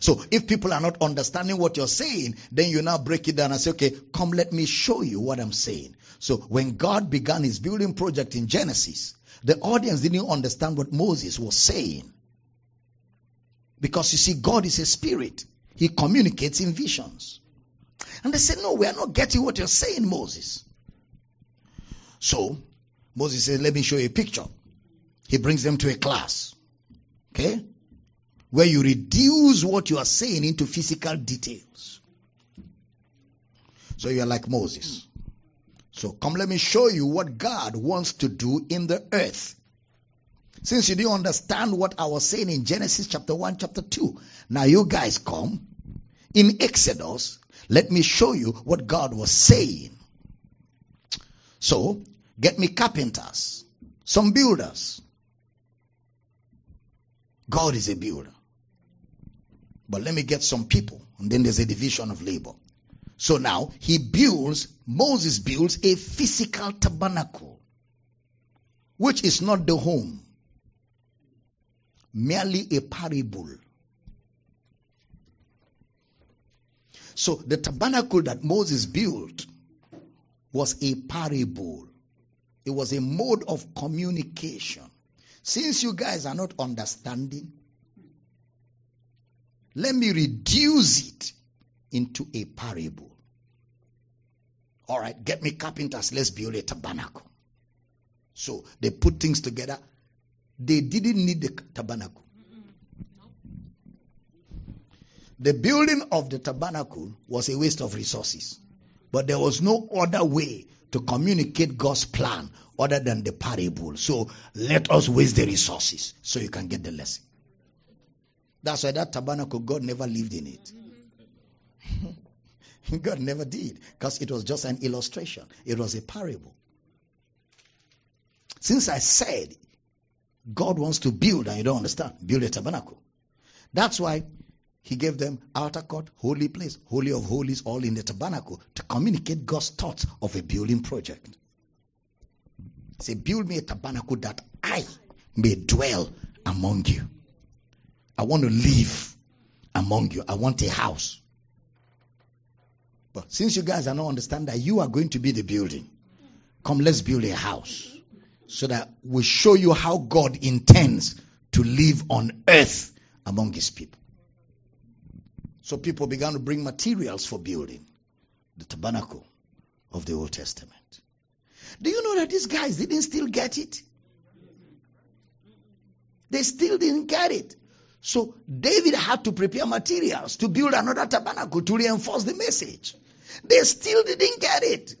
Speaker 1: So if people are not understanding what you're saying, then you now break it down and say, okay, come let me show you what I'm saying. So when God began his building project in Genesis, the audience didn't understand what Moses was saying. Because you see, God is a spirit. He communicates in visions. And they said, No, we are not getting what you're saying, Moses. So, Moses says, Let me show you a picture. He brings them to a class. Okay? Where you reduce what you are saying into physical details. So you're like Moses. So come, let me show you what God wants to do in the earth. Since you didn't understand what I was saying in Genesis chapter 1, chapter 2, now you guys come in Exodus. Let me show you what God was saying. So, get me carpenters, some builders. God is a builder. But let me get some people, and then there's a division of labor. So now he builds, Moses builds a physical tabernacle, which is not the home, merely a parable. So the tabernacle that Moses built was a parable. It was a mode of communication. Since you guys are not understanding, let me reduce it into a parable. All right, get me carpenters, let's build a tabernacle. So they put things together. They didn't need the tabernacle. The building of the tabernacle was a waste of resources. But there was no other way to communicate God's plan other than the parable. So let us waste the resources so you can get the lesson. That's why that tabernacle, God never lived in it. [laughs] God never did because it was just an illustration, it was a parable. Since I said God wants to build and you don't understand, build a tabernacle. That's why he gave them outer court, holy place, holy of holies, all in the tabernacle to communicate God's thoughts of a building project. Say, build me a tabernacle that I may dwell among you. I want to live among you. I want a house. But since you guys are not understand that you are going to be the building, come let's build a house so that we show you how God intends to live on earth among his people. So people began to bring materials for building the tabernacle of the Old Testament. Do you know that these guys didn't still get it? They still didn't get it. So David had to prepare materials to build another tabernacle to reinforce the message. They still didn't get it.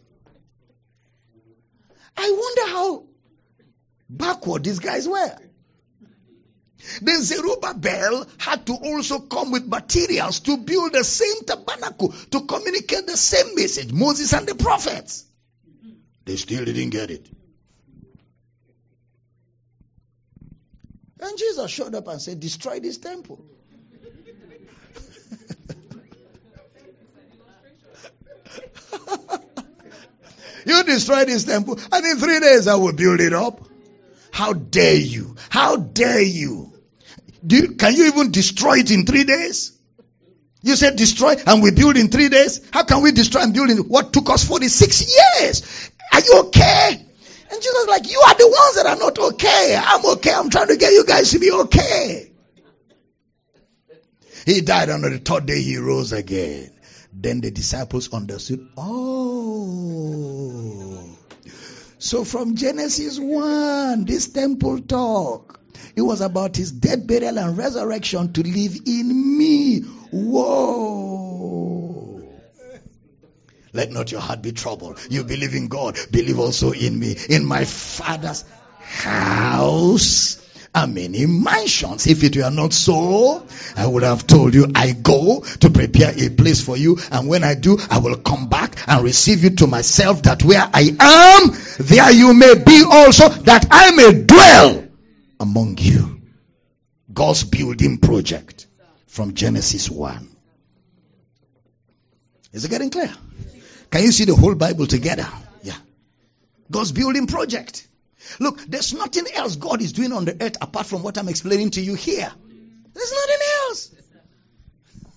Speaker 1: I wonder how backward these guys were. Then Zerubbabel had to also come with materials to build the same tabernacle, to communicate the same message. Moses and the prophets. They still didn't get it. And Jesus showed up and said, Destroy this temple. [laughs] you destroy this temple, and in three days I will build it up. How dare you? How dare you? You, can you even destroy it in three days? You said destroy and we build in three days. How can we destroy and build in what took us 46 years? Are you okay? And Jesus like, you are the ones that are not okay. I'm okay. I'm trying to get you guys to be okay. He died on the third day he rose again. Then the disciples understood, oh. So from Genesis 1, this temple talk, it was about his death, burial, and resurrection to live in me. Whoa. Let not your heart be troubled. You believe in God, believe also in me. In my father's house are many mansions. If it were not so, I would have told you, I go to prepare a place for you. And when I do, I will come back and receive you to myself that where I am, there you may be also, that I may dwell among you. God's building project from Genesis 1. Is it getting clear? Can you see the whole Bible together? Yeah. God's building project. Look, there's nothing else God is doing on the earth apart from what I'm explaining to you here. There's nothing else.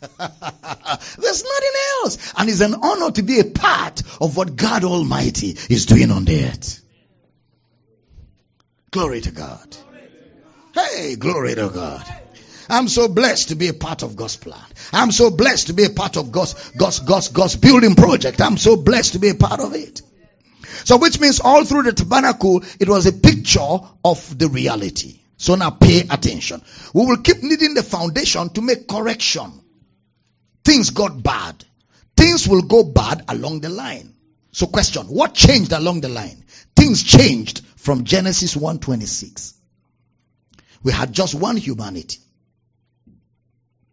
Speaker 1: [laughs] There's nothing else. And it's an honor to be a part of what God Almighty is doing on the earth. Glory to God. Hey, glory to God. I'm so blessed to be a part of God's plan. I'm so blessed to be a part of God's, God's, God's, God's building project. I'm so blessed to be a part of it. So which means all through the tabernacle, it was a picture of the reality. So now pay attention. We will keep needing the foundation to make correction. Things got bad. Things will go bad along the line. So question, what changed along the line? Things changed from Genesis 126. We had just one humanity.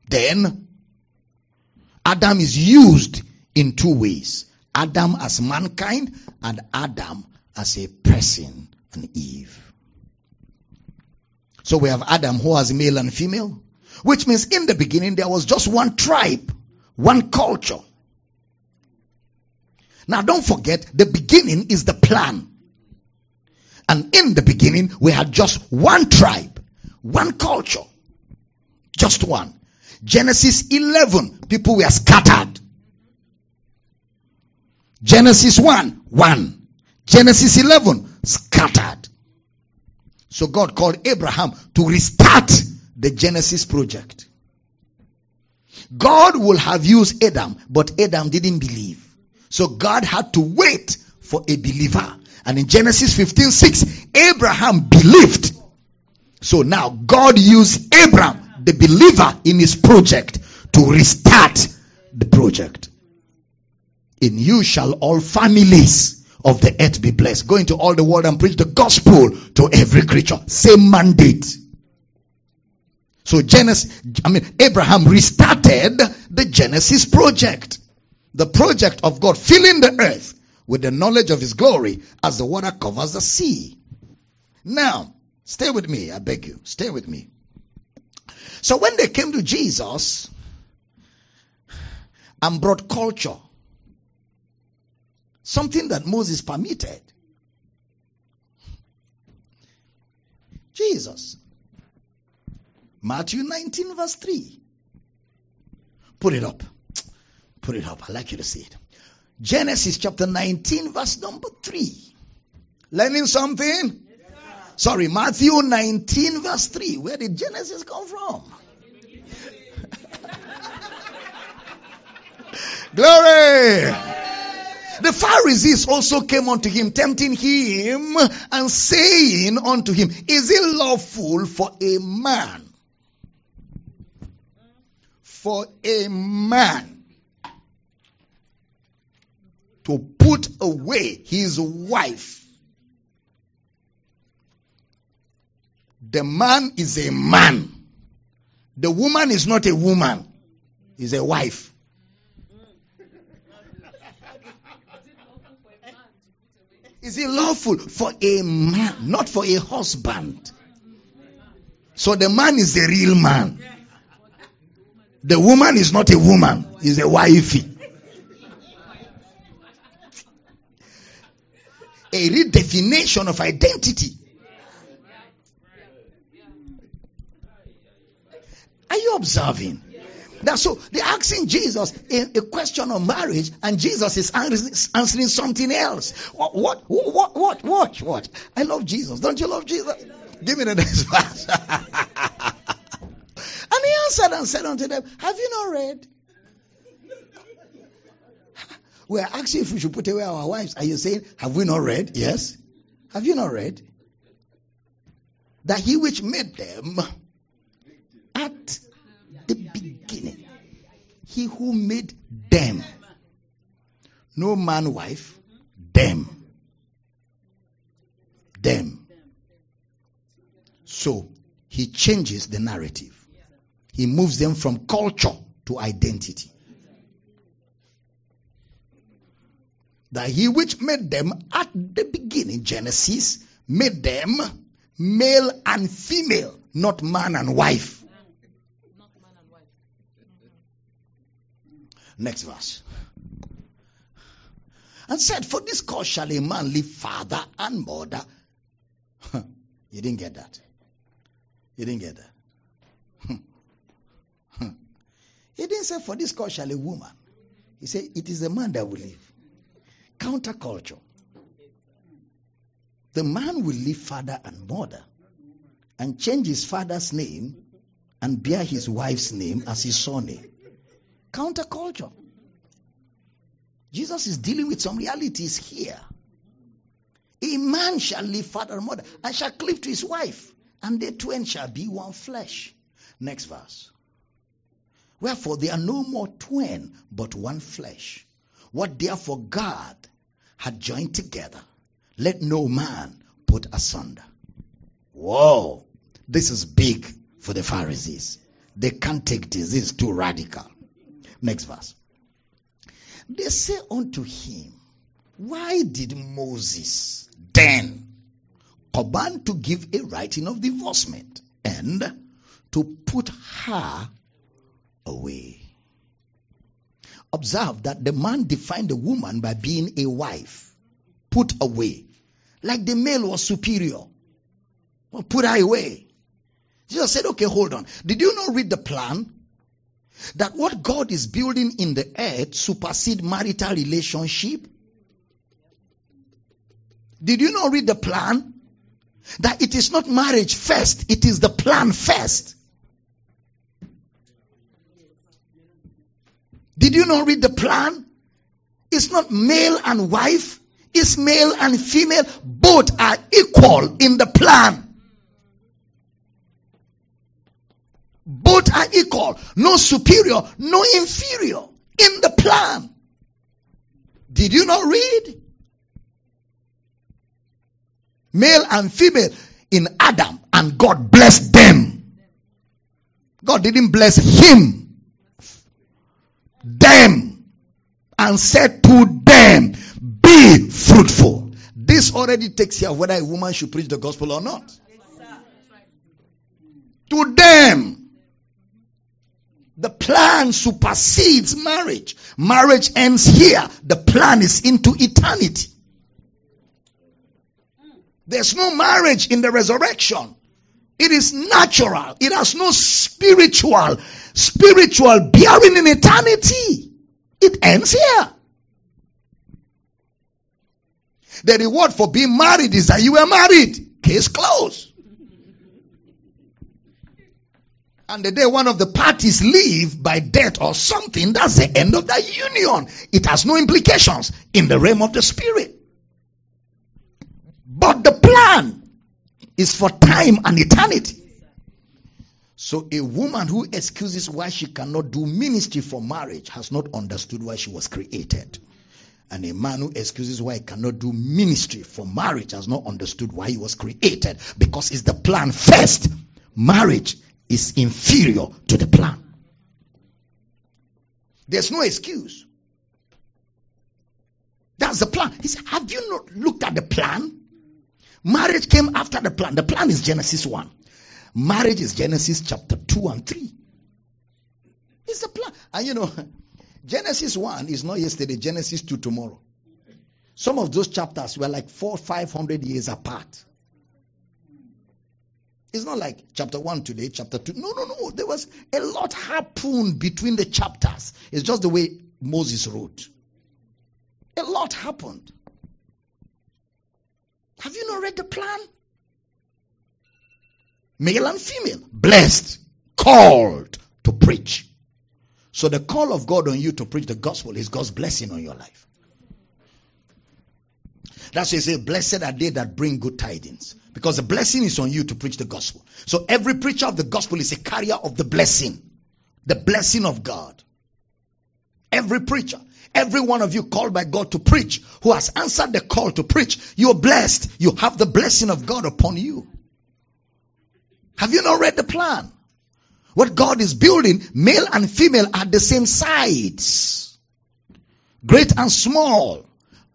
Speaker 1: Then Adam is used in two ways. Adam as mankind and Adam as a person and Eve. So we have Adam who has male and female, which means in the beginning there was just one tribe, one culture. Now don't forget, the beginning is the plan. And in the beginning, we had just one tribe, one culture, just one. Genesis 11, people were scattered. Genesis 1, 1. Genesis 11, scattered. So God called Abraham to restart the Genesis project. God will have used Adam, but Adam didn't believe. So God had to wait for a believer. And in Genesis 15, 6, Abraham believed. So now God used Abraham, the believer, in his project to restart the project. In you shall all families of the earth be blessed. Go into all the world and preach the gospel to every creature. Same mandate. So Genesis, I mean, Abraham restarted the Genesis project. The project of God filling the earth with the knowledge of his glory as the water covers the sea. Now, stay with me, I beg you. Stay with me. So when they came to Jesus and brought culture, something that Moses permitted, Jesus, Matthew 19 verse 3. Put it up. Put it up. i like you to see it. Genesis chapter 19 verse number 3. Learning something? Sorry, Matthew 19 verse 3. Where did Genesis come from? [laughs] Glory! The Pharisees also came unto him, tempting him and saying unto him, Is it lawful for a man, for a man to put away his wife? The man is a man. The woman is not a woman, is a wife. Is it lawful for a man, not for a husband? So the man is the real man. The woman is not a woman, is a wifey. A redefinition of identity. Are you observing? That so they're asking Jesus a, a, question of marriage, and Jesus is answering something else. What, what, what, what, what, what? I love Jesus. Don't you love Jesus? Give me the next [laughs] verse. and he answered and said unto them, Have you not read? We're asking if we should put away our wives. Are you saying, Have we not read? Yes. Have you not read? That he which made them at the beginning. He who made them. No man, wife, them. Them. So he changes the narrative. He moves them from culture to identity. That he which made them at the beginning, Genesis, made them male and female, not man and wife. Next verse. And said, For this cause shall a man leave father and mother. you didn't get that. You didn't get that. he didn't say, For this cause shall a woman. He said, It is the man that will leave. Counterculture. The man will leave father and mother and change his father's name and bear his wife's name as his surname. Counterculture. Jesus is dealing with some realities here. A man shall leave father and mother and shall cleave to his wife, and they twain shall be one flesh. Next verse. Wherefore they are no more twain, but one flesh. What therefore God had joined together, let no man put asunder. Whoa, this is big for the Pharisees. They can't take this, this is too radical. Next verse. They say unto him, Why did Moses then command to give a writing of divorcement and to put her away? Observe that the man defined the woman by being a wife, put away, like the male was superior. Well, put her away. Jesus said, okay, hold on. Did you not read the plan? That what God is building in the earth supersede marital relationship? Did you not read the plan? That it is not marriage first, it is the plan first. Did you not read the plan? It's not male and wife, it's male and female. Both are equal in the plan. Both are equal. No superior, no inferior in the plan. Did you not read? Male and female in Adam, and God blessed them. God didn't bless him, them, and said to them, Be fruitful. This already takes care of whether a woman should preach the gospel or not. To them. The plan supersedes marriage. Marriage ends here. The plan is into eternity. There's no marriage in the resurrection. It is natural. It has no spiritual, spiritual bearing in eternity. It ends here. The reward for being married is that you were married. Case closed. And the day one of the parties leave by death or something, that's the end of that union. It has no implications in the realm of the spirit. But the plan is for time and eternity. So a woman who excuses why she cannot do ministry for marriage has not understood why she was created. And a man who excuses why he cannot do ministry for marriage has not understood why he was created. Because it's the plan first. Marriage is inferior to the plan. There's no excuse. That's the plan. He said, Have you not looked at the plan? Marriage came after the plan. The plan is Genesis 1. Marriage is Genesis chapter 2 and 3. It's the plan. And you know, [laughs] Genesis 1 is not yesterday, Genesis 2 tomorrow. Some of those chapters were like four, five hundred years apart. It's not like chapter 1 today, chapter 2. No, no, no. There was a lot happened between the chapters. It's just the way Moses wrote. A lot happened. Have you not read the plan? Male and female, blessed, called to preach. So the call of God on you to preach the gospel is God's blessing on your life. That's why he says, Blessed are they that bring good tidings. Because the blessing is on you to preach the gospel. So every preacher of the gospel is a carrier of the blessing. The blessing of God. Every preacher. Every one of you called by God to preach, who has answered the call to preach, you're blessed. You have the blessing of God upon you. Have you not read the plan? What God is building, male and female are the same sides. Great and small,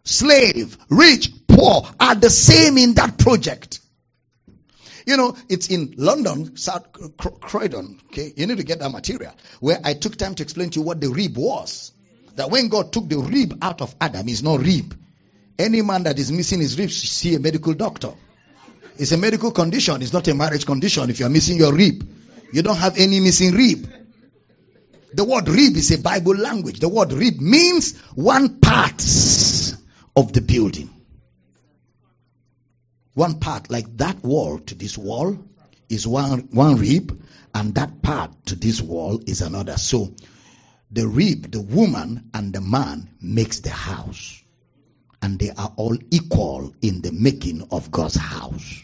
Speaker 1: slave, rich, poor are the same in that project. You know, it's in London, South Croydon. Okay, you need to get that material where I took time to explain to you what the rib was that when God took the rib out of Adam, it's not rib. Any man that is missing his ribs, see a medical doctor. It's a medical condition. It's not a marriage condition. If you are missing your rib, you don't have any missing rib. The word rib is a Bible language. The word rib means one part of the building. One part, like that wall to this wall, is one, one rib, and that part to this wall is another. So the rib, the woman and the man makes the house. And they are all equal in the making of God's house.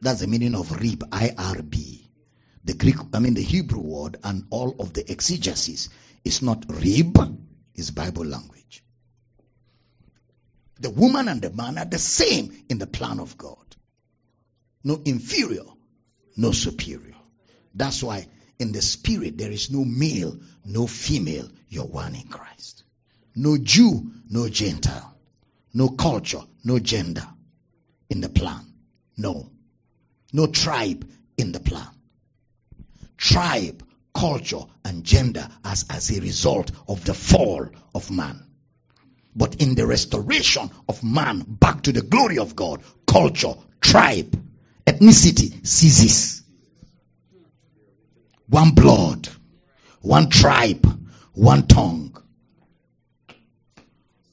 Speaker 1: That's the meaning of rib, I-R-B. The Greek, I mean the Hebrew word and all of the exegesis is not rib, is Bible language. The woman and the man are the same in the plan of God. No inferior, no superior. That's why in the spirit, there is no male, no female. You're one in Christ. No Jew, no Gentile. No culture, no gender in the plan. No. No tribe in the plan. Tribe, culture, and gender as, as a result of the fall of man. But in the restoration of man back to the glory of God, culture, tribe, ethnicity ceases one blood, one tribe, one tongue,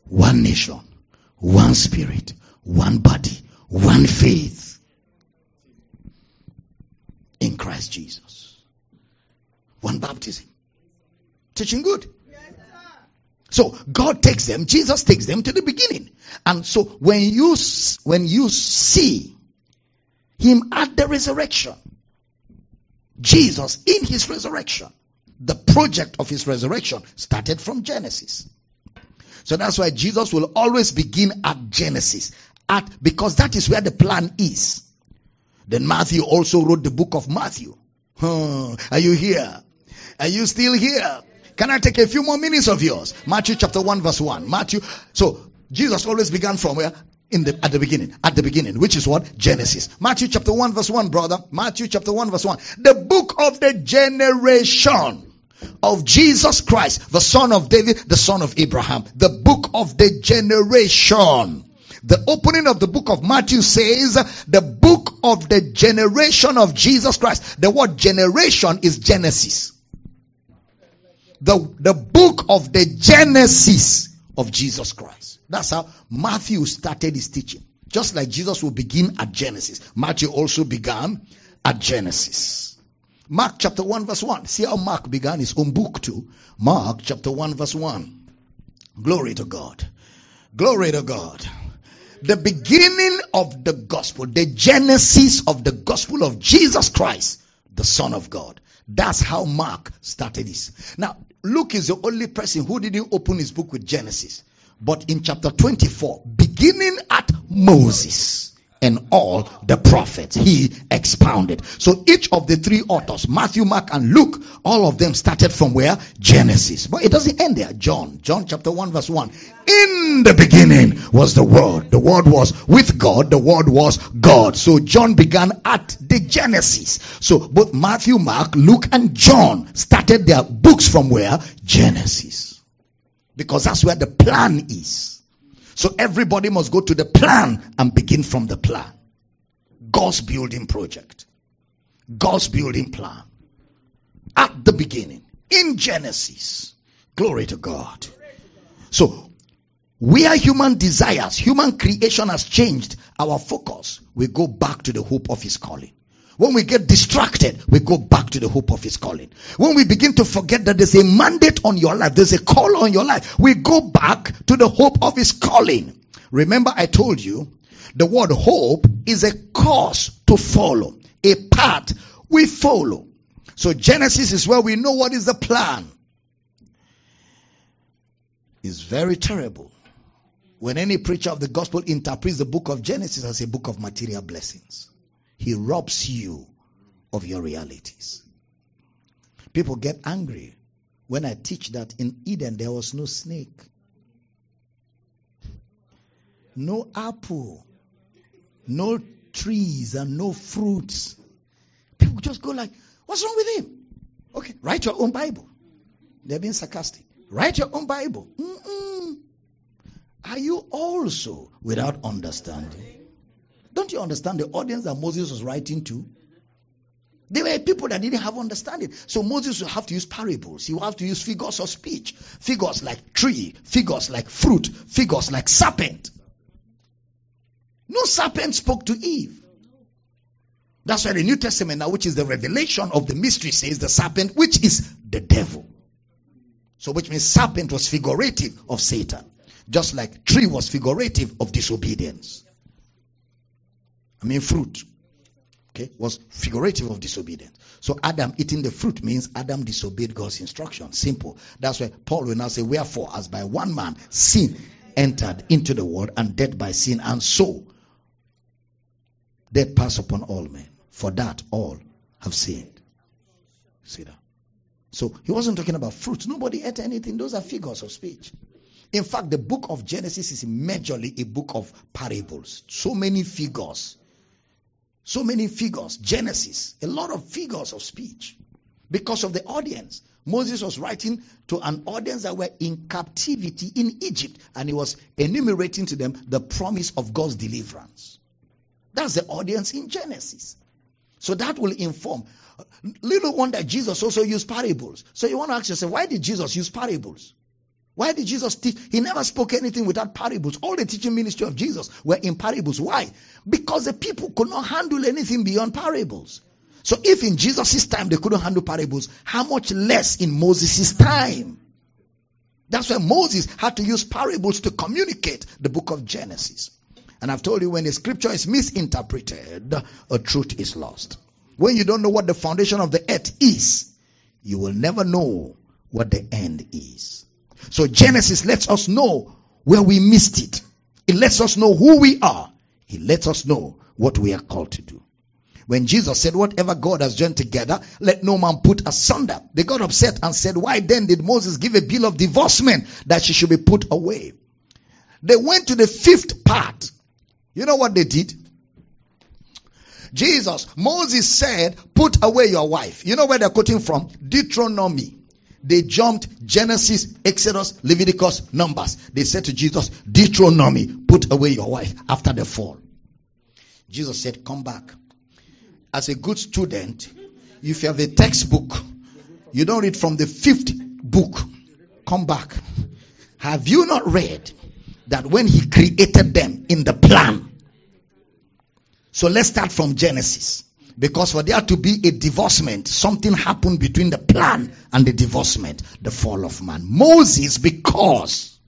Speaker 1: one nation, one spirit, one body, one faith in Christ Jesus. One baptism. Teaching good. So God takes them, Jesus takes them to the beginning. And so when you, when you see him at the resurrection, Jesus in his resurrection. The project of his resurrection started from Genesis. So that's why Jesus will always begin at Genesis. at because that is where the plan is. Then Matthew also wrote the book of Matthew. Huh, are you here? Are you still here? Can I take a few more minutes of yours? Matthew chapter 1 verse 1. Matthew. So Jesus always began from where? In the, at the beginning. At the beginning. Which is what? Genesis. Matthew chapter 1 verse 1, brother. Matthew chapter 1 verse 1. The book of the generation of Jesus Christ, the son of David, the son of Abraham. The book of the generation. The opening of the book of Matthew says the book of the generation of Jesus Christ. The word generation is Genesis. The, the book of the Genesis of Jesus Christ. That's how Matthew started his teaching. Just like Jesus will begin at Genesis, Matthew also began at Genesis. Mark chapter 1 verse 1. See how Mark began his own book too. Mark chapter 1 verse 1. Glory to God. Glory to God. The beginning of the gospel, the genesis of the gospel of Jesus Christ, the Son of God. That's how Mark started this. Now, Luke is the only person who didn't open his book with Genesis. But in chapter 24, beginning at Moses, and all the prophets. He expounded. So each of the three authors, Matthew, Mark, and Luke, all of them started from where? Genesis. But it doesn't end there. John, John chapter 1 verse 1. In the beginning was the Word. The Word was with God. The Word was God. So John began at the Genesis. So both Matthew, Mark, Luke, and John started their books from where? Genesis. Because that's where the plan is. So everybody must go to the plan and begin from the plan. God's building project. God's building plan. At the beginning. In Genesis. Glory to God. So, where human desires, human creation has changed our focus, we go back to the hope of his calling. When we get distracted, we go back to the hope of his calling. When we begin to forget that there's a mandate on your life, there's a call on your life, we go back to the hope of his calling. Remember I told you, the word hope is a course to follow, a path we follow. So Genesis is where we know what is the plan. It's very terrible when any preacher of the gospel interprets the book of Genesis as a book of material blessings. He robs you of your realities. People get angry when I teach that in Eden there was no snake, no apple, no trees, and no fruits. People just go like, What's wrong with him? Okay, write your own Bible. They're being sarcastic. Write your own Bible. Mm-mm. Are you also without understanding? Don't you understand the audience that Moses was writing to? They were people that didn't have understanding. So Moses will have to use parables. He will have to use figures of speech. Figures like tree, figures like fruit, figures like serpent. No serpent spoke to Eve. That's why the New Testament now, which is the revelation of the mystery, says the serpent, which is the devil. So which means serpent was figurative of Satan. Just like tree was figurative of disobedience. I mean fruit. Okay, was figurative of disobedience. So Adam eating the fruit means Adam disobeyed God's instruction. Simple. That's why Paul will now say, Wherefore, as by one man sin entered into the world, and death by sin, and so death passed upon all men. For that all have sinned. See that? So he wasn't talking about fruit. Nobody ate anything. Those are figures of speech. In fact, the book of Genesis is majorly a book of parables. So many figures so many figures, Genesis, a lot of figures of speech because of the audience. Moses was writing to an audience that were in captivity in Egypt and he was enumerating to them the promise of God's deliverance. That's the audience in Genesis. So that will inform. Little wonder Jesus also used parables. So you want to ask yourself, why did Jesus use parables? Why did Jesus teach? He never spoke anything without parables. All the teaching ministry of Jesus were in parables. Why? Because the people could not handle anything beyond parables. So if in Jesus' time they couldn't handle parables, how much less in Moses' time? That's why Moses had to use parables to communicate the book of Genesis. And I've told you when a scripture is misinterpreted, a truth is lost. When you don't know what the foundation of the earth is, you will never know what the end is. So Genesis lets us know where we missed it. It lets us know who we are He lets us know what we are called to do. When Jesus said, Whatever God has joined together, let no man put asunder. They got upset and said, Why then did Moses give a bill of divorcement that she should be put away? They went to the fifth part. You know what they did? Jesus, Moses said, Put away your wife. You know where they're quoting from? Deuteronomy. They jumped Genesis, Exodus, Leviticus, Numbers. They said to Jesus, Deuteronomy, put away your wife after the fall. Jesus said, Come back as a good student, if you have a textbook, you don't read from the fifth book, come back. Have you not read that when he created them in the plan? So let's start from Genesis. Because for there to be a divorcement, something happened between the plan and the divorcement, the fall of man. Moses, because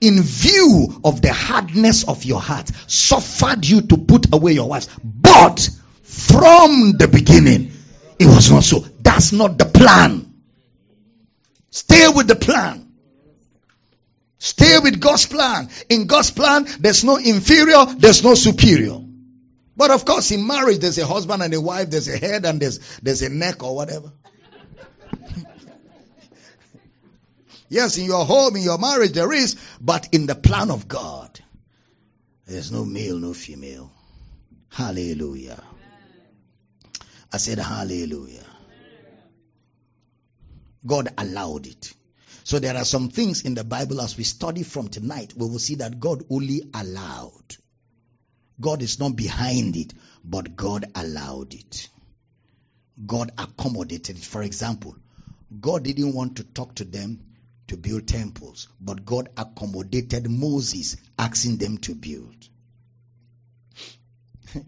Speaker 1: in view of the hardness of your heart, suffered you to put away your wives. But from the beginning, it was not so. That's not the plan. Stay with the plan. Stay with God's plan. In God's plan, there's no inferior, there's no superior. But of course, in marriage, there's a husband and a wife, there's a head and there's, there's a neck or whatever. [laughs] yes, in your home, in your marriage, there is, but in the plan of God, there's no male, no female. Hallelujah. I said, Hallelujah. God allowed it. So there are some things in the Bible as we study from tonight, we will see that God only allowed. God is not behind it, but God allowed it. God accommodated it. For example, God didn't want to talk to them to build temples, but God accommodated Moses asking them to build. [laughs]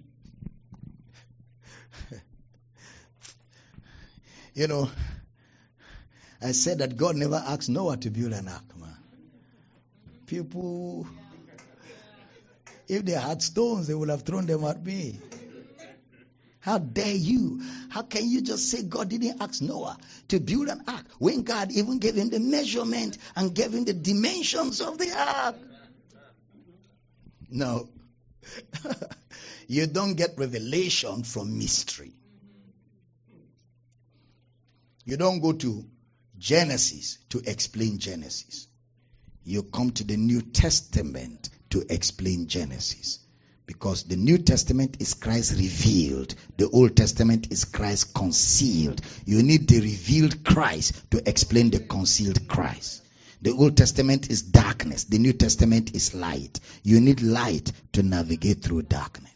Speaker 1: You know, I said that God never asked Noah to build an ark, man. People, if they had stones, they would have thrown them at me. How dare you? How can you just say God didn't ask Noah to build an ark when God even gave him the measurement and gave him the dimensions of the ark? No. [laughs] you don't get revelation from mystery. You don't go to Genesis to explain Genesis. You come to the New Testament to explain Genesis. Because the New Testament is Christ revealed. The Old Testament is Christ concealed. You need the revealed Christ to explain the concealed Christ. The Old Testament is darkness. The New Testament is light. You need light to navigate through darkness.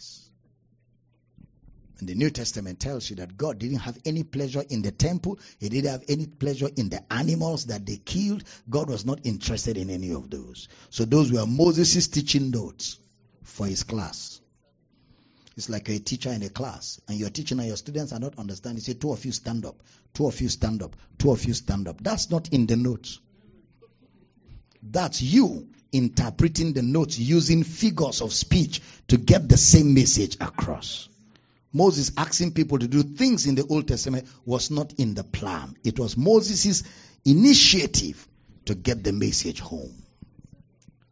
Speaker 1: And the New Testament tells you that God didn't have any pleasure in the temple. He didn't have any pleasure in the animals that they killed. God was not interested in any of those. So those were Moses' teaching notes for his class. It's like a teacher in a class, and you're teaching and your students are not understanding. You say, two of you stand up, two of you stand up, two of you stand up. That's not in the notes. That's you interpreting the notes using figures of speech to get the same message across. Moses asking people to do things in the Old Testament was not in the plan. It was Moses' initiative to get the message home.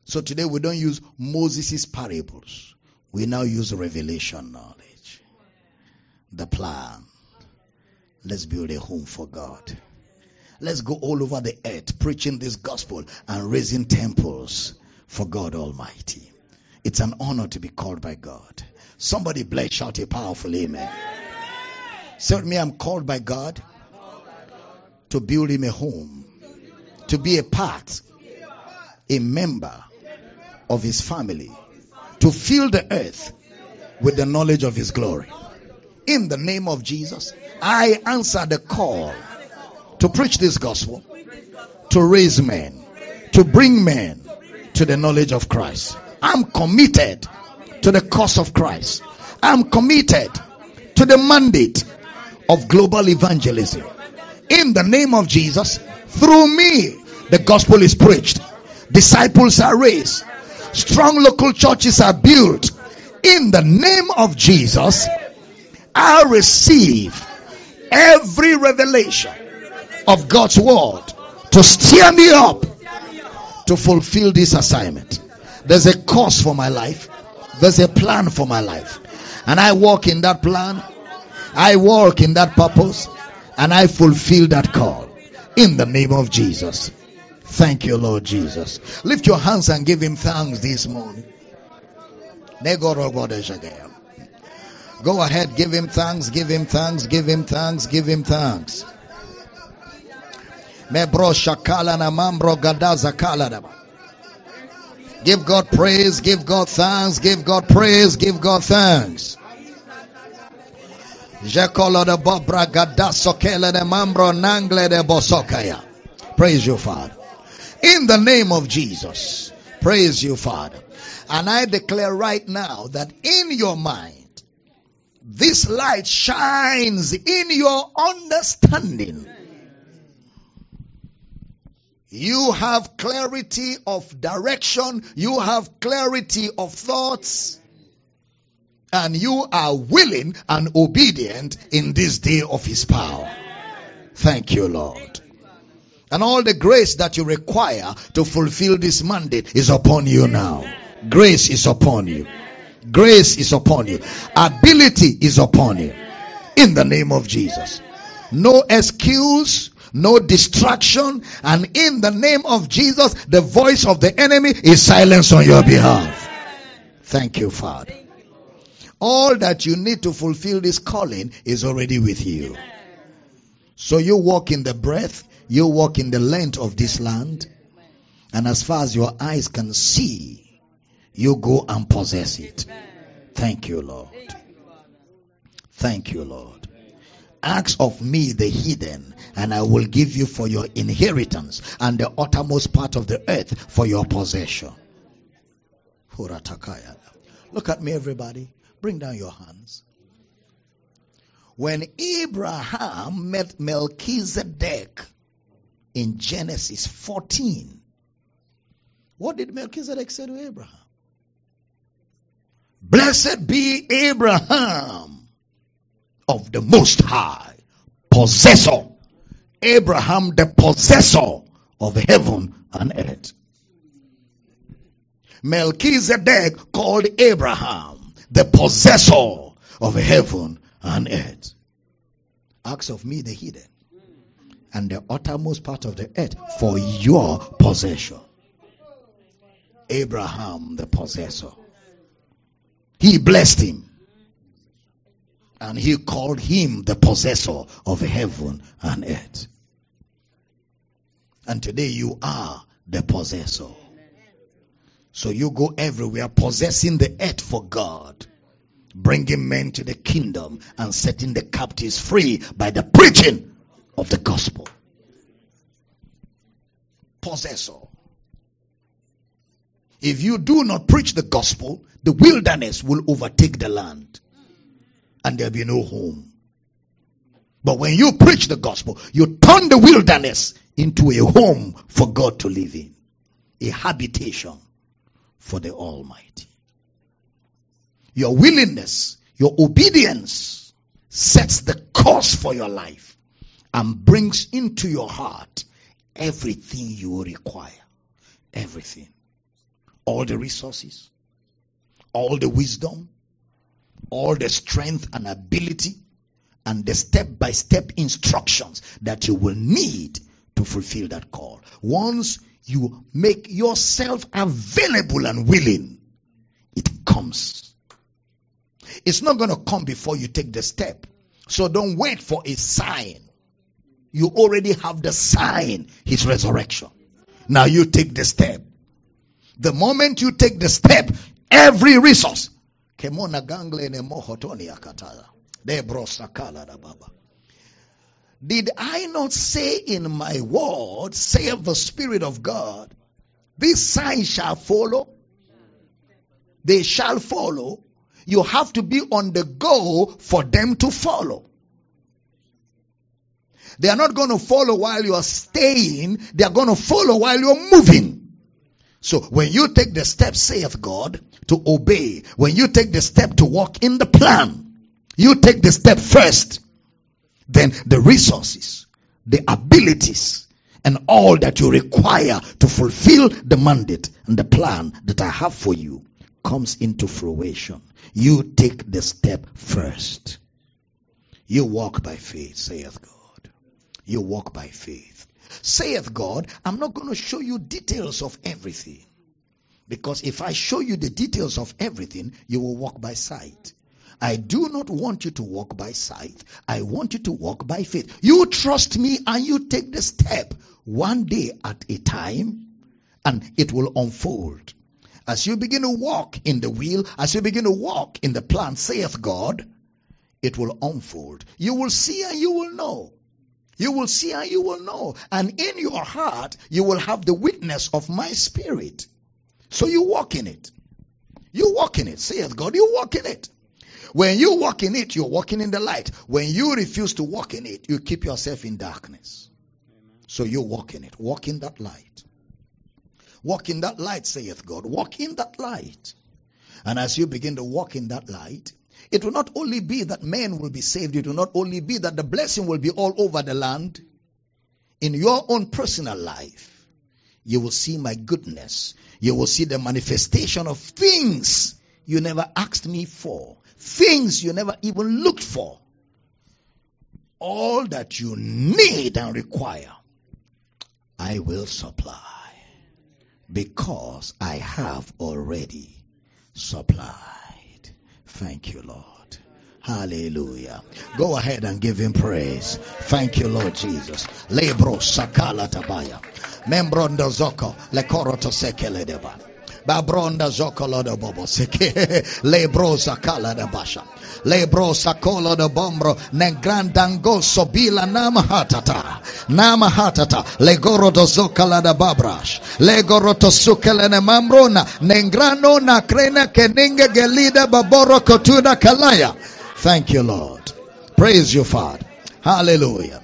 Speaker 1: So today we don't use Moses' parables. We now use revelation knowledge. The plan. Let's build a home for God. Let's go all over the earth preaching this gospel and raising temples for God Almighty. It's an honor to be called by God. Somebody bless, shout a powerful amen. Say with me, I'm called by God to build him a home, to be a part, a member of his family, to fill the earth with the knowledge of his glory. In the name of Jesus, I answer the call to preach this gospel, to raise men, to bring men to the knowledge of Christ. I'm committed to the cause of Christ. I'm committed to the mandate of global evangelism. In the name of Jesus, through me, the gospel is preached. Disciples are raised. Strong local churches are built. In the name of Jesus, I receive every revelation of God's word to steer me up to fulfill this assignment. There's a cause for my life. There's a plan for my life. And I walk in that plan. I walk in that purpose. And I fulfill that call. In the name of Jesus. Thank you, Lord Jesus. Lift your hands and give him thanks this morning. Go ahead, give him thanks, give him thanks, give him thanks, give him thanks. Mebro shakala na mambro gadaza kala Give God praise, give God thanks, give God praise, give God thanks. De de de bosokaya. Praise you, Father. In the name of Jesus. Praise you, Father. And I declare right now that in your mind, this light shines in your understanding. You have clarity of direction. You have clarity of thoughts. And you are willing and obedient in this day of his power. Thank you, Lord. And all the grace that you require to fulfill this mandate is upon you now. Grace is upon you. Grace is upon you. Ability is upon you. In the name of Jesus. No excuse, no distraction, and in the name of Jesus, the voice of the enemy is silenced on your behalf. Thank you, Father. All that you need to fulfill this calling is already with you. So you walk in the breath, you walk in the length of this land, and as far as your eyes can see, you go and possess it. Thank you, Lord. Thank you, Lord. Ask of me the hidden, and I will give you for your inheritance and the uttermost part of the earth for your possession. Look at me, everybody. Bring down your hands. When Abraham met Melchizedek in Genesis 14, what did Melchizedek say to Abraham? Blessed be Abraham of the Most High, possessor. Abraham, the possessor of heaven and earth. Melchizedek called Abraham the possessor of heaven and earth. Ask of me the hidden and the uttermost part of the earth for your possession. Abraham, the possessor. He blessed him. And he called him the possessor of heaven and earth. And today you are the possessor. So you go everywhere possessing the earth for God, bringing men to the kingdom and setting the captives free by the preaching of the gospel. Possessor. If you do not preach the gospel, the wilderness will overtake the land and there'll be no home. But when you preach the gospel, you turn the wilderness into a home for God to live in, a habitation for the Almighty. Your willingness, your obedience sets the course for your life and brings into your heart everything you require. Everything all the resources, all the wisdom, all the strength and ability, and the step by step instructions that you will need to fulfill that call. Once you make yourself available and willing, it comes. It's not going to come before you take the step. So don't wait for a sign. You already have the sign, his resurrection. Now you take the step. The moment you take the step, every resource. Did I not say in my word, of the Spirit of God, these signs shall follow? They shall follow. You have to be on the go for them to follow. They are not going to follow while you are staying. They are going to follow while you're moving. So when you take the step, saith God, to obey, when you take the step to walk in the plan, you take the step first, then the resources, the abilities, and all that you require to fulfill the mandate and the plan that I have for you comes into fruition, you take the step first. You walk by faith, saith God. You walk by faith. Saith God, I'm not going to show you details of everything. Because if I show you the details of everything, you will walk by sight. I do not want you to walk by sight. I want you to walk by faith. You trust me and you take the step one day at a time and it will unfold. As you begin to walk in the wheel, as you begin to walk in the plan, saith God, it will unfold. You will see and you will know. You will see and you will know. And in your heart, you will have the witness of my spirit. So you walk in it. You walk in it, saith God, you walk in it. When you walk in it, you're walking in the light. When you refuse to walk in it, you keep yourself in darkness. So you walk in it. Walk in that light. Walk in that light, saith God. Walk in that light. And as you begin to walk in that light, it will not only be that men will be saved, it will not only be that the blessing will be all over the land. In your own personal life, you will see my goodness. You will see the manifestation of things you never asked me for, things you never even looked for. All that you need and require, I will supply because I have already supplied. Thank you, Lord. Hallelujah. Go ahead and give him praise. Thank you, Lord Jesus. Lebro sakala tabaya. Babronda zokolo de bobo seke. [laughs] Lebro sakala de basha. Lebro sakolo de bombro. Negrandango sobila nama hatata. Nama hatata. Legoro do zokala de babrash. Legoro to sukele ne mambrona. Nengrano na krena keninge gelida baboro kotuna kalaya. Thank you, Lord. Praise you, Father. Hallelujah.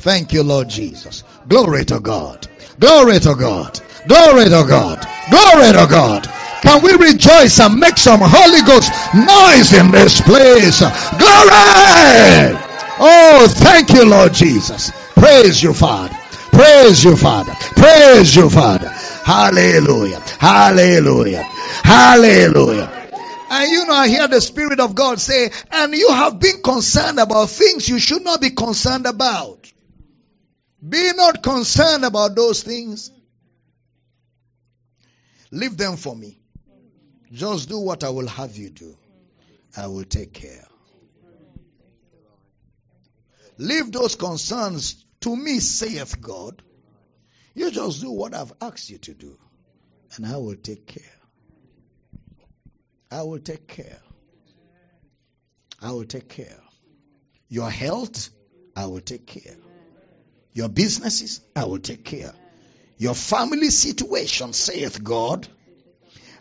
Speaker 1: Thank you, Lord Jesus. Glory to God. Glory to God. Glory to God. Glory to God. Can we rejoice and make some Holy Ghost noise in this place? Glory! Oh, thank you, Lord Jesus. Praise you, Father. Praise you, Father. Praise you, Father. Hallelujah. Hallelujah. Hallelujah. And you know, I hear the Spirit of God say, and you have been concerned about things you should not be concerned about. Be not concerned about those things. Leave them for me. Just do what I will have you do. I will take care. Leave those concerns to me, saith God. You just do what I've asked you to do, and I will take care. I will take care. I will take care. Your health, I will take care. Your businesses, I will take care. Your family situation, saith God,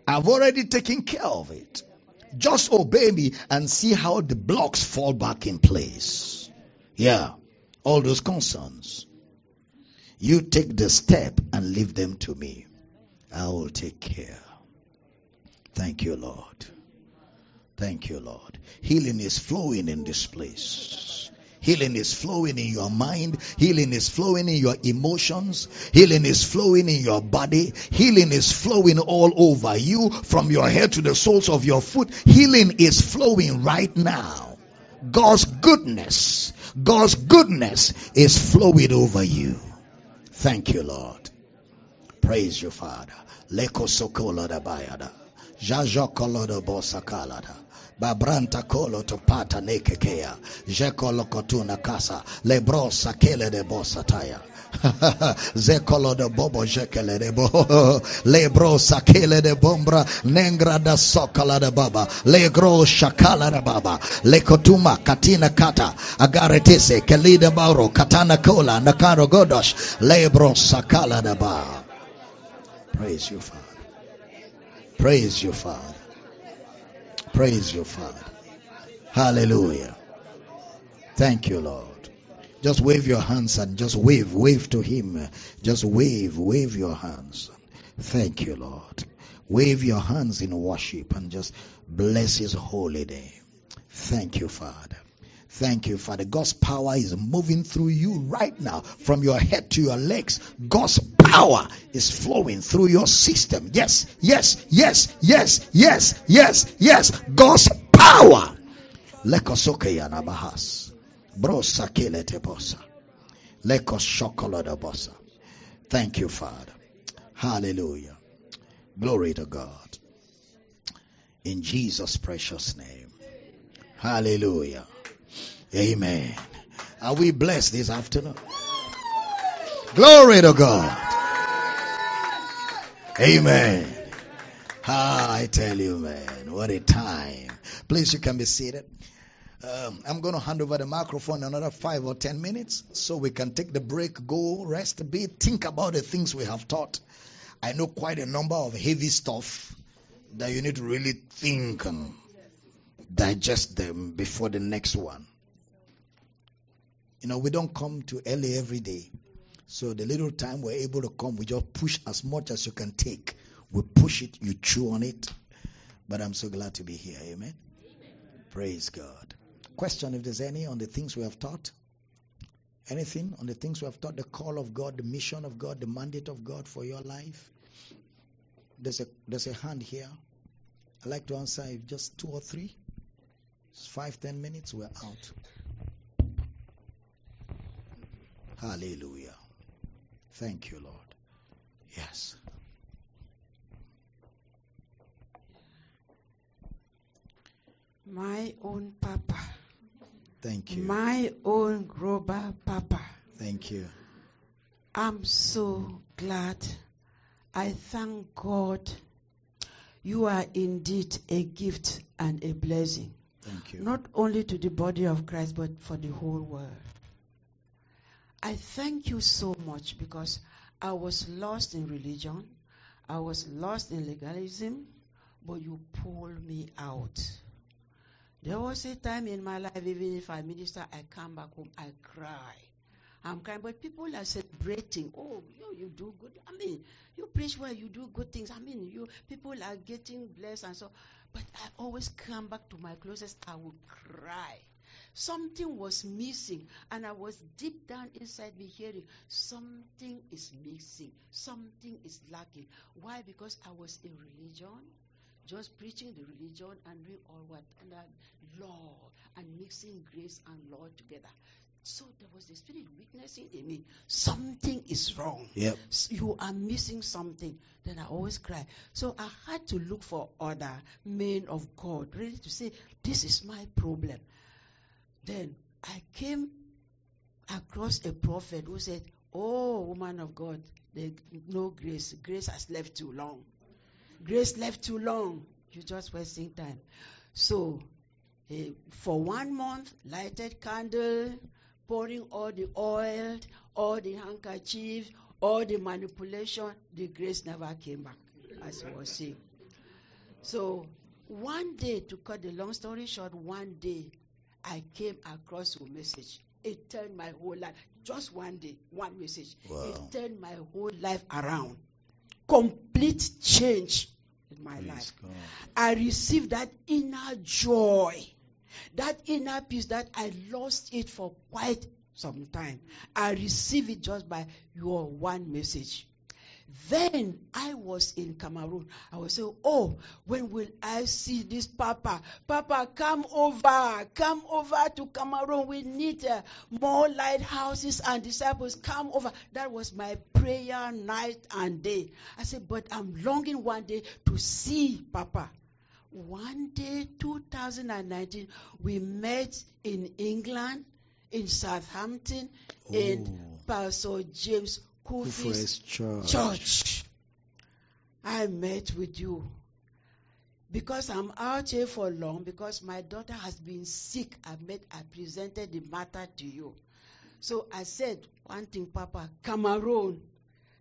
Speaker 1: I've already taken care of it. Just obey me and see how the blocks fall back in place. Yeah, all those concerns. You take the step and leave them to me. I will take care. Thank you, Lord. Thank you, Lord. Healing is flowing in this place. Healing is flowing in your mind. Healing is flowing in your emotions. Healing is flowing in your body. Healing is flowing all over you from your head to the soles of your foot. Healing is flowing right now. God's goodness, God's goodness is flowing over you. Thank you, Lord. Praise you, Father. Leko sokola da bayada. Jajo kolodo bosakalada. Babranta kolo to pata nekekea. Jekolo kotuna kasa. Lebrosa kele de bosataya. [laughs] Zekolo de bobo jekele de bo. [laughs] Lebrosa kele de bombra. Nengra da sokala de baba. Legro shakala de baba. Lekotuma katina kata. Agaretese kelida bauro. Katana kola. Nakaro godosh. Lebro sakala de ba. Praise you, Father. Praise you, Father. Praise you, Father. Hallelujah. Thank you, Lord. Just wave your hands and just wave, wave to Him. Just wave, wave your hands. Thank you, Lord. Wave your hands in worship and just bless His holy name. Thank you, Father. Thank you, Father. God's power is moving through you right now, from your head to your legs. God's power is flowing through your system. Yes, yes, yes, yes, yes, yes, yes. God's power. Lekosoke yanabahas. Brosa kelete bosa. Lekos shokolada bosa. Thank you, Father. Hallelujah. Glory to God. In Jesus' precious name. Hallelujah. Amen. Are we blessed this afternoon? Glory to God. Amen. Ah, I tell you, man, what a time. Please, you can be seated. Um, I'm going to hand over the microphone another five or ten minutes so we can take the break, go rest a bit, think about the things we have taught. I know quite a number of heavy stuff that you need to really think and digest them before the next one. You know, we don't come to LA every day. So the little time we're able to come, we just push as much as you can take. We push it, you chew on it. But I'm so glad to be here. Amen. Amen. Praise God. Question if there's any on the things we have taught? Anything on the things we have taught? The call of God, the mission of God, the mandate of God for your life? There's a there's a hand here. I'd like to answer if just two or three. It's five, ten minutes, we're out. Hallelujah. Thank you, Lord. Yes.
Speaker 2: My own Papa.
Speaker 1: Thank you.
Speaker 2: My own Groba Papa.
Speaker 1: Thank you.
Speaker 2: I'm so glad. I thank God. You are indeed a gift and a blessing,
Speaker 1: Thank you.
Speaker 2: not only to the body of Christ, but for the whole world. I thank you so much because I was lost in religion, I was lost in legalism, but you pulled me out. There was a time in my life, even if I minister, I come back home, I cry. I'm crying, but people are celebrating. Oh, you, you do good. I mean, you preach well, you do good things. I mean, you people are getting blessed and so. But I always come back to my closest. I would cry. Something was missing, and I was deep down inside me hearing something is missing, something is lacking. Why? Because I was in religion, just preaching the religion and doing all what and uh, law and mixing grace and law together. So there was the spirit witnessing in me. Something is wrong.
Speaker 1: Yep.
Speaker 2: You are missing something. Then I always cry. So I had to look for other men of God, ready to say, This is my problem. Then I came across a prophet who said, Oh, woman of God, there no grace. Grace has left too long. Grace left too long. You're just wasting time. So, eh, for one month, lighted candle, pouring all the oil, all the handkerchiefs, all the manipulation, the grace never came back, as I was saying. So, one day, to cut the long story short, one day, I came across your message. It turned my whole life. Just one day, one message.
Speaker 1: Wow.
Speaker 2: It turned my whole life around. Complete change in my
Speaker 1: Praise
Speaker 2: life.
Speaker 1: God.
Speaker 2: I received that inner joy, that inner peace that I lost it for quite some time. I received it just by your one message. Then I was in Cameroon. I was saying, Oh, when will I see this Papa? Papa, come over. Come over to Cameroon. We need uh, more lighthouses and disciples. Come over. That was my prayer night and day. I said, But I'm longing one day to see Papa. One day, 2019, we met in England, in Southampton, in. Pastor James Kufis
Speaker 1: Church.
Speaker 2: church. I met with you. Because I'm out here for long, because my daughter has been sick, I met, I presented the matter to you. So I said, one thing, Papa, Cameroon.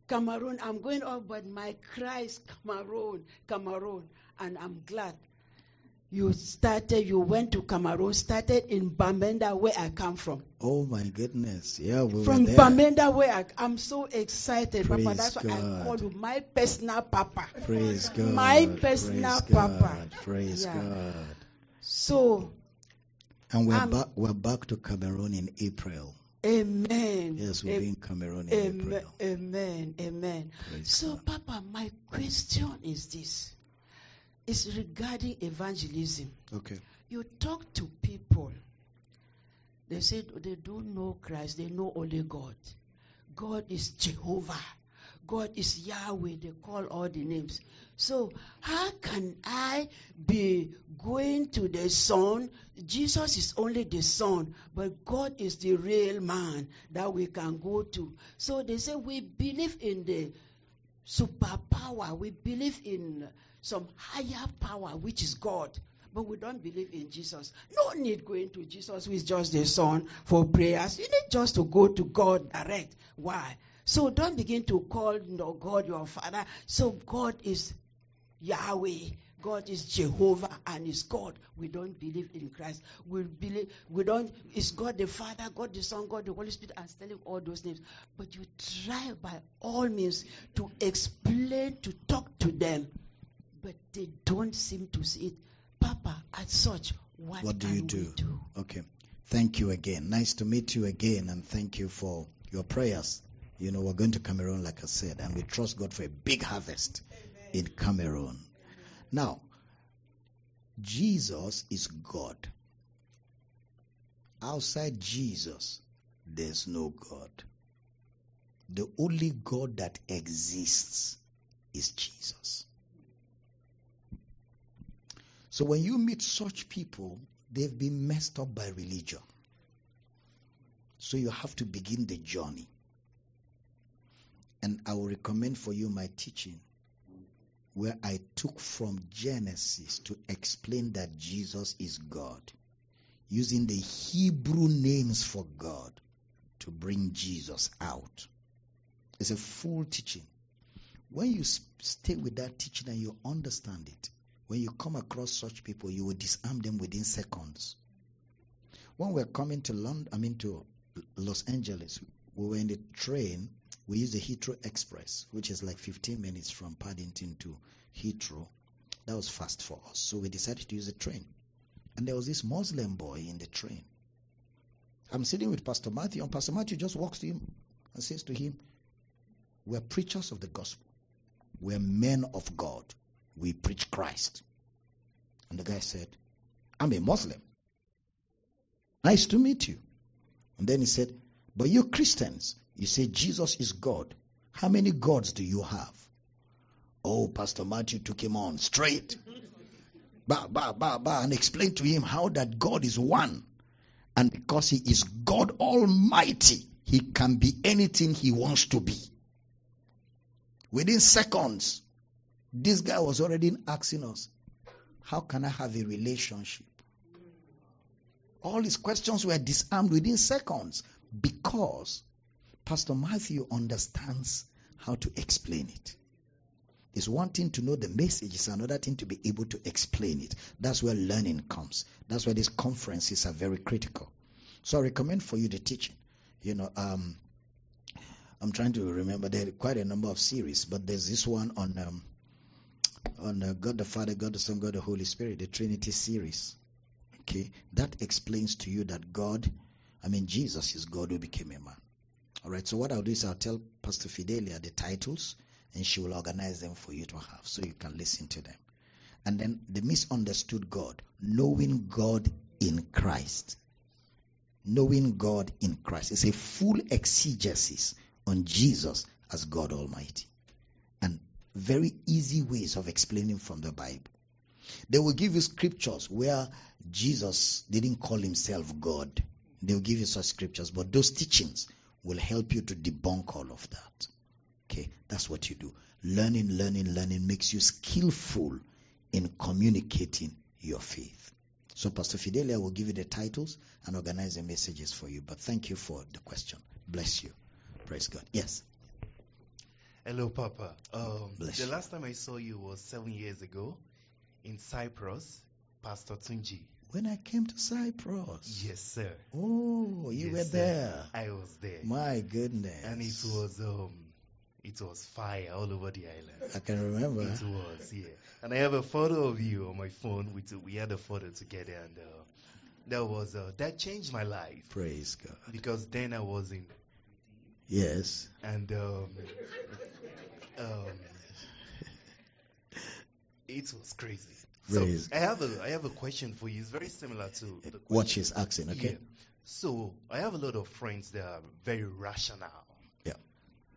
Speaker 2: Cameroon, I'm going on, but my cry is Cameroon, Cameroon. And I'm glad you started, you went to Cameroon, started in Bamenda, where I come from.
Speaker 1: Oh my goodness. Yeah, we
Speaker 2: From
Speaker 1: were there.
Speaker 2: Bamenda, where I, I'm so excited,
Speaker 1: Praise
Speaker 2: Papa. That's why I
Speaker 1: God.
Speaker 2: call you my personal Papa.
Speaker 1: Praise God.
Speaker 2: My personal
Speaker 1: Praise
Speaker 2: Papa.
Speaker 1: God. Praise
Speaker 2: Yeah.
Speaker 1: God.
Speaker 2: So,
Speaker 1: And we're
Speaker 2: I'm-
Speaker 1: back. We're back to Cameroon in April.
Speaker 2: Amen.
Speaker 1: Yes, we'll be in Cameroon in
Speaker 2: Amen.
Speaker 1: April.
Speaker 2: Amen. Amen.
Speaker 1: Praise
Speaker 2: So,
Speaker 1: God.
Speaker 2: Papa, my question is this: It's regarding evangelism.
Speaker 1: Okay.
Speaker 2: You talk to people. They say they don't know Christ. They know only God. God is Jehovah. God is Yahweh. They call all the names. So how can I be going to the Son? Jesus is only the Son, but God is the real man that we can go to. So they say we believe in the superpower. We believe in some higher power, which is God. But we don't believe in Jesus. No need going to Jesus, who is just the Son, for prayers. You need just to go to God direct. Why? So don't begin to call you know, God your Father. So God is Yahweh. God is Jehovah and is God. We don't believe in Christ. We believe we don't. Is God the Father, God the Son, God the Holy Spirit, and telling all those names. But you try by all means to explain, to talk to them, but they don't seem to see it. Papa, as such, what,
Speaker 1: What do you do?
Speaker 2: do?
Speaker 1: Okay. Thank you again. Nice to meet you again, and thank you for your prayers. You know, we're going to Cameroon, like I said, and we trust God for a big harvest in Cameroon. Now, Jesus is God. Outside Jesus, there's no God. The only God that exists is Jesus. So when you meet such people, they've been messed up by religion. So you have to begin the journey. And I will recommend for you my teaching where I took from Genesis to explain that Jesus is God, using the Hebrew names for God to bring Jesus out. It's a full teaching. When you stay with that teaching and you understand it, when you come across such people, you will disarm them within seconds. When we're coming to London, I mean to Los Angeles, we were in the train. We used the Heathrow Express, which is like 15 minutes from Paddington to Heathrow. That was fast for us. So we decided to use the train. And there was this Muslim boy in the train. I'm sitting with Pastor Matthew, and Pastor Matthew just walks to him and says to him, We're preachers of the gospel. We're men of God. We preach Christ. And the guy said, I'm a Muslim. Nice to meet you. And then he said, But you Christians, you say Jesus is God. How many gods do you have? Oh, Pastor Matthew took him on straight. Bah, bah, bah, bah, and explained to him how that God is one. And because he is God Almighty, he can be anything he wants to be. Within seconds, this guy was already asking us, How can I have a relationship? All his questions were disarmed within seconds because Pastor Matthew understands how to explain it. It's one thing to know the message, it's another thing to be able to explain it. That's where learning comes. That's why these conferences are very critical. So I recommend for you the teaching. You know, um, I'm trying to remember there are quite a number of series, but there's this one on um, on uh, God the Father, God the Son, God the Holy Spirit, the Trinity series. Okay, that explains to you that God, I mean Jesus is God who became a man. All right. So what I'll do is I'll tell Pastor Fidelia the titles, and she will organize them for you to have, so you can listen to them. And then the misunderstood God, knowing God in Christ. Knowing God in Christ. is a full exegesis on Jesus as God Almighty. Very easy ways of explaining from the Bible. They will give you scriptures where Jesus didn't call himself God. They'll give you such scriptures, but those teachings will help you to debunk all of that. Okay, that's what you do. Learning, learning, learning makes you skillful in communicating your faith. So, Pastor Fidelia will give you the titles and organize the messages for you. But thank you for the question. Bless you. Praise God. Yes.
Speaker 3: Hello, Papa. Um, the last time I saw you was seven years ago in Cyprus, Pastor Tunji.
Speaker 1: When I came to Cyprus.
Speaker 3: Yes, sir.
Speaker 1: Oh, you
Speaker 3: Yes,
Speaker 1: were
Speaker 3: sir.
Speaker 1: there.
Speaker 3: I was there,
Speaker 1: My goodness.
Speaker 3: and it was um, it was fire all over the island.
Speaker 1: I can remember.
Speaker 3: It was, yeah. And I have a photo of you on my phone. We took, we had a photo together, and uh, that was uh, that changed my life
Speaker 1: Praise God.
Speaker 3: because then I was in
Speaker 1: Yes.
Speaker 3: and um, [laughs] um, it was crazy. So I have a I have a question for you. It's very similar to question.
Speaker 1: she's asking, okay?
Speaker 3: Yeah. So I have a lot of friends that are very rational.
Speaker 1: Yeah.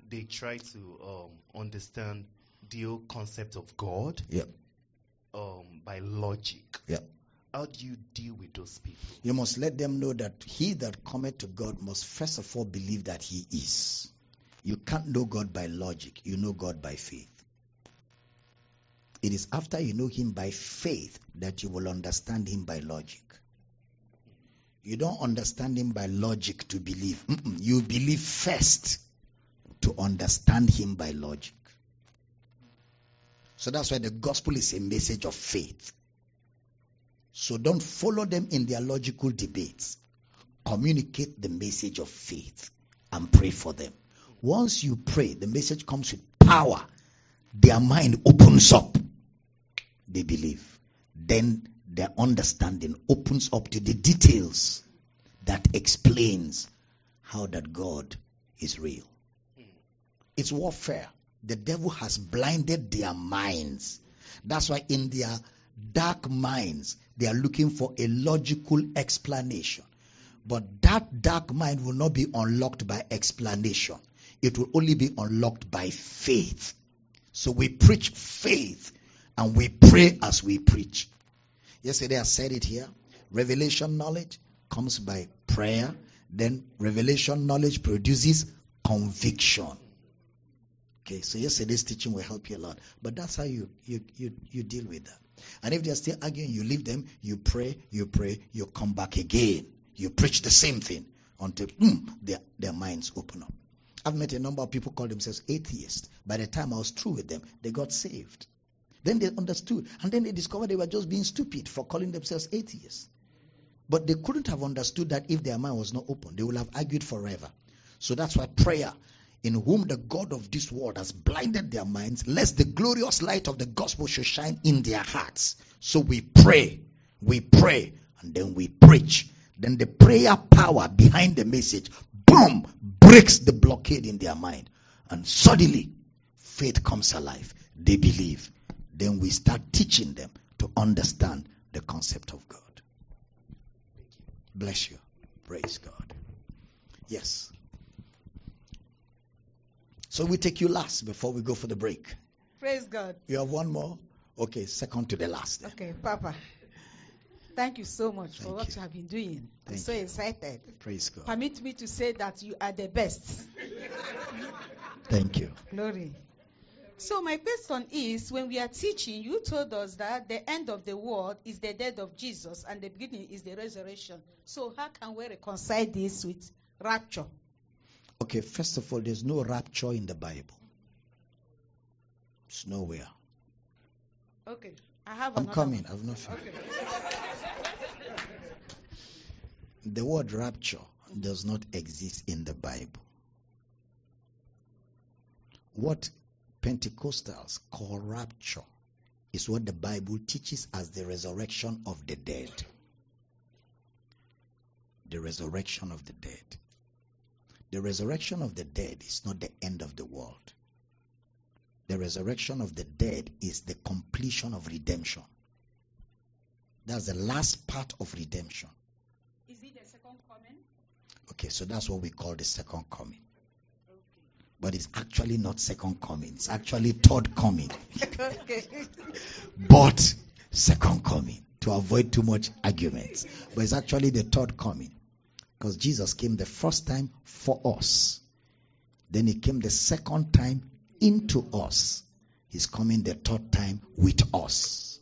Speaker 3: They try to um, understand the whole concept of God
Speaker 1: Yeah.
Speaker 3: um, by logic.
Speaker 1: Yeah.
Speaker 3: How do you deal with those people?
Speaker 1: You must let them know that he that cometh to God must first of all believe that he is. You can't know God by logic, you know God by faith. It is after you know him by faith that you will understand him by logic. You don't understand him by logic to believe. Mm-mm. You believe first to understand him by logic. So that's why the gospel is a message of faith. So don't follow them in their logical debates. Communicate the message of faith and pray for them. Once you pray, the message comes with power. Their mind opens up. They believe. Then their understanding opens up to the details that explains how that God is real. It's warfare. The devil has blinded their minds. That's why in their dark minds, they are looking for a logical explanation. But that dark mind will not be unlocked by explanation. It will only be unlocked by faith. So we preach faith and we pray as we preach. Yesterday I said it here. Revelation knowledge comes by prayer. Then revelation knowledge produces conviction. Okay, so yesterday's teaching will help you a lot. But that's how you, you, you, you deal with that. And if they're still arguing, you leave them, you pray, you pray, you come back again. You preach the same thing until mm, their, their minds open up. I've met a number of people call themselves atheists. By the time I was through with them, they got saved. Then they understood. And then they discovered they were just being stupid for calling themselves atheists. But they couldn't have understood that if their mind was not open, they would have argued forever. So that's why prayer, in whom the God of this world has blinded their minds, lest the glorious light of the gospel should shine in their hearts. So we pray, we pray, and then we preach. Then the prayer power behind the message, boom, breaks the blockade in their mind. And suddenly, faith comes alive. They believe. Then we start teaching them to understand the concept of God. Bless you. Praise God. Yes. So we take you last before we go for the break.
Speaker 4: Praise God.
Speaker 1: You have one more? Okay, second to the last. then.
Speaker 4: Okay, Papa. Thank you so much for what
Speaker 1: you.
Speaker 4: you have been doing. I'm so
Speaker 1: you.
Speaker 4: excited.
Speaker 1: Praise God.
Speaker 4: Permit me to say that you are the best.
Speaker 1: Thank you.
Speaker 4: Glory. So my question is, when we are teaching, you told us that the end of the world is the death of Jesus and the beginning is the resurrection. So how can we reconcile this with rapture?
Speaker 1: Okay, first of all, there's no rapture in the Bible. It's nowhere.
Speaker 4: Okay. I have
Speaker 1: I'm coming.
Speaker 4: one.
Speaker 1: I've not finished.
Speaker 4: Okay.
Speaker 1: The word rapture does not exist in the Bible. What Pentecostals call rapture is what the Bible teaches as the resurrection of the dead. The resurrection of the dead. The resurrection of the dead is not the end of the world. The resurrection of the dead is the completion of redemption. That's the last part of redemption.
Speaker 4: Is it the second coming?
Speaker 1: Okay, so that's what we call the second coming. But it's actually not second coming, it's actually third coming.
Speaker 4: okay. [laughs]
Speaker 1: But second coming to avoid too much arguments. But it's actually the third coming. Because Jesus came the first time for us. Then he came the second time into us. He's coming the third time with us.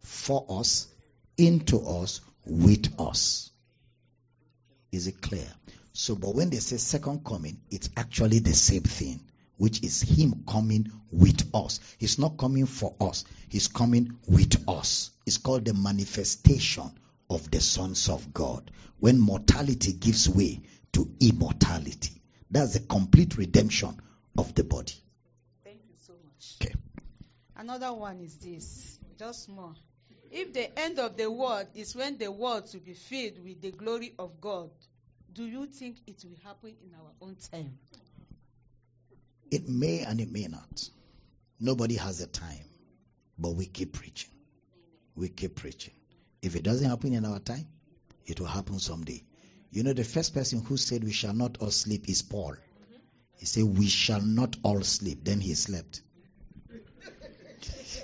Speaker 1: For us, into us, with us. Is it clear? So, but when they say second coming, it's actually the same thing, which is Him coming with us. He's not coming for us, He's coming with us. It's called the manifestation of the sons of God. When mortality gives way to immortality, that's the complete redemption of the body.
Speaker 4: Thank you so much.
Speaker 1: Okay.
Speaker 4: Another one is this, just more. If the end of the world is when the world will be filled with the glory of God, do you think it will happen in our own time?
Speaker 1: It may and it may not. Nobody has a time, but we keep preaching. We keep preaching. If it doesn't happen in our time, it will happen someday. You know, the first person who said we shall not all sleep is Paul. He said, We shall not all sleep. Then he slept.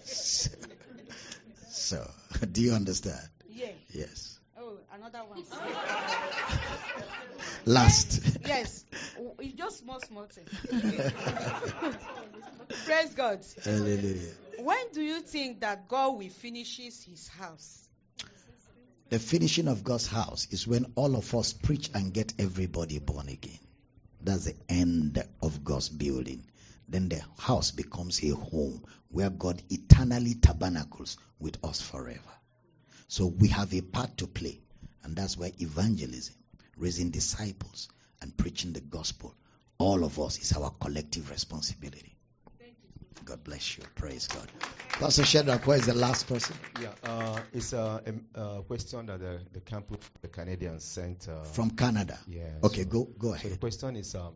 Speaker 1: [laughs] so, do you understand?
Speaker 4: Yeah.
Speaker 1: Yes.
Speaker 4: Oh, another one. [laughs]
Speaker 1: Last.
Speaker 4: yes. It's just small, small thing. [laughs] Praise God.
Speaker 1: Hallelujah.
Speaker 4: When do you think that God will finishes his house?
Speaker 1: The finishing of God's house is when all of us preach and get everybody born again. That's the end of God's building. Then the house becomes a home where God eternally tabernacles with us forever. So we have a part to play, and that's why evangelism, raising disciples, and preaching the gospel, all of us is our collective responsibility. God bless you. Praise God. Pastor Shadrach, where is the last person?
Speaker 5: Yeah, uh, it's a, a, a question that the, the campus, the Canadians sent. Uh,
Speaker 1: From Canada.
Speaker 5: yeah.
Speaker 1: Okay,
Speaker 5: so,
Speaker 1: go go
Speaker 5: So the
Speaker 1: ahead.
Speaker 5: question is, um,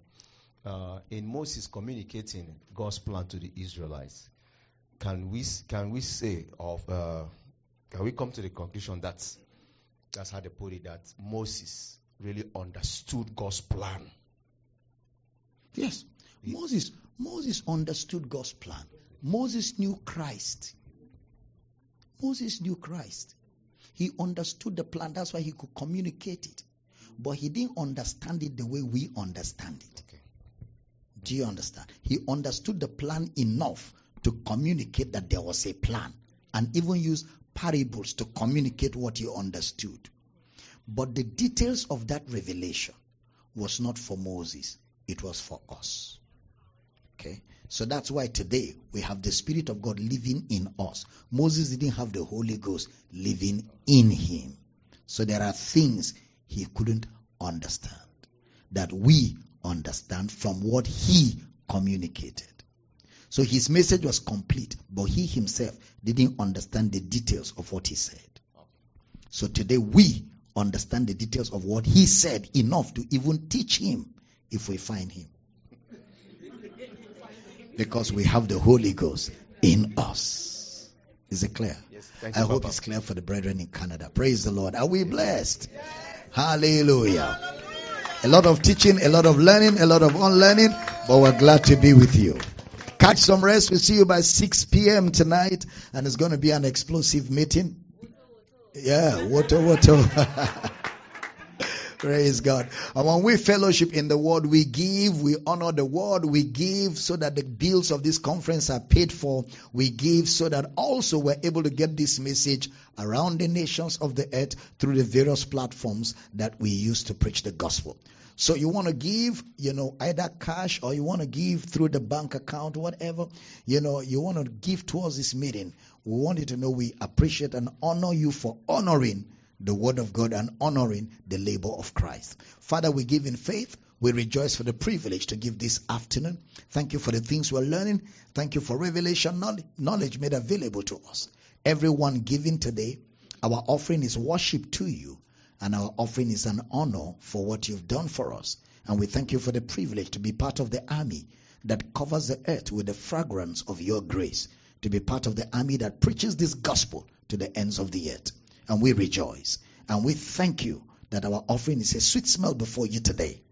Speaker 5: uh, in Moses communicating God's plan to the Israelites, can we can we say of uh, can we come to the conclusion that that's how they put it that Moses really understood God's plan?
Speaker 1: Yes. Moses Moses understood God's plan. Moses knew Christ. Moses knew Christ. He understood the plan. That's why he could communicate it. But he didn't understand it the way we understand it. Do you understand? He understood the plan enough to communicate that there was a plan and even use parables to communicate what he understood. But the details of that revelation was not for Moses, it was for us. Okay? So that's why today we have the Spirit of God living in us. Moses didn't have the Holy Ghost living in him. So there are things he couldn't understand that we understand from what he communicated. So his message was complete, but he himself didn't understand the details of what he said. So today we understand the details of what he said enough to even teach him if we find him. Because we have the Holy Ghost in us. Is it clear?
Speaker 5: Yes. Thank
Speaker 1: I
Speaker 5: you,
Speaker 1: hope
Speaker 5: Papa.
Speaker 1: it's clear for the brethren in Canada. Praise the Lord. Are we blessed? Hallelujah. A lot of teaching, a lot of learning, a lot of unlearning, but we're glad to be with you. Catch some rest. We'll see you by 6 p.m. tonight, and it's going to be an explosive meeting. Yeah, water, water. [laughs] Praise God. And when we fellowship in the word, we give, we honor the word, we give so that the bills of this conference are paid for. We give so that also we're able to get this message around the nations of the earth through the various platforms that we use to preach the gospel. So you want to give, you know, either cash or you want to give through the bank account, whatever, you know, you want to give towards this meeting. We want you to know we appreciate and honor you for honoring the word of God and honoring the labor of Christ. Father, we give in faith. We rejoice for the privilege to give this afternoon. Thank you for the things we're learning. Thank you for revelation knowledge, made available to us. Everyone giving today, our offering is worship to you, and our offering is an honor for what you've done for us. And we thank you for the privilege to be part of the army that covers the earth with the fragrance of your grace, to be part of the army that preaches this gospel to the ends of the earth. And we rejoice. And we thank you that our offering is a sweet smell before you today.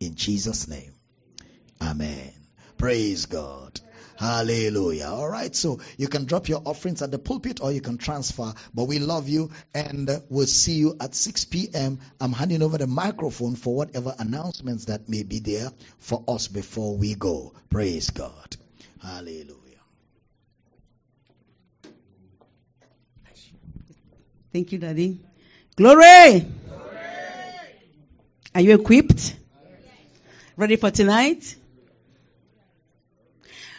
Speaker 1: In Jesus' name. Amen. Praise God. Hallelujah. All right. So you can drop your offerings at the pulpit or you can transfer. But we love you and we'll see you at 6 p.m. I'm handing over the microphone for whatever announcements that may be there for us before we go. Praise God. Hallelujah.
Speaker 6: Thank you, Daddy. Glory! Are you equipped? Ready for tonight?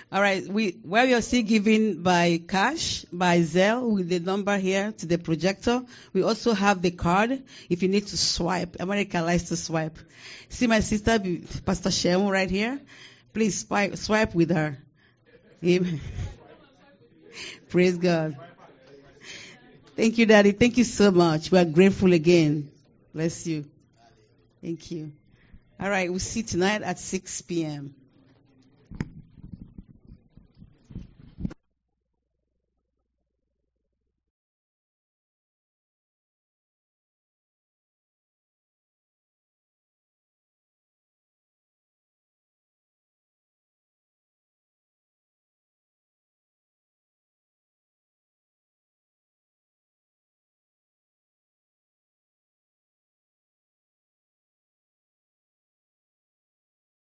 Speaker 6: All right. We where are still giving by cash, by Zelle, with the number here to the projector. We also have the card. If you need to swipe, America likes to swipe. See my sister, Pastor Shem, right here. Please swipe, swipe with her. Amen. [laughs] Praise God. Thank you, Daddy. Thank you so much. We are grateful again. Bless you. Thank you. All right, we'll see tonight at 6 p.m.